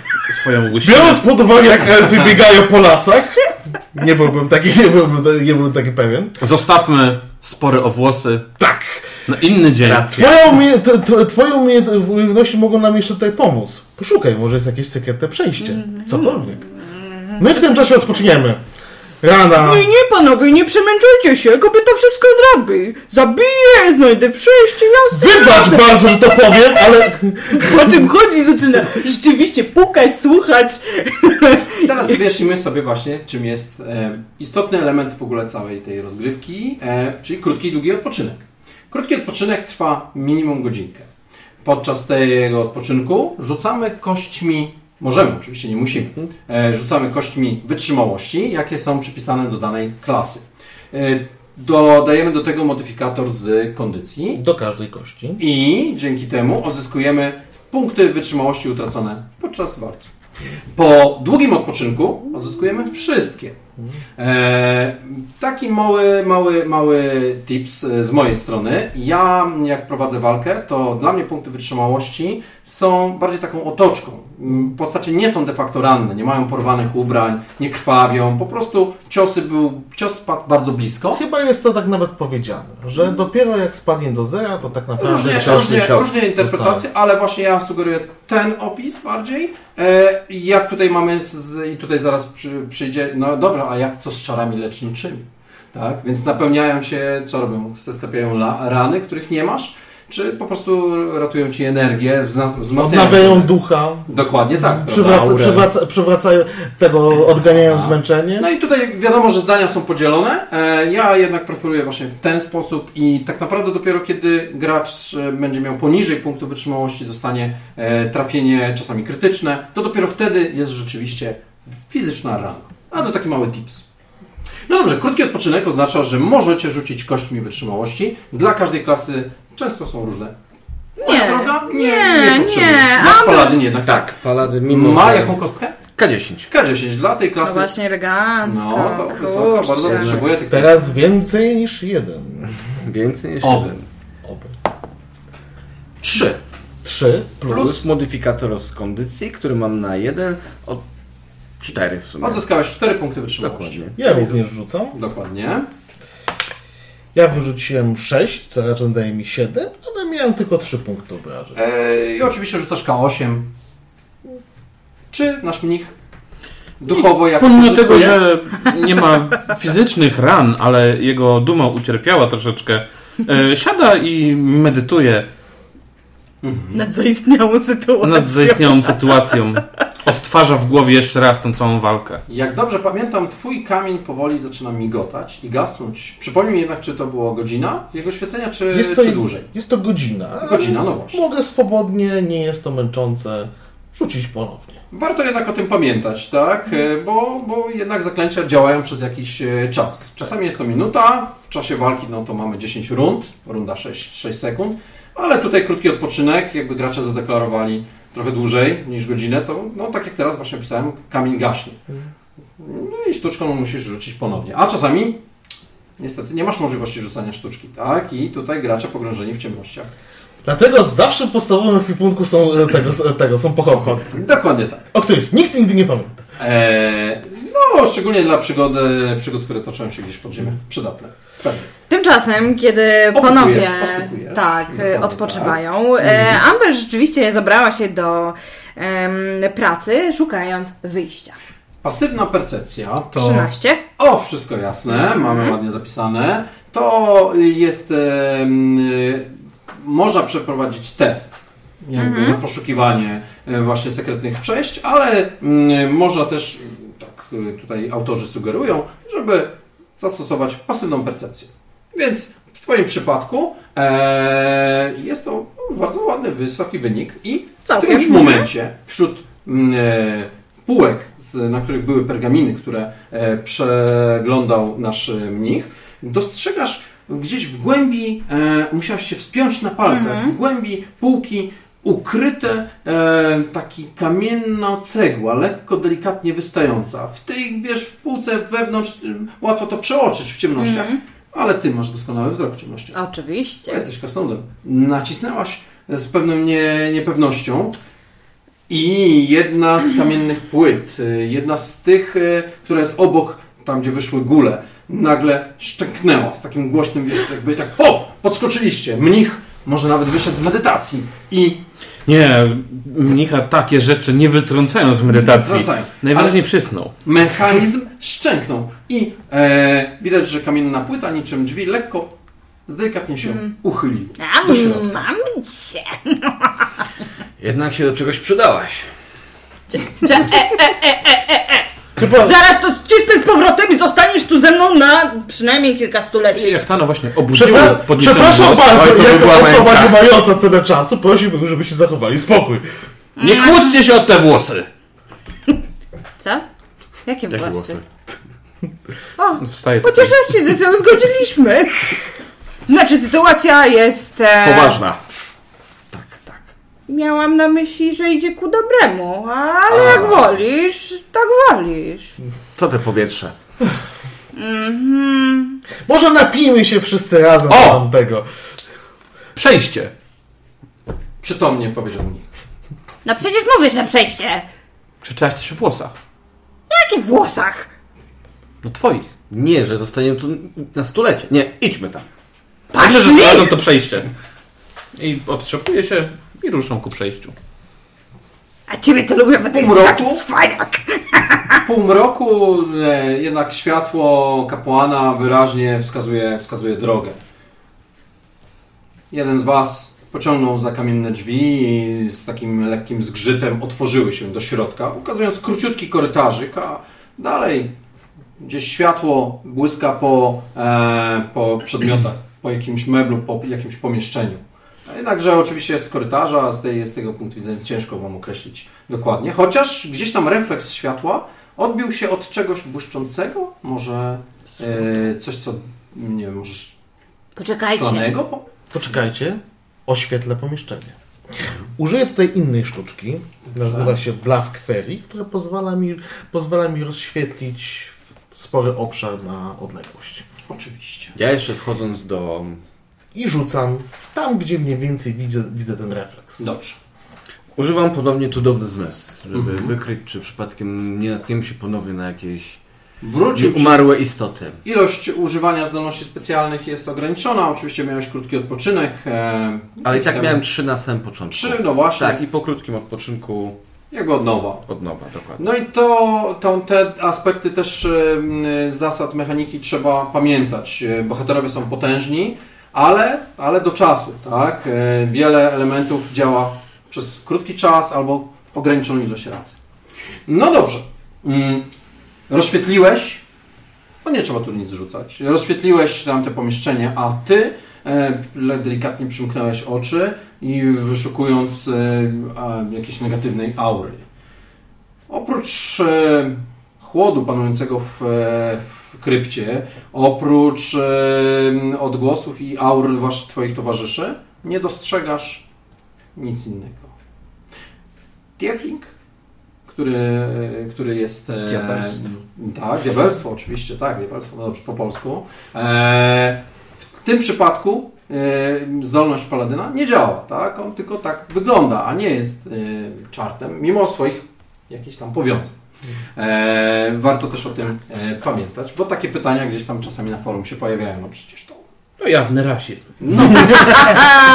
swoją łysinę. Biorąc pod uwagę, jak elfy biegają po lasach, nie byłbym taki, nie byłbym, nie byłbym taki pewien. Zostawmy spory o włosy Tak. Na inny dzień. Umie- t- twoje umie- umiejętności mogą nam jeszcze tutaj pomóc. Poszukaj, może jest jakieś sekretne przejście. Cokolwiek. My w tym czasie odpoczniemy. Rana. Nie, nie, panowie, nie przemęczajcie się. Kobieta wszystko zrobi. Zabiję, znajdę przejście, jasne. Wybacz bardzo, że to powiem, ale O czym chodzi? Zaczyna rzeczywiście pukać, słuchać. Teraz wyjaśnimy sobie właśnie, czym jest e, istotny element w ogóle całej tej rozgrywki, e, czyli krótki i długi odpoczynek. Krótki odpoczynek trwa minimum godzinkę. Podczas tego odpoczynku rzucamy kośćmi, możemy oczywiście, nie musimy, e, rzucamy kośćmi wytrzymałości, jakie są przypisane do danej klasy. E, dodajemy do tego modyfikator z kondycji do każdej kości. i dzięki temu odzyskujemy punkty wytrzymałości utracone podczas walki. Po długim odpoczynku odzyskujemy wszystkie. E, taki mały, mały, mały tips e, z mojej strony. Ja, jak prowadzę walkę, to dla mnie punkty wytrzymałości są bardziej taką otoczką. Mm, Postacie nie są de facto ranne, nie mają porwanych ubrań, nie krwawią. Po prostu ciosy był, cios spadł bardzo blisko. Chyba jest to tak nawet powiedziane, że dopiero jak spadnie do zera, to tak naprawdę Różnie, cios- różnie, cios różnie interpretacje, ale właśnie ja sugeruję ten opis bardziej. E, jak tutaj mamy, z, i tutaj zaraz przy, przyjdzie, no dobra, a jak co z czarami leczniczymi? Tak? Więc napełniają się, co robią? Zestapiają la, rany, których nie masz, czy po prostu ratują ci energię, wzmacniają Odnawiają ducha, Dokładnie tak. przywraca, przywraca, przywracają tego, odganiają zmęczenie. No i tutaj wiadomo, że zdania są podzielone. E, Ja jednak preferuję właśnie w ten sposób i tak naprawdę dopiero kiedy gracz e, będzie miał poniżej punktu wytrzymałości, zostanie e, trafienie czasami krytyczne, to dopiero wtedy jest rzeczywiście fizyczna rana. A to taki mały tips. No dobrze, krótki odpoczynek oznacza, że możecie rzucić kośćmi wytrzymałości. Dla każdej klasy często są różne. Moja Nie, droga? nie, potrzebuje. nie, Nasz a- paladyn jednak tak. Paladyn mimo Ma jaką kostkę? K10. K10 dla tej No klasy. właśnie elegancko. No, to wysoko, bardzo kurczę. potrzebuję tych Teraz więcej niż jeden. Więcej niż Oby. jeden. Oby. Trzy. Trzy plus. Plus modyfikator z kondycji, który mam na jeden od 4 w sumie. Odzyskałeś 4 punkty wytrzymałości. Dokładnie. Ja również rzucam. Dokładnie. Ja wyrzuciłem 6, co raczej daje mi 7, ale miałem tylko 3 punkty obrażeń. E, I oczywiście rzucasz K8. Czy nasz mnich duchowo jakoś Pomimo odzyskuje? tego, że nie ma fizycznych ran, ale jego duma ucierpiała troszeczkę, e, siada i medytuje. Nad zaistniałą sytuacją. Nad zaistniałą sytuacją. Odtwarza w głowie jeszcze raz tą całą walkę. Jak dobrze pamiętam, twój kamień powoli zaczyna migotać i gasnąć. Przypomnij mi jednak, czy to była godzina jego świecenia, czy, Jest to, czy dłużej. jest to godzina. Godzina, no właśnie. Mogę swobodnie, nie jest to męczące, rzucić ponownie. Warto jednak o tym pamiętać, tak? E, Bo, bo jednak zaklęcia działają przez jakiś e, czas. Czasami jest to minuta, w czasie walki no to mamy 10 rund, runda 6, 6 sekund, ale tutaj krótki odpoczynek, jakby gracze zadeklarowali trochę dłużej niż godzinę, to no tak jak teraz właśnie pisałem, kamień gaśnie. No i sztuczką musisz rzucić ponownie. A czasami niestety nie masz możliwości rzucania sztuczki, tak? I tutaj gracze pogrążeni w ciemnościach. Dlatego zawsze w podstawowym ekwipunku są e, tego, tego są pochodnie, Dokładnie tak. o których nikt nigdy nie pamięta. Eee, no, szczególnie dla przygody, przygód, które toczą się gdzieś pod ziemią. Przydatne. Pewnie. Tymczasem, kiedy Opukujesz, panowie tak, Dokładnie odpoczywają, e, Amber rzeczywiście zabrała się do em, pracy, szukając wyjścia. Pasywna percepcja to... 13. O, wszystko jasne, mamy ładnie zapisane. To jest... em, można przeprowadzić test jakby na poszukiwanie e, właśnie sekretnych przejść, ale mm, można też, tak tutaj autorzy sugerują, żeby zastosować pasywną percepcję. Więc w Twoim przypadku e, jest to bardzo ładny, wysoki wynik i w którymś momencie wśród mm, e, półek, z, na których były pergaminy, które e, przeglądał nasz e, mnich, dostrzegasz gdzieś w głębi, e, musiałeś się wspiąć na palcach, w głębi półki ukryte e, taki kamienna cegła, lekko, delikatnie wystająca. W tej, wiesz, w półce wewnątrz ym, łatwo to przeoczyć w ciemnościach, ale ty masz doskonały wzrok w ciemnościach. Bo Oczywiście. jesteś krasnoludem. Nacisnęłaś z pewną nie, niepewnością i jedna z kamiennych płyt, y, jedna z tych, y, która jest obok, tam gdzie wyszły gule, nagle szczęknęła z takim głośnym, wiesz, jakby tak, o, podskoczyliście. Mnich może nawet wyszedł z medytacji i Nie, mnicha takie rzeczy nie wytrącają z medytacji. Najwyraźniej Ale- przysnął. mechanizm szczęknął. I e, widać, że kamienna płyta niczym drzwi lekko, delikatnie się uchyliła do środka. Mam cię. Jednak się do czegoś przydałaś. Cze- e, Chyba, zaraz to cisnę z powrotem i zostaniesz tu ze mną na przynajmniej kilka stuleci. Jak Tano właśnie obudziło Przepra- przepraszam głos, bardzo, jako była osoba nie mająca tyle czasu, prosiłbym, żebyście zachowali spokój. Nie kłóćcie się o te włosy! Co? Jakie Jakie włosy? głosy? Wstaje Chociaż raz się ze sobą zgodziliśmy. Znaczy, sytuacja jest... E, Poważna. Miałam na myśli, że idzie ku dobremu, ale jak wolisz, tak wolisz. To te powietrze. Może napijmy się wszyscy razem O! do tamtego. Przejście. Przytomnie powiedział mi. No przecież mówię, że przejście. Krzyczałaś też o włosach. Jakich włosach? No twoich. Nie, że zostaniemy tu na stulecie. Nie, idźmy tam. Dobrze, że znalazłem to przejście. I otrzepuję się i ruszam ku przejściu. A ciebie to lubię, bo to jest taki cwaniak. W półmroku e, jednak światło kapłana wyraźnie wskazuje, wskazuje drogę. Jeden z Was pociągnął za kamienne drzwi i z takim lekkim zgrzytem otworzyły się do środka, ukazując króciutki korytarzyk, a dalej gdzieś światło błyska po, e, po przedmiotach, po jakimś meblu, po jakimś pomieszczeniu. A Jednakże oczywiście z korytarza, z, tej, z tego punktu widzenia ciężko Wam określić dokładnie. Chociaż gdzieś tam refleks światła odbił się od czegoś błyszczącego, może e, coś, co nie wiem, może Poczekajcie. szklanego? Po- Poczekajcie, oświetlę pomieszczenie. Użyję tutaj innej sztuczki, nazywa się Blask Fairy, która pozwala mi, pozwala mi rozświetlić spory obszar na odległość. Oczywiście. Ja jeszcze wchodząc do... I rzucam tam, gdzie mniej więcej widzę, widzę ten refleks. Dobrze. Używam ponownie cudowny zmysł, żeby wykryć, czy przypadkiem nie natkniemy się ponownie na jakieś Wrócił ci umarłe istoty. Ilość używania zdolności specjalnych jest ograniczona. Oczywiście miałeś krótki odpoczynek. E, Ale i tak tam miałem trzy na samym początku. Trzy, no właśnie. Tak, i po krótkim odpoczynku Jakby od nowa. od nowa, dokładnie. No i to, to te aspekty też m, zasad mechaniki trzeba pamiętać. E, Bohaterowie są potężni, ale, ale do czasu, tak? E, Wiele elementów działa przez krótki czas albo ograniczoną ilość razy. No dobrze. Mm, Rozświetliłeś, bo nie trzeba tu nic rzucać. Rozświetliłeś tam te pomieszczenie, a ty e, delikatnie przymknąłeś oczy i wyszukując e, jakiejś negatywnej aury. Oprócz chłodu panującego w, e, w krypcie, oprócz e, odgłosów i aur wasz, twoich towarzyszy, nie dostrzegasz nic innego. Tiefling, który, który jest... e, Diabelstwo. Tak, diabelstwo oczywiście, tak, diabelstwo, no dobrze, po polsku. E, w tym przypadku zdolność paladyna nie działa, tak? On tylko tak wygląda, a nie jest czartem, mimo swoich jakichś tam powiązań. E, warto też o tym e, pamiętać, bo takie pytania gdzieś tam czasami na forum się pojawiają, no przecież to... To jawny rasizm.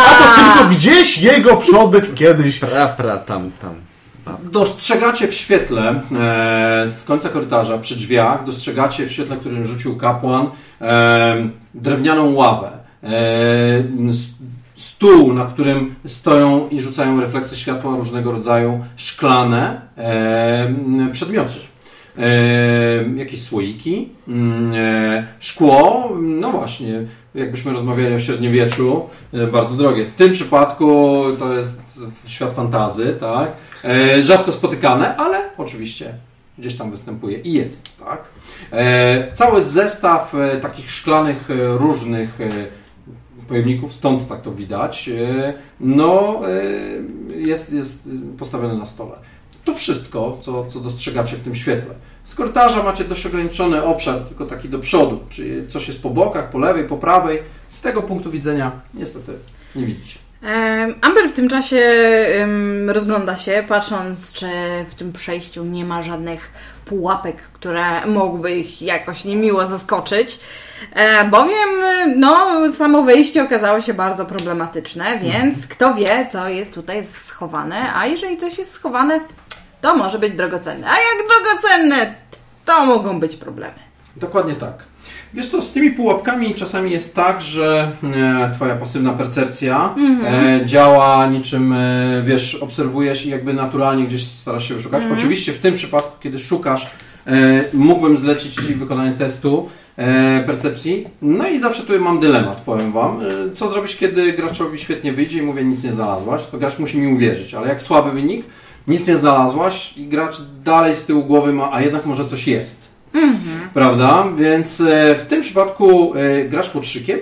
A to tylko gdzieś jego przodek kiedyś. Pra, pra, tam, tam. Dostrzegacie w świetle e, z końca korytarza, przy drzwiach, dostrzegacie w świetle, którym rzucił kapłan, e, drewnianą ławę. E, stół, na którym stoją i rzucają refleksy światła różnego rodzaju szklane e, przedmioty. E, jakieś słoiki, mm, e, szkło, no właśnie, jakbyśmy rozmawiali o średniowieczu, e, bardzo drogie. W tym przypadku to jest świat fantazy, tak? E, rzadko spotykane, ale oczywiście gdzieś tam występuje i jest, tak? E, cały zestaw takich szklanych różnych pojemników, stąd tak to widać, e, no e, jest, jest postawiony na stole. To wszystko, co, co dostrzegacie w tym świetle. Z korytarza macie dość ograniczony obszar, tylko taki do przodu, czyli coś jest po bokach, po lewej, po prawej. Z tego punktu widzenia niestety nie widzicie. Amber w tym czasie rozgląda się, patrząc, czy w tym przejściu nie ma żadnych pułapek, które mogłyby ich jakoś niemiło zaskoczyć. E, bowiem, no, samo wejście okazało się bardzo problematyczne, więc kto wie, co jest tutaj schowane, a jeżeli coś jest schowane, to może być drogocenne. A jak drogocenne, to mogą być problemy. Dokładnie tak. Wiesz co, z tymi pułapkami czasami jest tak, że e, twoja pasywna percepcja e, działa niczym, e, wiesz, obserwujesz i jakby naturalnie gdzieś starasz się wyszukać. Oczywiście w tym przypadku, kiedy szukasz, mógłbym zlecić Ci wykonanie testu percepcji. No i zawsze tutaj mam dylemat, powiem Wam. Co zrobić, kiedy graczowi świetnie wyjdzie i mówię, nic nie znalazłaś? To gracz musi mi uwierzyć, ale jak słaby wynik, nic nie znalazłaś i gracz dalej z tyłu głowy ma, a jednak może coś jest. Prawda? Więc e, w tym przypadku e, grasz pod szykiem.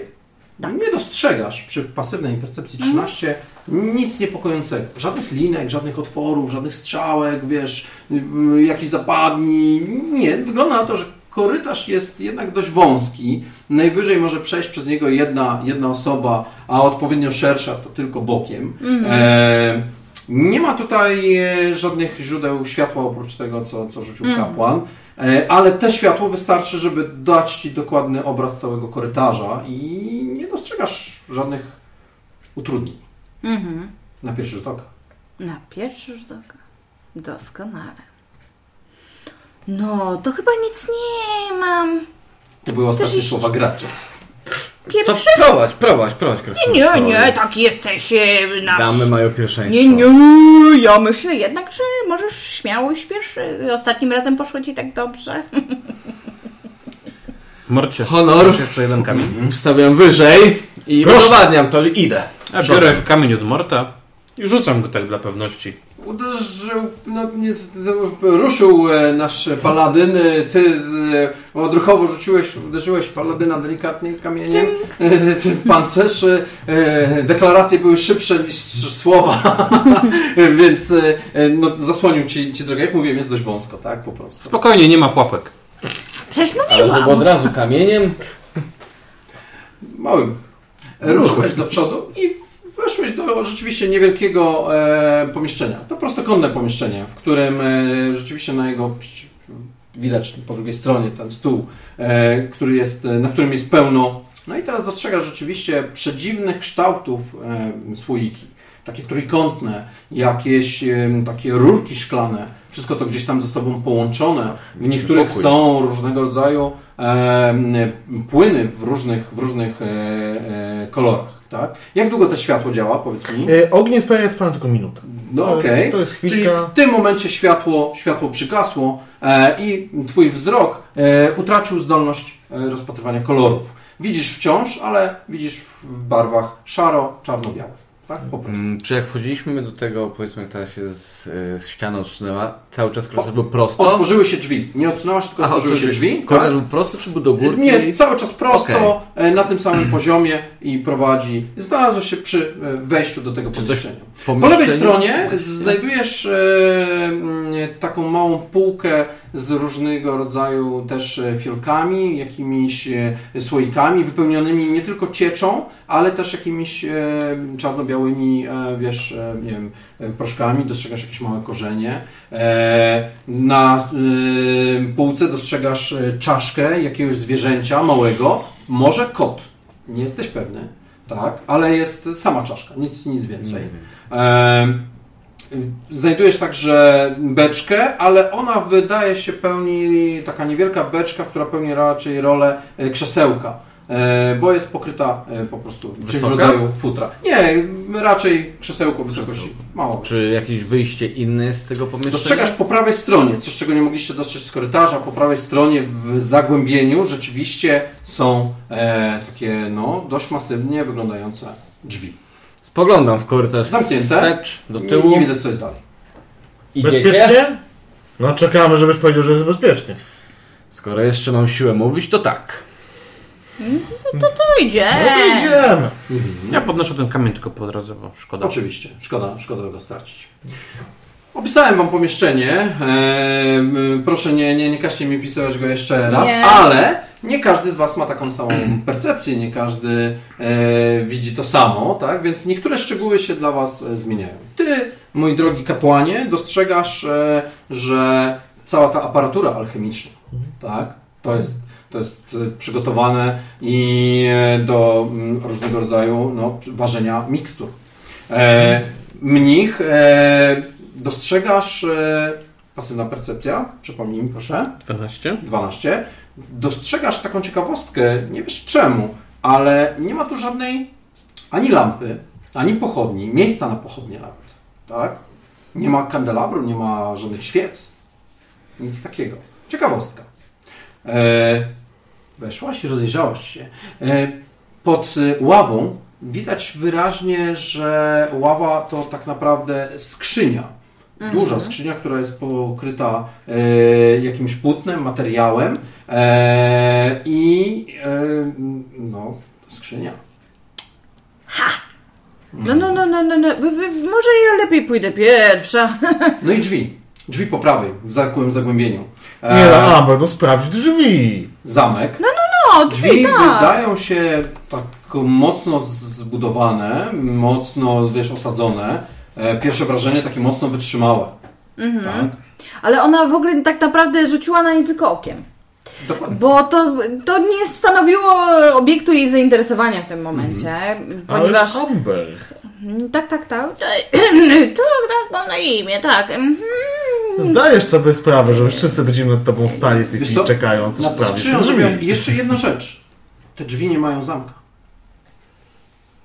Nie dostrzegasz przy pasywnej percepcji 13 nic niepokojącego. Żadnych linek, żadnych otworów, żadnych strzałek, wiesz, jakichś zapadni. Nie. Wygląda na to, że korytarz jest jednak dość wąski. Najwyżej może przejść przez niego jedna, jedna osoba, a odpowiednio szersza to tylko bokiem. E, nie ma tutaj e, żadnych źródeł światła oprócz tego, co, co rzucił kapłan. E, Ale te światło wystarczy, żeby dać Ci dokładny obraz całego korytarza i nie dostrzegasz żadnych utrudnień. Mhm. Na pierwszy rzut oka. Na pierwszy rzut oka. Doskonale. No, to chyba nic nie mam. To były ostatnie iść? słowa gracza. Pierwszy? prowadź, prowadź, prowadź. Krasnolud, Nie, prowadź. nie, tak jesteś e, nasz. Damy mają pierwszeństwo. Nie, nie, ja myślę jednak, że możesz śmiało iść pierwszy. Ostatnim razem poszło ci tak dobrze. Morcie, Honor. masz jeszcze jeden kamień. Wstawiam wyżej i Proszę. udowadniam to, idę. A biorę kamień od Morta i rzucam go tak dla pewności. Uderzył, no, nie, ruszył e, nasz paladyn, e, ty z, e, odruchowo rzuciłeś, uderzyłeś paladyna delikatnie kamieniem w pancerz. Deklaracje były szybsze niż słowa, więc no, zasłonił ci, ci drogę. Jak mówiłem, jest dość wąsko, tak, po prostu. Spokojnie, nie ma pułapek. Przecież Ale żeby od mówiłam. razu kamieniem. Małym. Ruszyłeś do przodu i do rzeczywiście niewielkiego e, pomieszczenia. To prostokątne pomieszczenie, w którym e, rzeczywiście na jego widać po drugiej stronie ten stół, e, który jest, na którym jest pełno. No i teraz dostrzegasz rzeczywiście przedziwnych kształtów słoiki. takie trójkątne, jakieś takie rurki szklane, wszystko to gdzieś tam ze sobą połączone. W niektórych Pokój. są różnego rodzaju płyny w różnych, w różnych kolorach. Tak? Jak długo to światło działa, powiedz mi? E, feria trwa tylko minutę. No okej. to jest Czyli chwilka. w tym momencie światło, światło przygasło e, i twój wzrok e, utracił zdolność e, rozpatrywania kolorów. Widzisz wciąż, ale widzisz w barwach szaro-czarno-białych. Tak? Po prostu. Mm, Czy jak wchodziliśmy do tego, powiedzmy, która się z, y, z ścianą odsunęła, cały czas korytarz był prosto? Otworzyły się drzwi. Nie odsunęłaś, tylko Aha, otworzyły się drzwi. Korytarz Tak? był prosty, czy był do górki? Nie, cały czas prosto, Okej. e, na tym samym poziomie i prowadzi. Znalazłeś się przy e, wejściu do tego pomieszczenia. Po lewej stronie znajdujesz e, taką małą półkę z różnego rodzaju też e, fiolkami, jakimiś e, słoikami wypełnionymi nie tylko cieczą, ale też jakimiś e, czarno-białymi, wiesz, nie wiem, proszkami. Dostrzegasz jakieś małe korzenie. Na półce dostrzegasz czaszkę jakiegoś zwierzęcia małego, może kot. Nie jesteś pewny. Tak, ale jest sama czaszka, nic, nic więcej. Znajdujesz także beczkę, ale ona wydaje się pełni, taka niewielka beczka, która pełni raczej rolę e, krzesełka, e, bo jest pokryta po prostu czymś w rodzaju futra. Nie, raczej krzesełko wysokości mało. Czy jakieś wyjście inne z tego pomieszczenia? Dostrzegasz po prawej stronie, coś czego nie mogliście dostrzec z korytarza, po prawej stronie w zagłębieniu rzeczywiście są e, takie no, dość masywnie wyglądające drzwi. Spoglądam w korytarz Zamknięte. wstecz, do Nie, tyłu. nie widzę co jest dalej. Idziecie? Bezpiecznie? No czekamy, żebyś powiedział, że jest bezpiecznie. Skoro jeszcze mam siłę mówić, to tak. To idzie. No to idziemy. Ja podnoszę ten kamień tylko po drodze, bo szkoda. Oczywiście, szkoda, szkoda go stracić. Opisałem Wam pomieszczenie. E, m, proszę nie, nie, nie każcie mi pisywać go jeszcze raz, Nie. ale nie każdy z Was ma taką samą percepcję, nie każdy e, widzi to samo, tak? Więc niektóre szczegóły się dla Was e, zmieniają. Ty, mój drogi kapłanie, dostrzegasz, e, że cała ta aparatura alchemiczna, tak? To jest, to jest e, przygotowane i e, do mm, różnego rodzaju no, ważenia mikstur. E, mnich, dostrzegasz e, pasywna percepcja, przypomnij mi proszę, 12. 12. Dostrzegasz taką ciekawostkę, nie wiesz czemu, ale nie ma tu żadnej ani lampy, ani pochodni, miejsca na pochodnie nawet, tak? Nie ma kandelabru, nie ma żadnych świec, nic takiego. Ciekawostka. E, weszłaś i rozejrzałaś się. E, pod e, ławą widać wyraźnie, że ława to tak naprawdę skrzynia. Duża skrzynia, która jest pokryta e, jakimś płótnem, materiałem e, i e, no, skrzynia. No, no, no, no, no, no. Wy- może ja lepiej pójdę pierwsza. No i drzwi. Drzwi po prawej, w zakłym zagłębieniu. E, Nie no, Amber, no sprawdź drzwi. zamek. No, drzwi, Drzwi tak. wydają się tak mocno zbudowane, mocno, wiesz, osadzone. E, Pierwsze wrażenie takie mocno wytrzymałe. Tak? Ale ona w ogóle tak naprawdę rzuciła na nie tylko okiem. Dokładnie. Bo to, to nie stanowiło obiektu jej zainteresowania w tym momencie. Ponieważ. Ależ Amber. Tak, tak, tak. To tak mam na imię, tak. Mhm. Zdajesz sobie sprawę, że wszyscy będziemy nad tobą stali w tej chwili czekając, Nad jeszcze jedna rzecz. Te drzwi nie mają zamka.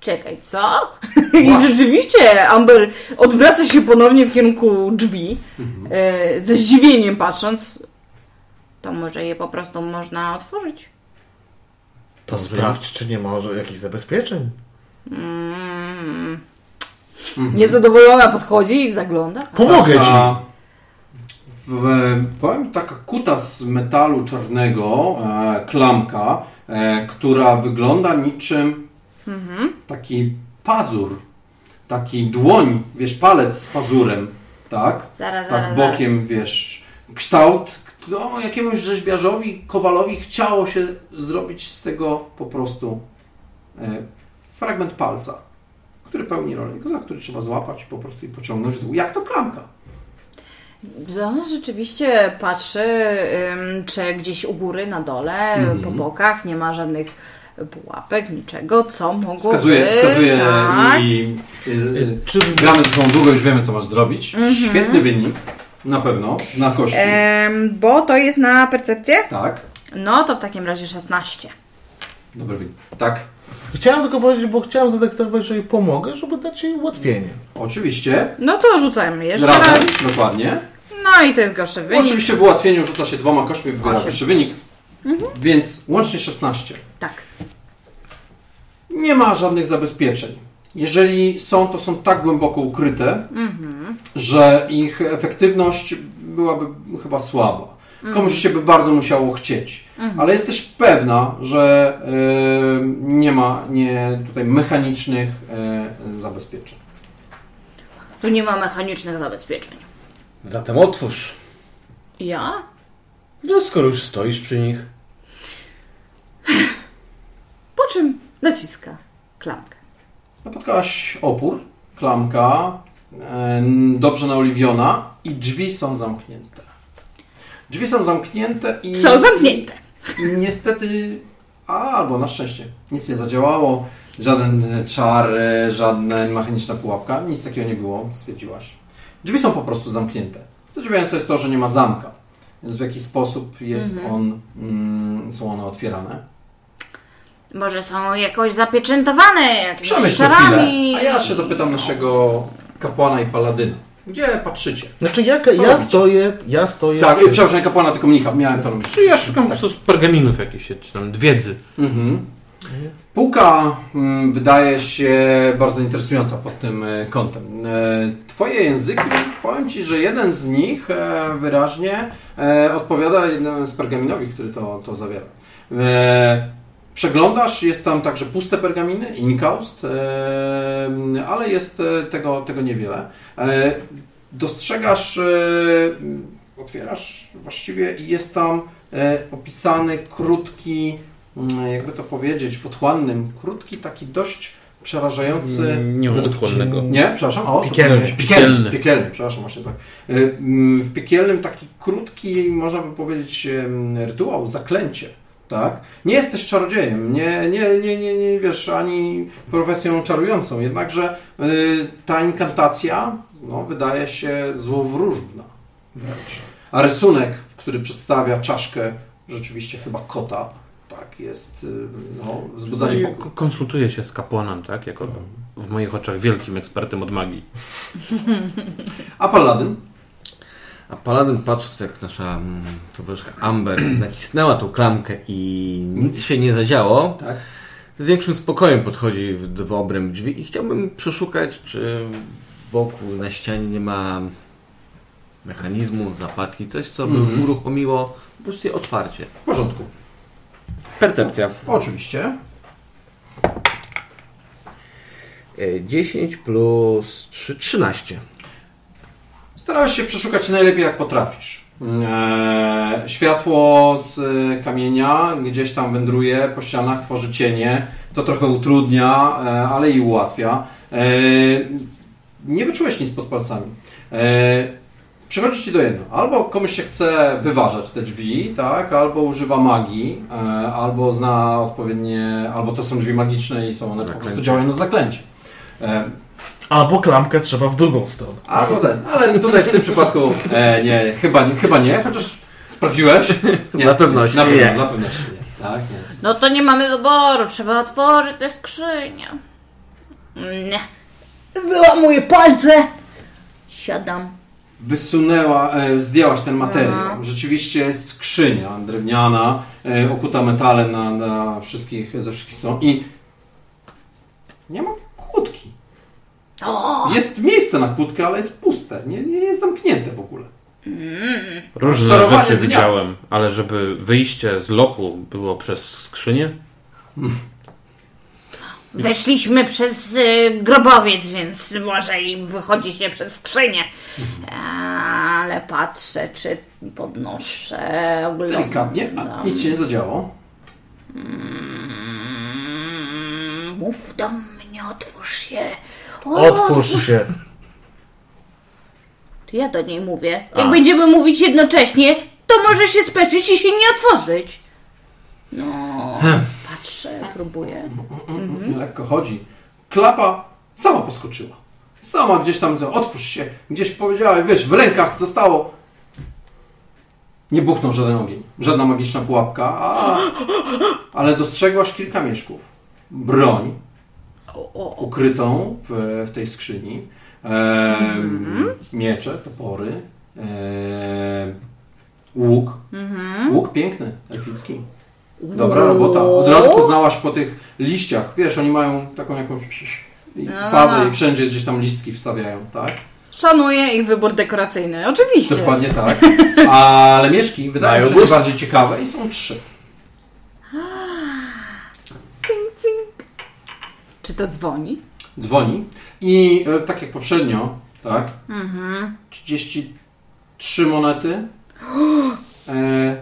Czekaj, co? I rzeczywiście Amber odwraca się ponownie w kierunku drzwi, e, ze zdziwieniem patrząc. To może je po prostu można otworzyć. To sprawdź, czy nie ma że jakichś zabezpieczeń. Mm. Niezadowolona podchodzi i zagląda. Pomogę ci. W, powiem taka kuta z metalu czarnego, e, klamka, e, która wygląda niczym taki pazur, taki dłoń, wiesz, palec z pazurem, tak? Zaraz, tak zaraz, bokiem, wiesz, kształt, no, jakiemuś rzeźbiarzowi, kowalowi chciało się zrobić z tego po prostu e, fragment palca, który pełni rolę, za który trzeba złapać po prostu i pociągnąć w dół, jak to klamka. Że Ona rzeczywiście patrzy, ym, czy gdzieś u góry, na dole, Mhm. po bokach nie ma żadnych pułapek, niczego, co mogłoby... Wskazuje, wskazuje tak. i, i, i Czy gramy ze sobą długo, już wiemy co masz zrobić. Mhm. Świetny wynik, na pewno, na kości. Em, bo to jest na percepcję? Tak, No to w takim razie 16. dobry wynik. Tak, chciałem tylko powiedzieć, bo chciałem zadeklarować, że jej pomogę, żeby dać jej ułatwienie. oczywiście. No to rzucajmy jeszcze Razem, raz. dokładnie. No i to jest gorszy wynik. Oczywiście w ułatwieniu rzuca się dwoma kośćmi, wybiera Osiem. wyższy wynik. Więc łącznie 16. Tak. Nie ma żadnych zabezpieczeń. Jeżeli są, to są tak głęboko ukryte, że ich efektywność byłaby chyba słaba. Komuś się by bardzo musiało chcieć. Ale jesteś pewna, że y, nie ma nie, tutaj mechanicznych y, zabezpieczeń. Tu nie ma mechanicznych zabezpieczeń. Zatem otwórz. Ja? No skoro już stoisz przy nich. Po czym naciska klamkę. Napotkałaś opór, klamka, e, dobrze naoliwiona i drzwi są zamknięte. Drzwi są zamknięte i... Są zamknięte. I niestety, a, albo na szczęście, nic nie zadziałało. Żaden czar, żadna mechaniczna pułapka, nic takiego nie było, stwierdziłaś. Drzwi są po prostu zamknięte. Zadziwiające jest to, że nie ma zamka. Więc w jaki sposób jest on, mm, są one otwierane. Może są jakoś zapieczętowane jakimiś Przemyśl to a ja się zapytam naszego kapłana i paladyna. Gdzie patrzycie? Znaczy ja, ja robicie? stoję, ja stoję... Tak, przy- przepraszam, nie kapłana, tylko mnicha. Miałem to na myśli. Czy ja szukam po prostu z pergaminów jakichś, czy tam wiedzy. Mhm. Półka mm, wydaje się bardzo interesująca pod tym e, kątem. E, Twoje języki, powiem Ci, że jeden z nich e, wyraźnie e, odpowiada jednemu z pergaminowi, który to, to zawiera. E, Przeglądasz, jest tam także puste pergaminy, inkaust, e, ale jest e, tego, tego niewiele. E, Dostrzegasz, otwierasz właściwie i jest tam opisany krótki, mm, jakby to powiedzieć, w otchłannym, krótki, taki dość przerażający. Nie mam odchłonnego. Nie, przepraszam. O, Piekielny. Piekielny. Piekielny. Piekielny, przepraszam, właśnie tak. Mm, W piekielnym taki krótki, można by powiedzieć, rytuał, zaklęcie. Tak? Nie jesteś czarodziejem, nie, nie, nie, nie, nie wiesz, ani profesją czarującą, jednakże y, ta inkantacja no, wydaje się złowróżna wręcz. A rysunek, który przedstawia czaszkę rzeczywiście chyba kota, tak, jest y, no, wzbudza No niepokój. konsultuję się z kapłanem, tak? Jako w moich oczach wielkim ekspertem od magii. A paladyn? A Paladyn patrząc jak nasza mm, towarzyszka Amber nacisnęła tą klamkę i nic się nie zadziało, Tak. z większym spokojem podchodzi w, w obręb drzwi i chciałbym przeszukać, czy wokół na ścianie nie ma mechanizmu, zapadki, coś co by Mhm. uruchomiło po prostu je otwarcie. W porządku. Percepcja. Oczywiście. E, 10 plus 3, 13. Starałeś się przeszukać najlepiej jak potrafisz. Eee, światło z e, kamienia gdzieś tam wędruje po ścianach, tworzy cienie. To trochę utrudnia, e, ale i ułatwia. E, nie wyczułeś nic pod palcami. E, przychodzi ci do jedno. Albo komuś się chce wyważać te drzwi, tak? albo używa magii, e, albo zna odpowiednie, albo to są drzwi magiczne i są one po prostu działają na zaklęcie. Albo klamkę trzeba w drugą stronę. Albo ten, ale tutaj w tym przypadku e, nie, chyba, nie, chyba nie, chociaż sprawdziłeś? Nie, Na pewności na pewno, nie. Na pewności nie. Tak, jest. No to nie mamy wyboru, trzeba otworzyć tę skrzynię. Nie. Wyłamuję palce. Siadam. Wysunęła, e, zdjęłaś ten materiał. No. Rzeczywiście jest skrzynia drewniana, e, okuta metalem na, na wszystkich, ze wszystkich stron i nie ma kłódki. Jest miejsce na kłódkę, ale jest puste. Nie, nie jest zamknięte w ogóle. Różne Rozczarowanie rzeczy dnia. widziałem, ale żeby wyjście z lochu było przez skrzynię? Weszliśmy przez y, grobowiec, więc może i wychodzi się przez skrzynię. Ale patrzę, czy podnoszę. oglądam. Delikatnie, a nic się nie zadziało. Mm, Mów do mnie, otwórz się. Otwórz się. To ja do niej mówię. Jak A. będziemy mówić jednocześnie, to może się speszyć i się nie otworzyć. No, Patrzę, próbuję. lekko chodzi. Klapa sama podskoczyła. Sama gdzieś tam, otwórz się, gdzieś powiedziała, wiesz, w rękach zostało. Nie buchnął żaden ogień, żadna magiczna pułapka, a, ale dostrzegłaś kilka mieszków. Broń. Ukrytą w, w tej skrzyni, em, miecze, topory, em, łuk. Łuk piękny, elficki. Dobra robota. Od razu poznałaś po tych liściach. Wiesz, oni mają taką jakąś fazę i wszędzie gdzieś tam listki wstawiają, tak? Szanuję ich wybór dekoracyjny. Oczywiście. Dokładnie tak. Ale mieszki wydają się gust. najbardziej ciekawe i są trzy. Czy to dzwoni? Dzwoni i e, tak jak poprzednio, tak? 33 monety. E,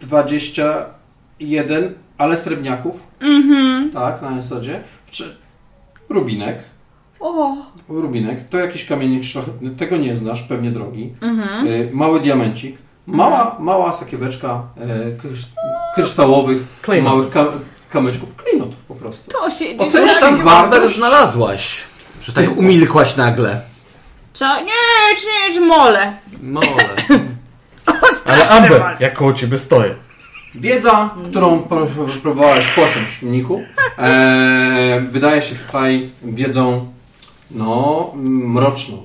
21, ale srebrniaków. Tak, na zasadzie. Rubinek. O, Rubinek, to jakiś kamiennik szlachetny, tego nie znasz, pewnie drogi. Y, mały diamencik, mała, mała sakieweczka e, krysz, kryształowych, Klejnot. małych ka kamyczków, klejnotów po prostu. to się Oceniasz tam wartość? znalazłaś? Że tak umilkłaś nagle. Co? Nie, czy nie, czy mole. Mole. Ale Amber, jak koło ciebie stoję. Wiedza, którą próbowałeś posiąść, mnichu, e, wydaje się tutaj wiedzą no, mroczną.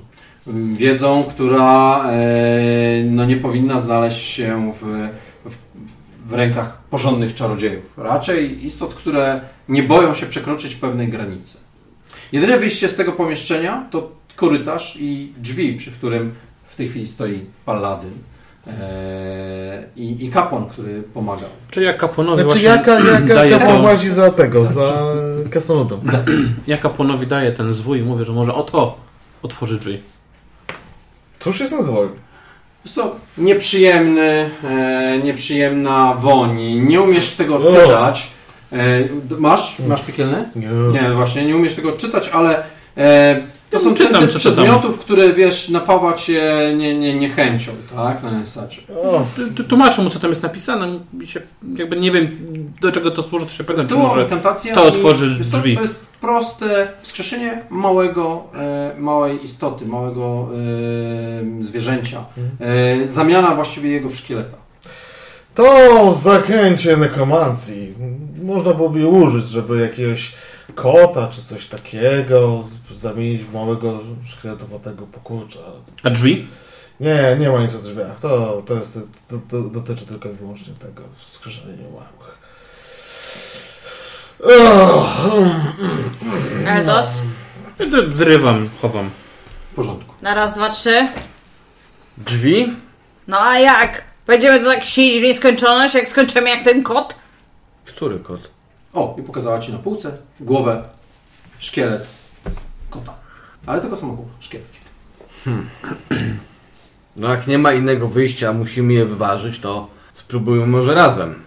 Wiedzą, która e, no, nie powinna znaleźć się w, w, w rękach porządnych czarodziejów. Raczej istot, które nie boją się przekroczyć pewnej granicy. Jedyne wyjście z tego pomieszczenia to korytarz i drzwi, przy którym w tej chwili stoi paladyn. e, I, I kapłan, który pomagał. Czyli jak kapłanowi Znaczy właśnie jaka, jaka, daje to, włazi za tego, za kasnoludem. ja kapłanowi daję ten zwój i mówię, że może oto otworzy drzwi. Cóż jest nazywał? Jest to nieprzyjemny, e, nieprzyjemna woń. Nie umiesz tego O. czytać. E, masz? Masz piekielny? Nie. Nie, właśnie, nie umiesz tego czytać, ale e, to są czytam, przedmiotów, które wiesz, napawa cię nie, nie, niechęcią, tak? Na ty- Tłumaczę mu, co tam jest napisane. Mi się, jakby nie wiem, do czego to służy, to się pytam, czy może... to otworzy drzwi. To jest proste wskrzeszenie małego, e, małej istoty, małego e, zwierzęcia. E, zamiana właściwie jego w szkieleta. To zakręcie nekromancji. Można byłoby je użyć, żeby jakiegoś kota czy coś takiego zamienić w małego szkieletowatego pokurcza. A drzwi? Nie, nie ma nic o drzwiach. To, to, jest, to, to dotyczy tylko i wyłącznie tego wskrzeszenia małych. Ugh. Eldos. Wyrywam, chowam. W porządku. Na raz, dwa, trzy. Drzwi? No a jak? Będziemy to tak siedzieć w nieskończoność, jak skończymy jak ten kot? Który kot? O, i pokazała ci na półce głowę, szkielet kota. Ale tylko samochód, szkielet. No jak nie ma innego wyjścia, a musimy je wyważyć, to spróbujmy może razem.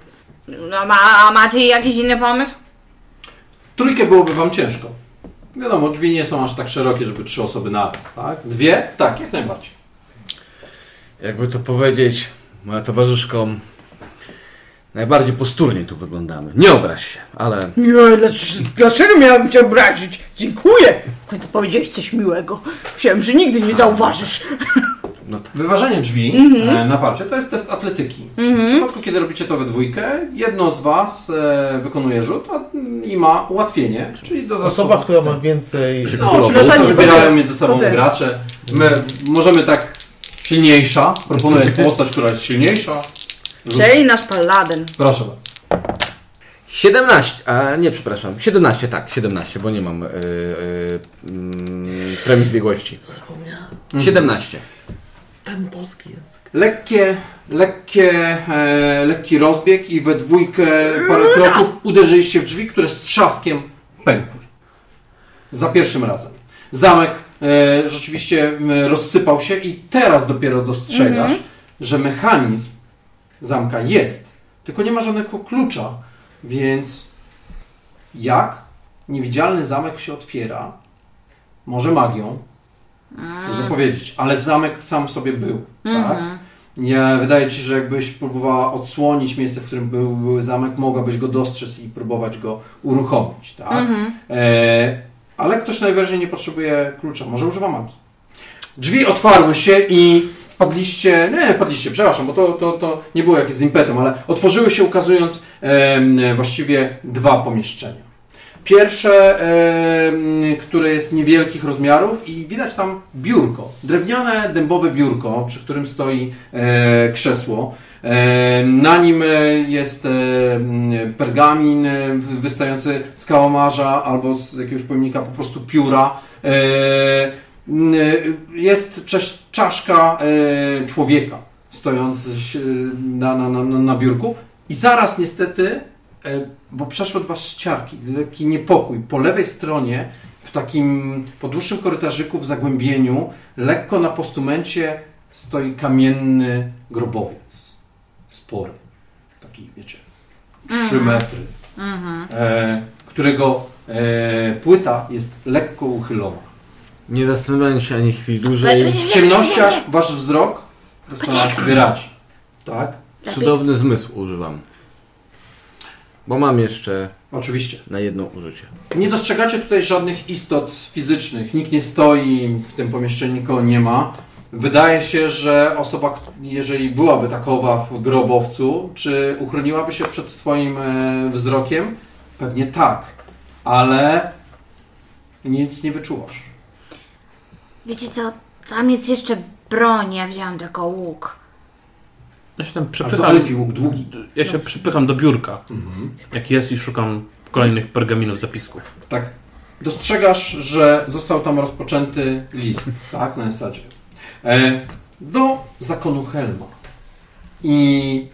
No, ma, a macie jakiś inny pomysł? Trójkę byłoby wam ciężko. Wiadomo, drzwi nie są aż tak szerokie, żeby trzy osoby naraz, tak? Dwie? Tak, jak najbardziej. Jakby to powiedzieć, moja towarzyszko, najbardziej posturnie tu wyglądamy. Nie obraź się, ale Nie, dlaczego, dlaczego miałabym cię obrazić? Dziękuję. W końcu powiedziałeś coś miłego. Myślałem, że nigdy nie zauważysz. Wyważenie drzwi e, na parcie to jest test atletyki. W przypadku, kiedy robicie to we dwójkę, jedno z was e, wykonuje rzut a, i ma ułatwienie, czyli dodatkowo... Osoba, która ma więcej... No, oczywiście wybierają między sobą gracze. My możemy tak silniejsza, proponuję postać, która jest silniejsza. Czyli nasz paladyn. Proszę bardzo. 17, a nie, przepraszam, 17, tak, 17, bo nie mam yy, yy, mm, premii zbiegłości. 17. Ten polski język. Lekkie, lekkie, e, lekki rozbieg i we dwójkę parę kroków uderzyliście w drzwi, które z trzaskiem pękły. Za pierwszym razem. Zamek e, rzeczywiście m, rozsypał się i teraz dopiero dostrzegasz, że mechanizm zamka jest, tylko nie ma żadnego klucza, więc jak niewidzialny zamek się otwiera, może magią, trudno powiedzieć, ale zamek sam w sobie był, tak? Nie, wydaje ci się, że jakbyś próbowała odsłonić miejsce, w którym był, był zamek, mogłabyś go dostrzec i próbować go uruchomić, tak? E, ale ktoś najwyraźniej nie potrzebuje klucza, może używa magii. Drzwi otwarły się i wpadliście, nie wpadliście, przepraszam, bo to, to, to nie było jakieś z impetem, ale otworzyły się ukazując em, właściwie dwa pomieszczenia. Pierwsze, em, które jest niewielkich rozmiarów i widać tam biurko, drewniane, dębowe biurko, przy którym stoi e, krzesło. E, na nim e, jest e, pergamin e, wy- wystający z kałamarza albo z jakiegoś pojemnika po prostu pióra. E, jest cześ, czaszka e, człowieka stojąc e, na, na, na, na biurku i zaraz niestety E, bo przeszły dwa ściarki, lekki niepokój. Po lewej stronie, w takim po dłuższym korytarzyku w zagłębieniu, lekko na postumencie stoi kamienny grobowiec. Spory. Taki, wiecie, 3 metry. E, którego e, płyta jest lekko uchylona. Nie zastanawiając się ani chwili dłużej. W ciemnościach wasz wzrok doskonale sobie radzi. Tak? Cudowny zmysł używam. Bo mam jeszcze Oczywiście. na jedno użycie. Nie dostrzegacie tutaj żadnych istot fizycznych. Nikt nie stoi w tym pomieszczeniu, nikogo nie ma. Wydaje się, że osoba, jeżeli byłaby takowa w grobowcu, czy uchroniłaby się przed Twoim e, wzrokiem? Pewnie tak, ale nic nie wyczuwasz. Wiecie co, tam jest jeszcze broń, ja wziąłem tylko łuk. Ja się tam przypycham, elfi łuk długi. ja się przypycham do biurka, jak jest i szukam kolejnych pergaminów, zapisków. Tak. Dostrzegasz, że został tam rozpoczęty list, tak, na zasadzie. E, do zakonu Helma. I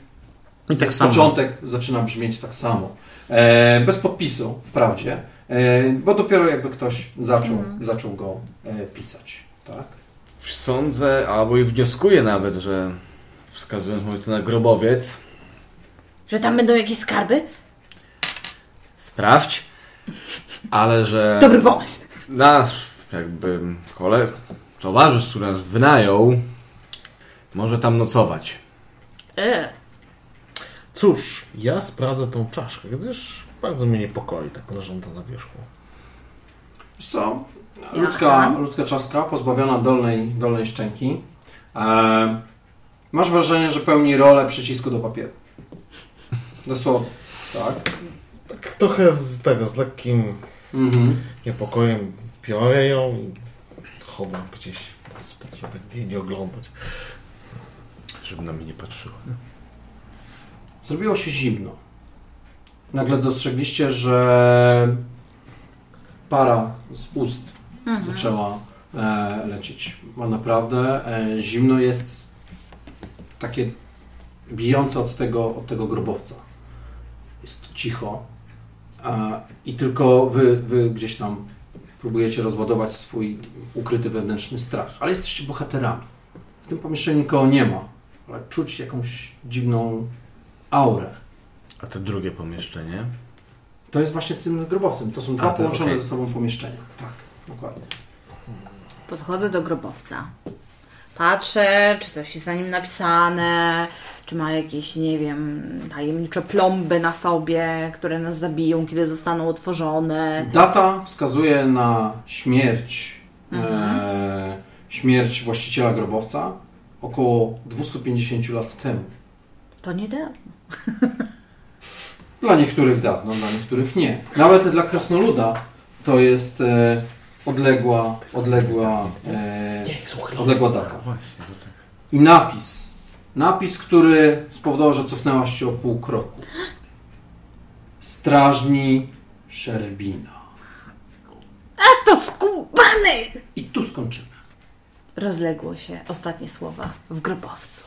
I tak samo. Początek zaczyna brzmieć tak samo. E, bez podpisu, wprawdzie, e, bo dopiero jakby ktoś zaczął, zaczął go e, pisać. Tak? Sądzę, albo i wnioskuję nawet, że wskazując może to na grobowiec, Że tam będą jakieś skarby? sprawdź, ale że Dobry pomysł. nasz jakby kole, towarzysz, który nas wynajął, może tam nocować. E, Cóż, ja sprawdzę tą czaszkę, gdyż bardzo mnie niepokoi tak leżąca na wierzchu. Co? Ludzka, ludzka czaska, pozbawiona dolnej, dolnej szczęki. E, masz wrażenie, że pełni rolę przycisku do papieru. Dosłownie. Tak? Tak trochę z tego, z lekkim Mhm. niepokojem biorę ją i chowam gdzieś spod, żeby jej nie oglądać. Żeby na mnie nie patrzyła. Zrobiło się zimno. Nagle dostrzegliście, że para z ust zaczęła e, lecieć. Ma naprawdę e, zimno jest takie bijące od tego, od tego grobowca. Jest cicho e, i tylko wy, wy gdzieś tam próbujecie rozładować swój ukryty wewnętrzny strach. Ale jesteście bohaterami. W tym pomieszczeniu nikogo nie ma, ale czuć jakąś dziwną aurę. A to drugie pomieszczenie? To jest właśnie tym grobowcem. To są dwa A, połączone okej. ze sobą pomieszczenia. Tak, dokładnie. Podchodzę do grobowca. Patrzę, czy coś jest na nim napisane, czy ma jakieś, nie wiem, tajemnicze plomby na sobie, które nas zabiją, kiedy zostaną otworzone. Data wskazuje na śmierć, e, śmierć właściciela grobowca około 250 lat temu. To nie dawno. Dla niektórych dawno, dla niektórych nie. Nawet dla krasnoluda to jest e, odległa, odległa, e, odległa data. I napis. Napis, który spowodował, że cofnęłaś się o pół kroku. Strażni Szerbina. A to skubany! I tu skończymy. Rozległo się ostatnie słowa w grobowcu.